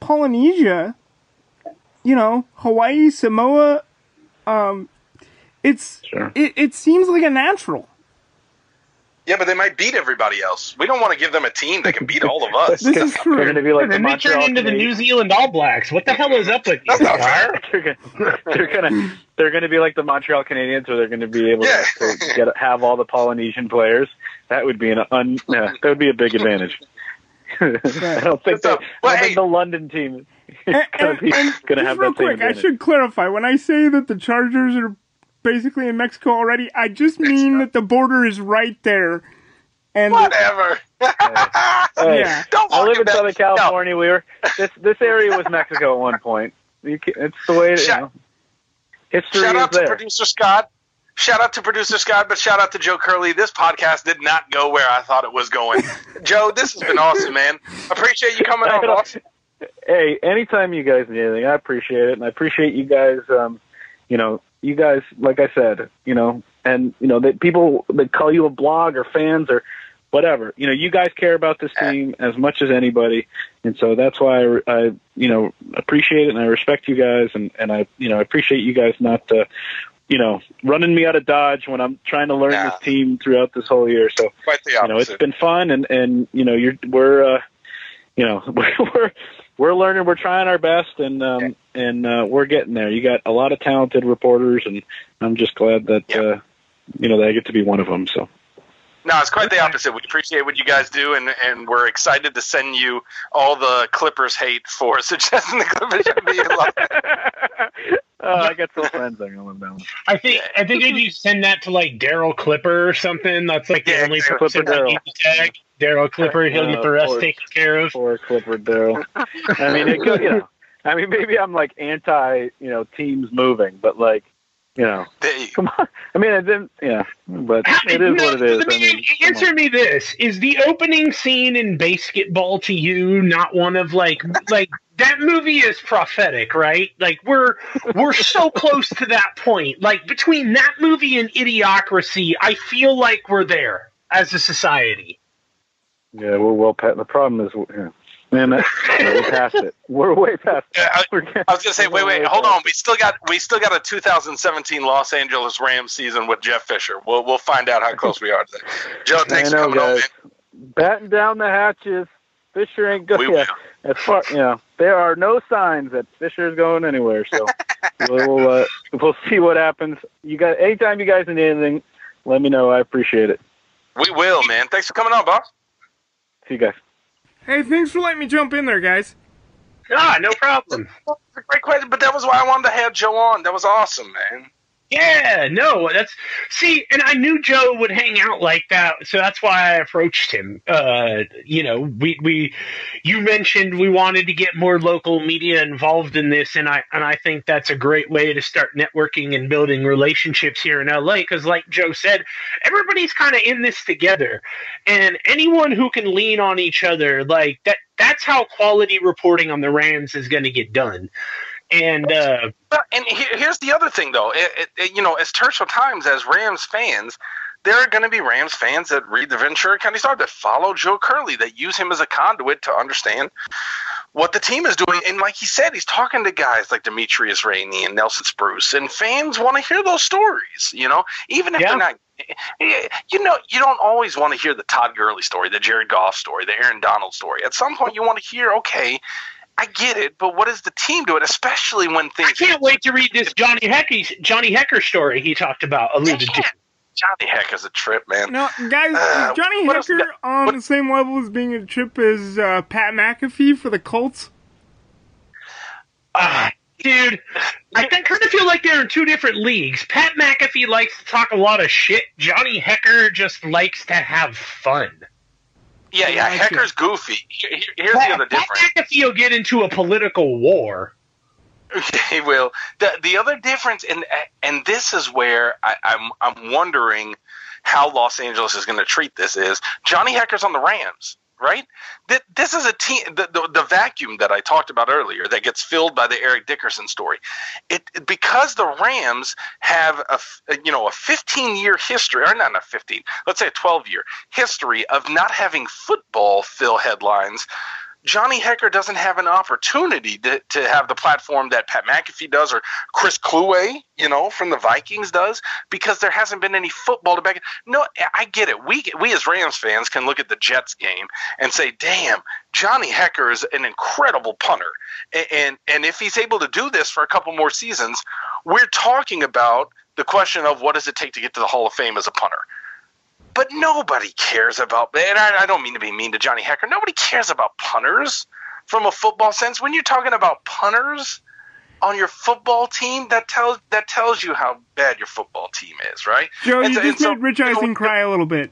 Polynesia. You know, Hawaii, Samoa. Um, it's Sure. it, it seems like a natural. Yeah, but they might beat everybody else. We don't want to give them a team that can beat all of us. [LAUGHS] This is They're going true. to be like and the then they turn Montreal into the New Zealand All Blacks. What the hell is up with you? That's not fair. they're gonna they're gonna be like the Montreal Canadiens, where they're gonna be able Yeah. to, to get have all the Polynesian players. That would be an un yeah, that would be a big advantage. [LAUGHS] I don't think What's up? I don't hey. think the London team is And, and, [LAUGHS] be and just have real that same quick, I should clarify when I say that the Chargers are basically in Mexico already. I just mean that the border is right there. And Whatever. Hey, [LAUGHS] yeah. Don't I live in Southern bet- California. We were this this area was Mexico at one point. You can, it's the way it, you know, history Shout is out to producer Scott. Shout out to producer Scott, but shout out to Joe Curley. This podcast did not go where I thought it was going. [LAUGHS] Joe, this has been awesome, man. Appreciate you coming on, boss. Hey, anytime you guys need anything, I appreciate it, and I appreciate you guys. Um, you know, you guys, like I said, you know, and you know that people that call you a blog or fans or whatever. You know, you guys care about this team as much as anybody, and so that's why I, I you know, appreciate it and I respect you guys, and and I, you know, I appreciate you guys not. Uh, you know, running me out of Dodge when I'm trying to learn Nah. this team throughout this whole year. So you know, it's been fun, and and you know, you're we're uh, you know we're we're learning, we're trying our best, and um, and uh, we're getting there. You got a lot of talented reporters, and I'm just glad that Yeah. uh, you know that I get to be one of them. So No, it's quite the opposite. We appreciate what you guys do, and, and we're excited to send you all the Clippers hate for [LAUGHS] suggesting the Clippers should be in London. [LAUGHS] oh, I got some friends there on that one. I think I think if you send that to like Daryl Clipper or something, that's like the Yeah, only Clipper person that Darryl. you need to tag. Daryl Clipper, he'll get the rest Uh, taken care of. Poor Clifford Daryl. I mean, it could, you know, I mean, maybe I'm like anti, you know, teams moving, but like, you know, They- come on. I mean, it didn't, yeah, but How- it is what it is. I I mean, mean, answer me this: Is the opening scene in BASEketball to you not one of like like that movie is prophetic, right? Like we're we're so close to that point. Like between that movie and Idiocracy, I feel like we're there as a society. Yeah, we're well past. The problem is, yeah. man, that, yeah, we're past it. We're way past. Yeah, I, I was gonna say, wait, wait, hold on. We still got we still got a 2017 Los Angeles Rams season with Jeff Fisher. We'll we'll find out how close we are to that. Joe, [LAUGHS] thanks I know, for coming on, guys. man. Batten down the hatches. Fisher ain't good. We Yeah, as far you know, there are no signs that Fisher's going anywhere. So [LAUGHS] we'll uh, we'll see what happens. You got anytime you guys need anything, let me know. I appreciate it. We will, man. Thanks for coming on, boss. See you guys. Hey, thanks for letting me jump in there, guys. Ah, no problem. That's a great question, but that was why I wanted to have Joe on. That was awesome, man. Yeah, no, that's see, and I knew Joe would hang out like that, so that's why I approached him. Uh, you know, we we you mentioned we wanted to get more local media involved in this, and I and I think that's a great way to start networking and building relationships here in LA. Because, like Joe said, everybody's kind of in this together, and anyone who can lean on each other, like that, that's how quality reporting on the Rams is going to get done. And uh, and here's the other thing, though. It, it, you know, as Turf Show Times, as Rams fans, there are going to be Rams fans that read the Ventura County Star that follow Joe Curley, that use him as a conduit to understand what the team is doing. And like he said, he's talking to guys like Demetrius Rhaney and Nelson Spruce, and fans want to hear those stories. You know, even if Yeah. they're not. You know, you don't always want to hear the Todd Gurley story, the Jared Goff story, the Aaron Donald story. At some point, you want to hear, okay, I get it, but what does the team do it? Especially when things. I can't wait to read this Johnny Hekker Johnny Hekker story he talked about alluded to. Johnny Heck is a trip, man. No, guys, Uh, Johnny what else Hekker on What- the same level as being a trip as uh, Pat McAfee for the Colts? Ah, dude, I kind of feel like they're in two different leagues. Pat McAfee likes to talk a lot of shit. Johnny Hekker just likes to have fun. Yeah, yeah. Gotcha. Hekker's goofy. Here- here- Here's the other Pat difference. McAfee will get into a political war. [LAUGHS] he will. The the other difference, and and this is where I, I'm I'm wondering how Los Angeles is going to treat this is Johnny Hekker's on the Rams, right? This is a team. The, the the vacuum that I talked about earlier that gets filled by the Eric Dickerson story. It because the Rams have a you know a 15 year history, or not a 15, let's say a 12 year history of not having football fill headlines. Johnny Hekker doesn't have an opportunity to, to have the platform that Pat McAfee does or Chris Kluwe, you know, from the Vikings does, because there hasn't been any football to back it. No, I get it. We we as Rams fans can look at the Jets game and say, "Damn, Johnny Hekker is an incredible punter," A- and and if he's able to do this for a couple more seasons, we're talking about the question of what does it take to get to the Hall of Fame as a punter. But nobody cares about, and I, I don't mean to be mean to Johnny Hekker. Nobody cares about punters from a football sense. When you're talking about punters on your football team, that tells that tells you how bad your football team is, right? Joe, And you so- just so, made Rich you know, Eisen cry a little bit.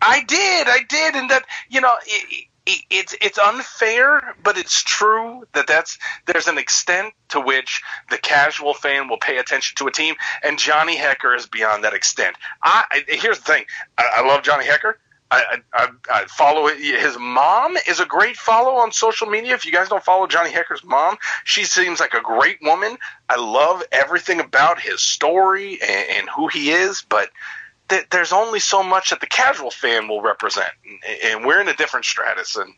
I did, I did, and that you know, it, it's it's unfair, but it's true that that's there's an extent to which the casual fan will pay attention to a team, and Johnny Hekker is beyond that extent. I, here's the thing, I, I love Johnny Hekker. I, I, I follow. His mom is a great follow on social media. If you guys don't follow Johnny Hekker's mom, she seems like a great woman. I love everything about his story and, and who he is, but th- there's only so much that the casual fan will represent, and, and we're in a different stratus, and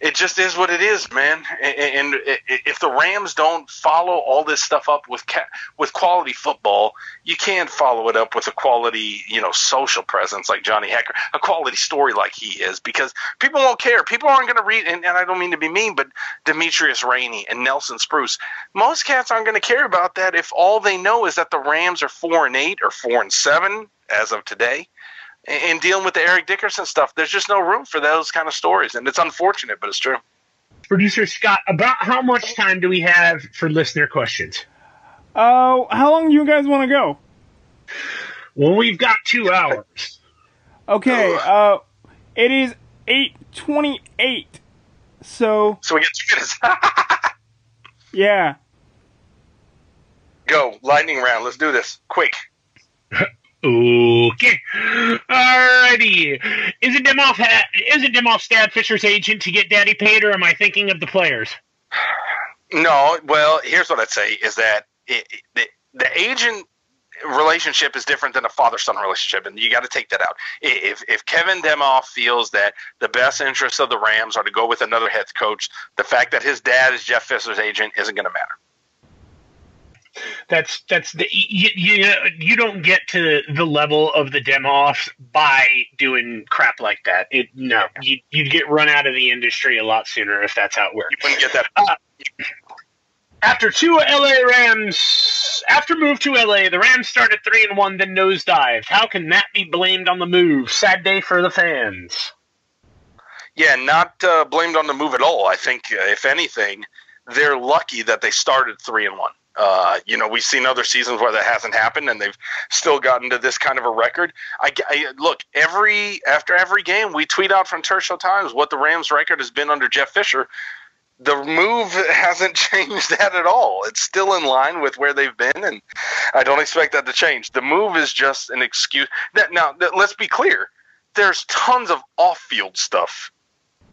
it just is what it is, man. And, and if the Rams don't follow all this stuff up with ca- with quality football, you can't follow it up with a quality, you know, social presence like Johnny Hekker, a quality story like he is, because people won't care. People aren't going to read, and, and I don't mean to be mean, but Demetrius Rhaney and Nelson Spruce, most cats aren't going to care about that if all they know is that the Rams are four and eight or four and seven as of today. And dealing with the Eric Dickerson stuff, there's just no room for those kind of stories, and it's unfortunate, but it's true. Producer Scott, about how much time do we have for listener questions? Uh, how long do you guys want to go? Well, we've got two hours. Okay, uh, it is 8.28. So, So we get two minutes. [LAUGHS] yeah. Go lightning round. Let's do this quick. [LAUGHS] Okay. Alrighty. Is it Demoff ha- uh, is it Demoff Stab Fisher's agent to get Daddy paid, or am I thinking of the players? No, well, here's what I'd say is that it, it, the, agent relationship is different than a father-son relationship, and you got to take that out. If if Kevin Demoff feels that the best interests of the Rams are to go with another head coach, the fact that his dad is Jeff Fisher's agent isn't going to matter. That's that's the you, you you don't get to the level of the Demoffs by doing crap like that. It no, you you'd get run out of the industry a lot sooner if that's how it works. You wouldn't get that. Uh, after two LA Rams, after move to LA, the Rams started three and one, then nosedived. How can that be blamed on the move? Sad day for the fans. Yeah, not uh, blamed on the move at all. I think, uh, if anything, they're lucky that they started three and one. Uh, you know, we've seen other seasons where that hasn't happened, and they've still gotten to this kind of a record. I, I- look every after every game, we tweet out from Show Times what the Rams' record has been under Jeff Fisher. The move [LAUGHS] hasn't [LAUGHS] changed that at all. It's still in line with where they've been, and I don't expect that to change. The move is just an excuse. That, now, let's be clear. There's tons of off-field stuff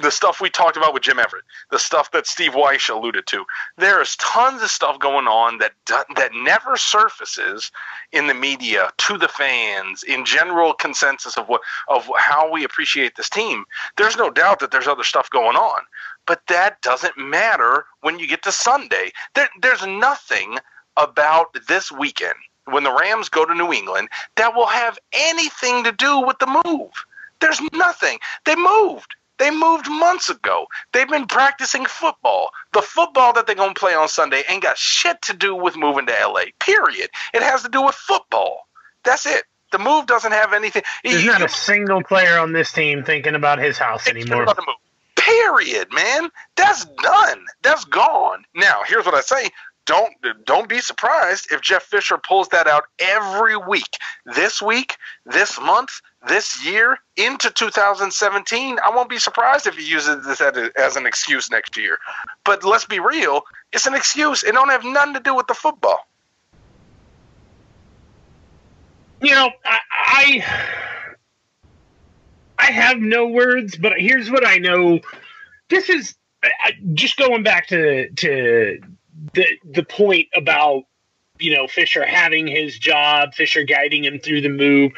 the stuff we talked about with Jim Everett, the stuff that Steve Wyche alluded to. There is tons of stuff going on that that never surfaces in the media to the fans in general consensus of what of how we appreciate this team. There's no doubt that there's other stuff going on, but that doesn't matter when you get to Sunday. There, there's nothing about this weekend when the Rams go to New England that will have anything to do with the move. There's nothing. They moved. They moved months ago. They've been practicing football. The football that they're going to play on Sunday ain't got shit to do with moving to LA, period. It has to do with football. That's it. The move doesn't have anything. There's you- not a single player on this team thinking about his house anymore. about the move. Period, man. That's done. That's gone. Now, here's what I say. Don't don't be surprised if Jeff Fisher pulls that out every week. This week, this month, this year into 2017. I won't be surprised if he uses this as an excuse next year. But let's be real, it's an excuse. It don't have nothing to do with the football. You know, I, I I have no words, but here's what I know. This is just going back to to the the point about you know Fisher having his job, Fisher guiding him through the move,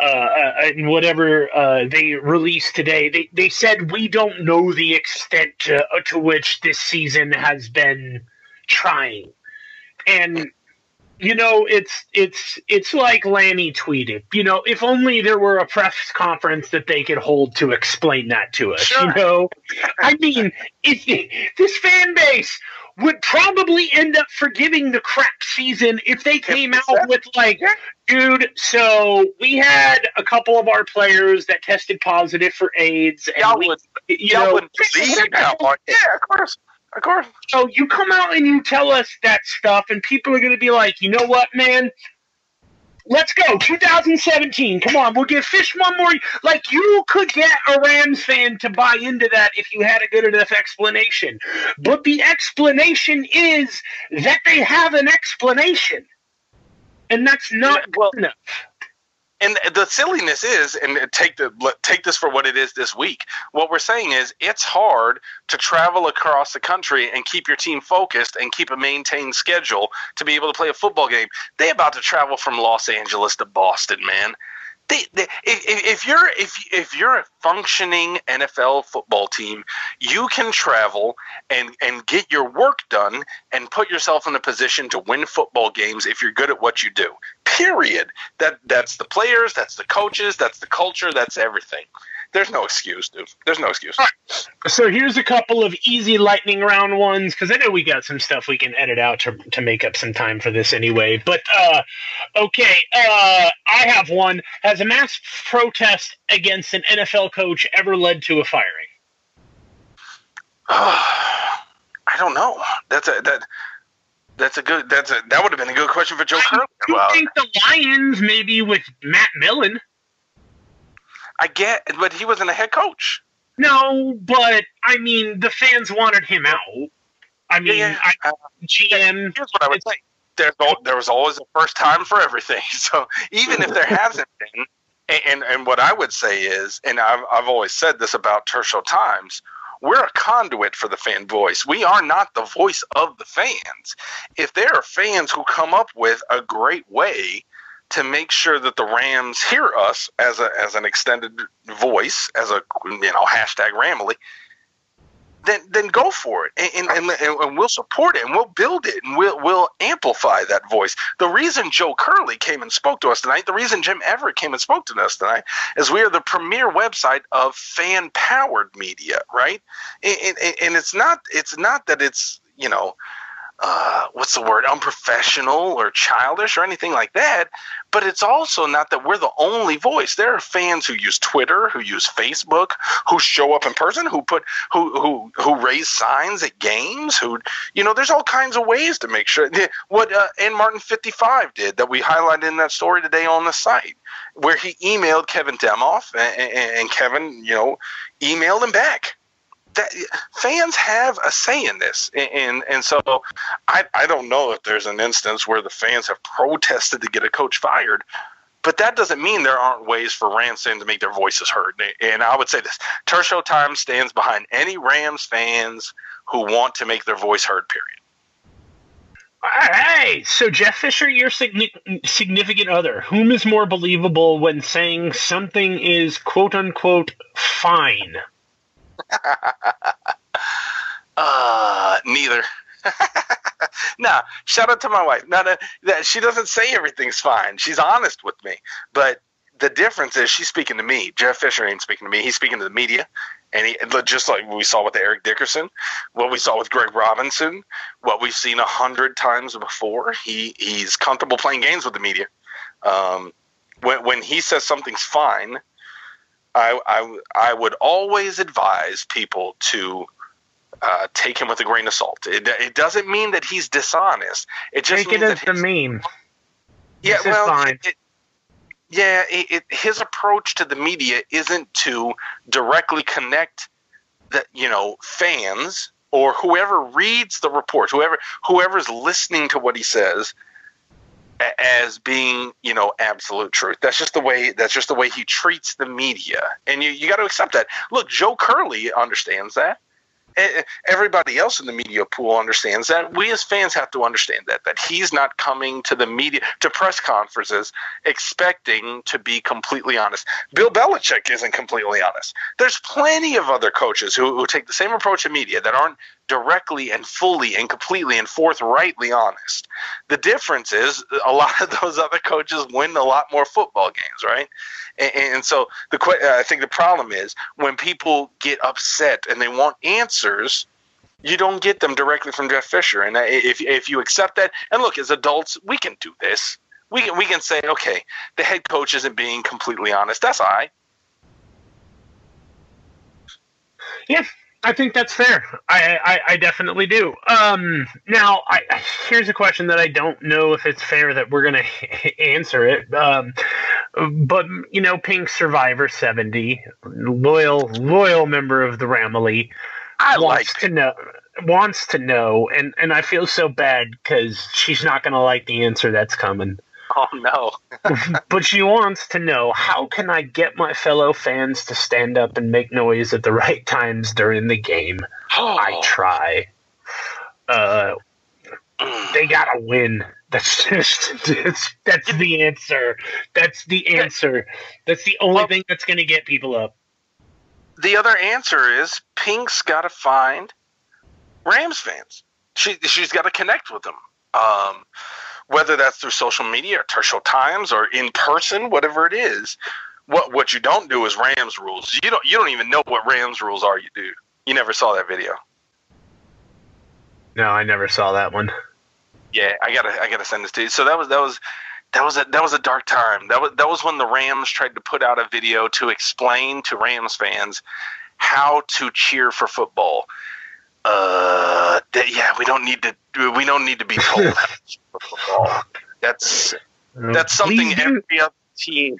uh, uh, and whatever uh, they released today. They they said we don't know the extent to, to which this season has been trying, and you know, it's it's it's like Lanny tweeted. You know, if only there were a press conference that they could hold to explain that to us. Sure. You know, I mean, if [LAUGHS] this fan base would probably end up forgiving the crap season if they came out with like, dude. So we had a couple of our players that tested positive for AIDS, and y'all we, would, you y'all know, wouldn't believe Yeah, of course. Of course. So you come out and you tell us that stuff, and people are going to be like, you know what, man? Let's go. 2017. Come on. We'll give Fish one more. Like, you could get a Rams fan to buy into that if you had a good enough explanation. But the explanation is that they have an explanation. And that's not well, good enough and the silliness is, and take the take this for what it is this week. What we're saying is, it's hard to travel across the country and keep your team focused and keep a maintained schedule to be able to play a football game. They about to travel from Los Angeles to Boston, man they, they, if, if you're if if you're a functioning NFL football team, you can travel and and get your work done and put yourself in a position to win football games if you're good at what you do. Period. That that's the players, that's the coaches, that's the culture, that's everything there's no excuse, dude. There's no excuse. So here's a couple of easy lightning round ones because I know we got some stuff we can edit out to to make up some time for this anyway. But uh, okay, uh, I have one. Has a mass protest against an NFL coach ever led to a firing? [SIGHS] I don't know. That's a that. That's a good. That's a. That would have been a good question for Joe Curley. I well, think the Lions, maybe with Matt Millen. I get, but he wasn't a head coach. No, but I mean, the fans wanted him out. I mean, yeah, I, uh, GM. Here's what I would say: there's there was always a first time for everything. [LAUGHS] So even if there hasn't been, and and what I would say is, and I've I've always said this about Show Times, we're a conduit for the fan voice. We are not the voice of the fans. If there are fans who come up with a great way to make sure that the Rams hear us as a as an extended voice, as a you know hashtag Ramily, then then go for it, and, and, and, and we'll support it, and we'll build it, and we'll we'll amplify that voice. The reason Joe Curley came and spoke to us tonight, the reason Jim Everett came and spoke to us tonight, is we are the premier website of fan powered media, right? And, and, and it's not it's not that it's you know uh, what's the word unprofessional or childish or anything like that but it's also not that we're the only voice. There are fans who use twitter who use facebook who show up in person who put who who who raise signs at games who you know there's all kinds of ways to make sure what uh, martin 55 did that we highlighted in that story today on the site where he emailed kevin demoff and, and kevin you know emailed him back that fans have a say in this, and and so I I don't know if there's an instance where the fans have protested to get a coach fired, but that doesn't mean there aren't ways for Rams fans to make their voices heard. And I would say this: Show Time stands behind any Rams fans who want to make their voice heard. Period. Hey, so Jeff Fisher, your significant other, whom is more believable when saying something is quote unquote fine? [LAUGHS] uh, neither. [LAUGHS] no, shout out to my wife. No, no, that she doesn't say everything's fine. She's honest with me. But the difference is she's speaking to me. Jeff Fisher ain't speaking to me. He's speaking to the media. And he, just like we saw with Eric Dickerson, what we saw with Greg Robinson, what we've seen a hundred times before, he, he's comfortable playing games with the media. Um, when, when he says something's fine, I, I, I would always advise people to uh, take him with a grain of salt. It, it doesn't mean that he's dishonest. It just Take it means as that the his- meme. yeah, This well. It, yeah, it, it, his approach to the media isn't to directly connect the you know fans or whoever reads the reports, whoever whoever's listening to what he says as being you know absolute truth. That's just the way. That's just the way he treats the media, and you you got to accept that. Look, Joe Curley understands that. Everybody else in the media pool understands that. We as fans have to understand that that he's not coming to the media to press conferences expecting to be completely honest. Bill Belichick isn't completely honest. There's plenty of other coaches who, who take the same approach to media that aren't directly and fully and completely and forthrightly honest. The difference is a lot of [LAUGHS] those other coaches win a lot more football games, right? And, and so the uh, I think the problem is when people get upset and they want answers, you don't get them directly from Jeff Fisher. And if if you accept that, and look, as adults, we can do this. We can we can say, okay, the head coach isn't being completely honest. That's right. Yeah, I think that's fair. I, I, I definitely do. Um, now, I, here's a question that I don't know if it's fair that we're going [LAUGHS] to answer it. Um, but you know, Pink Survivor seventy, loyal loyal member of the Ramily, I wants like to know wants to know, and and I feel so bad because she's not going to like the answer that's coming. [LAUGHS] Oh no. [LAUGHS] but she wants to know how can I get my fellow fans to stand up and make noise at the right times during the game? I try. Uh, they gotta win. That's [LAUGHS] just that's, that's the answer. That's the answer. That's the only thing that's gonna get people up. the other answer is Pink's got to find Rams fans. She she's got to connect with them. Um, whether that's through social media or Turf Show Times or in person, whatever it is. What what you don't do is Rams rules. You don't you don't even know what Rams rules are. You do. You never saw that video. No, I never saw that one. Yeah, I gotta I gotta send this to you. So that was that was that was a that was a dark time. That was that was when the Rams tried to put out a video to explain to Rams fans how to cheer for football. Uh, that, yeah, we don't need to we don't need to be told how to cheer for football. That's that's something every other team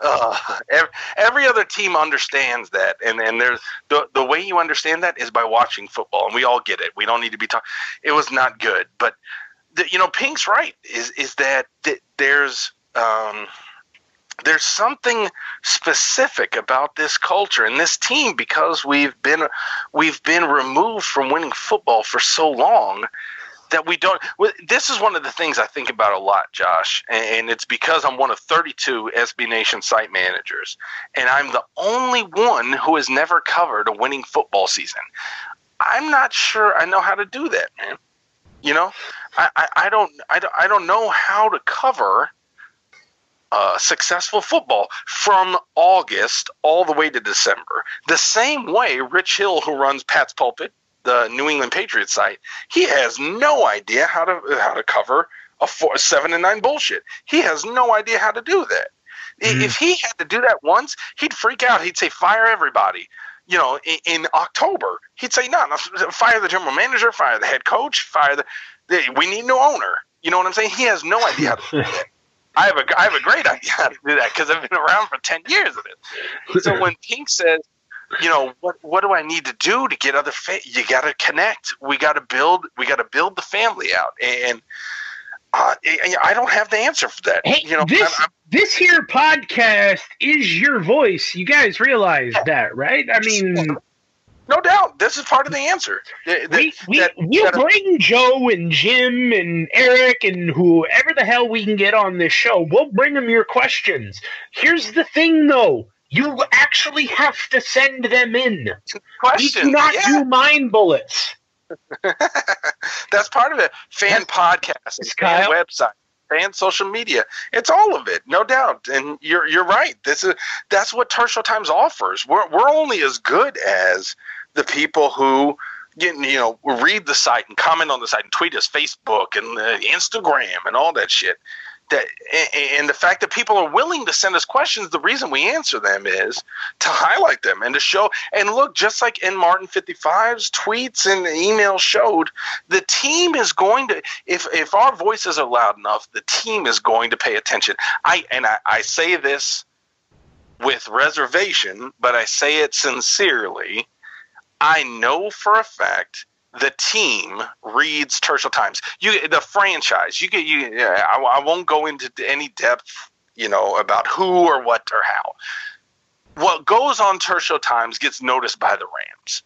uh, every, every other team understands that. And and there's the the way you understand that is by watching football and we all get it. We don't need to be talking it was not good. But the, you know pink's right is is that th- there's um there's something specific about this culture and this team because we've been we've been removed from winning football for so long that we don't. This is one of the things I think about a lot, Josh, and it's because I'm one of 32 SB Nation site managers, and I'm the only one who has never covered a winning football season. I'm not sure I know how to do that, man. You know, I, I, I don't I don't I don't know how to cover uh, successful football from August all the way to December. The same way Rich Hill, who runs Pat's Pulpit, the New England Patriots site, he has no idea how to how to cover a four, seven and nine bullshit. He has no idea how to do that. I If he had to do that once, he'd freak out. He'd say, "Fire everybody." You know, in, in October, he'd say, "No, no, fire the general manager, fire the head coach, fire the, the. We need no owner." You know what I'm saying? He has no idea how to do that. [LAUGHS] I have a I have a great idea how to do that because I've been around for ten years of it. So when [LAUGHS] Pink says, you know, what what do I need to do to get other fa- you got to connect. We got to build we got to build the family out and uh, I I don't have the answer for that. Hey, you know, this I'm- I'm- this here podcast is your voice. You guys realize that, right? I mean, no doubt this is part of the answer. Th- we we that, we'll that- bring Joe and Jim and Eric and whoever the hell we can get on this show. We'll bring them your questions. Here's the thing, though. You actually have to send them in. We questions. do not yeah. do mind bullets. [LAUGHS] That's part of it. Fan podcasts, fan website, fan social media. It's all of it, no doubt. And you're you're right. This is that's what Turf Show Times offers. We're we're only as good as the people who you know read the site and comment on the site and tweet us Facebook and uh, Instagram and all that shit. that and the fact that people are willing to send us questions the reason we answer them is to highlight them and to show and look just like in martin 55's tweets and emails showed the team is going to if if our voices are loud enough the team is going to pay attention i and i, I say this with reservation but i say it sincerely i know for a fact the team reads Turf Show Times. You the franchise. You get you. I, I won't go into any depth, you know, about who or what or how. What goes on Turf Show Times gets noticed by the Rams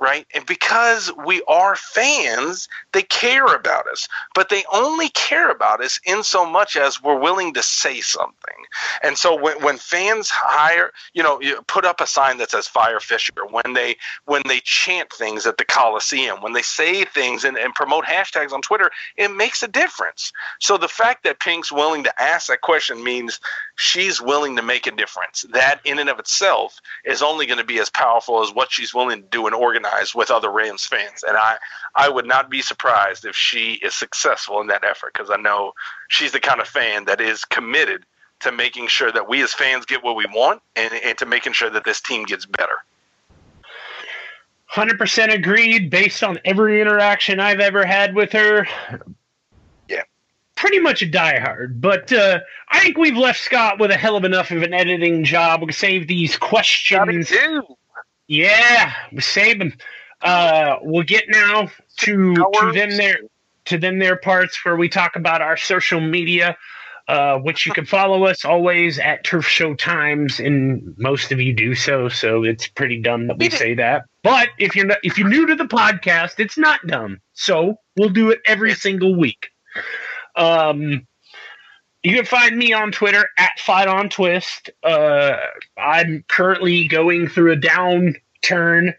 right? And because we are fans, they care about us, but they only care about us in so much as we're willing to say something. And so when, when fans hire, you know, you put up a sign that says "Fire Fisher," when they when they chant things at the Coliseum, when they say things and, and promote hashtags on Twitter, it makes a difference. So the fact that Pink's willing to ask that question means she's willing to make a difference. That in and of itself is only going to be as powerful as what she's willing to do and with other Rams fans. And I, I would not be surprised if she is successful in that effort because I know she's the kind of fan that is committed to making sure that we as fans get what we want and, and to making sure that this team gets better. 100% agreed based on every interaction I've ever had with her Yeah. pretty much a diehard, but uh, I think we've left Scott with a hell of enough of an editing job. We save these questions. Yeah, them. Uh, we'll get now to to them their to them their parts where we talk about our social media, uh, which you can follow us always at Turf Show Times, and most of you do so. So it's pretty dumb that we say that. But if you're not, if you're new to the podcast, it's not dumb. So we'll do it every single week. Um, you can find me on Twitter at Fight on Twist. Uh, I'm currently going through a downturn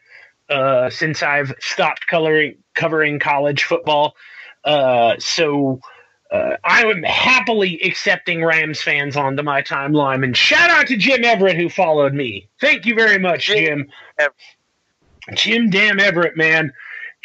uh, since I've stopped coloring, covering college football. Uh, so uh, I am happily accepting Rams fans onto my timeline. And shout out to Jim Everett who followed me. Thank you very much, Jim. Jim Damn Everett, man.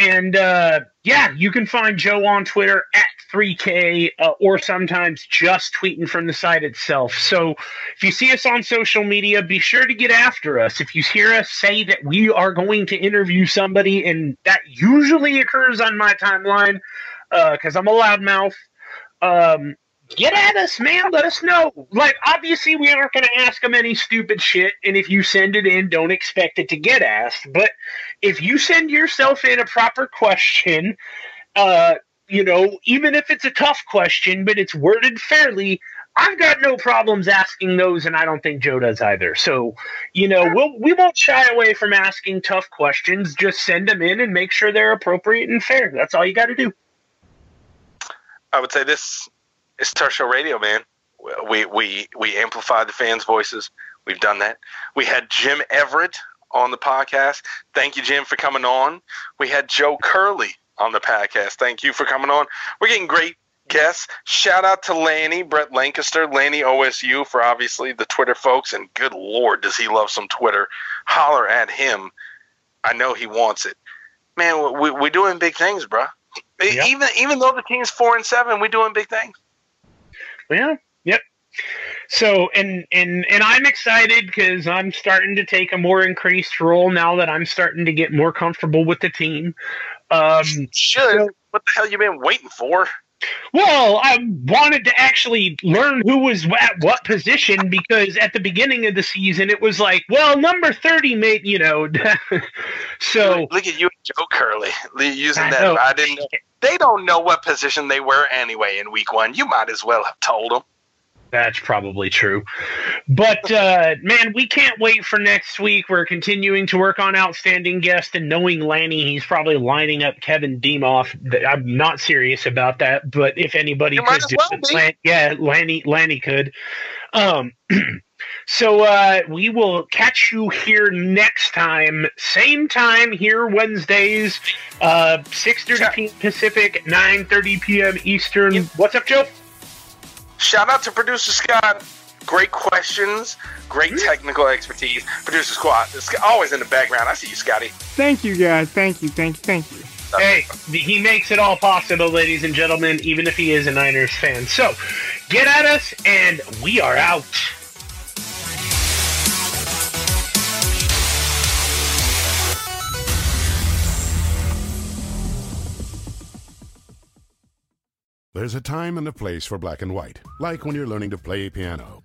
And uh, yeah, you can find Joe on Twitter at 3K uh, or sometimes just tweeting from the site itself. So if you see us on social media, be sure to get after us. If you hear us say that we are going to interview somebody, and that usually occurs on my timeline because uh, I'm a loudmouth. Um, get at us, man. Let us know. Like, obviously, we aren't going to ask them any stupid shit. And if you send it in, don't expect it to get asked. But if you send yourself in a proper question, uh, you know, even if it's a tough question, but it's worded fairly, I've got no problems asking those, and I don't think Joe does either. So, you know, we'll, we won't shy away from asking tough questions. Just send them in and make sure they're appropriate and fair. That's all you got to do. I would say this Turf Show Radio, man. We we we amplify the fans' voices. We've done that. We had Jim Everett on the podcast. Thank you, Jim, for coming on. We had Joe Curley on the podcast. Thank you for coming on. We're getting great guests. Shout out to Lanny, Brett Lancaster, Lanny OSU for obviously the Twitter folks. And good Lord, does he love some Twitter. Holler at him. I know he wants it. Man, we, we're doing big things, bro. Yep. Even even though the team's four and seven, we're doing big things. Yeah. Yep. So and and and I'm excited because I'm starting to take a more increased role now that I'm starting to get more comfortable with the team. Um, Should. So, what the hell you been waiting for? Well, I wanted to actually learn who was at what position because at the beginning of the season it was like, well, number thirty made you know. [LAUGHS] so look, look, at you, Joe Curley, using I that. Know. I didn't. They don't know what position they were anyway in week one. You might as well have told them. That's probably true. But uh, man, we can't wait for next week. We're continuing to work on outstanding guest and knowing Lanny, he's probably lining up Kevin Demoff. I'm not serious about that, but if anybody you could do well it, Lan- yeah, Lanny Lanny could. Um, [CLEARS THROAT] so uh, we will catch you here next time, same time here Wednesdays, uh, six thirty p.m. Pacific, nine thirty p.m. Eastern. Yep. What's up, Joe? Shout out to producer Scott. Great questions, great mm-hmm. technical expertise. Producer Scott, always in the background. I see you, Scotty. Thank you, guys. Thank you, thank you, thank you. Hey, he makes it all possible, ladies and gentlemen, even if he is a Niners fan. So, get at us, and we are out. There's a time and a place for black and white, like when you're learning to play piano,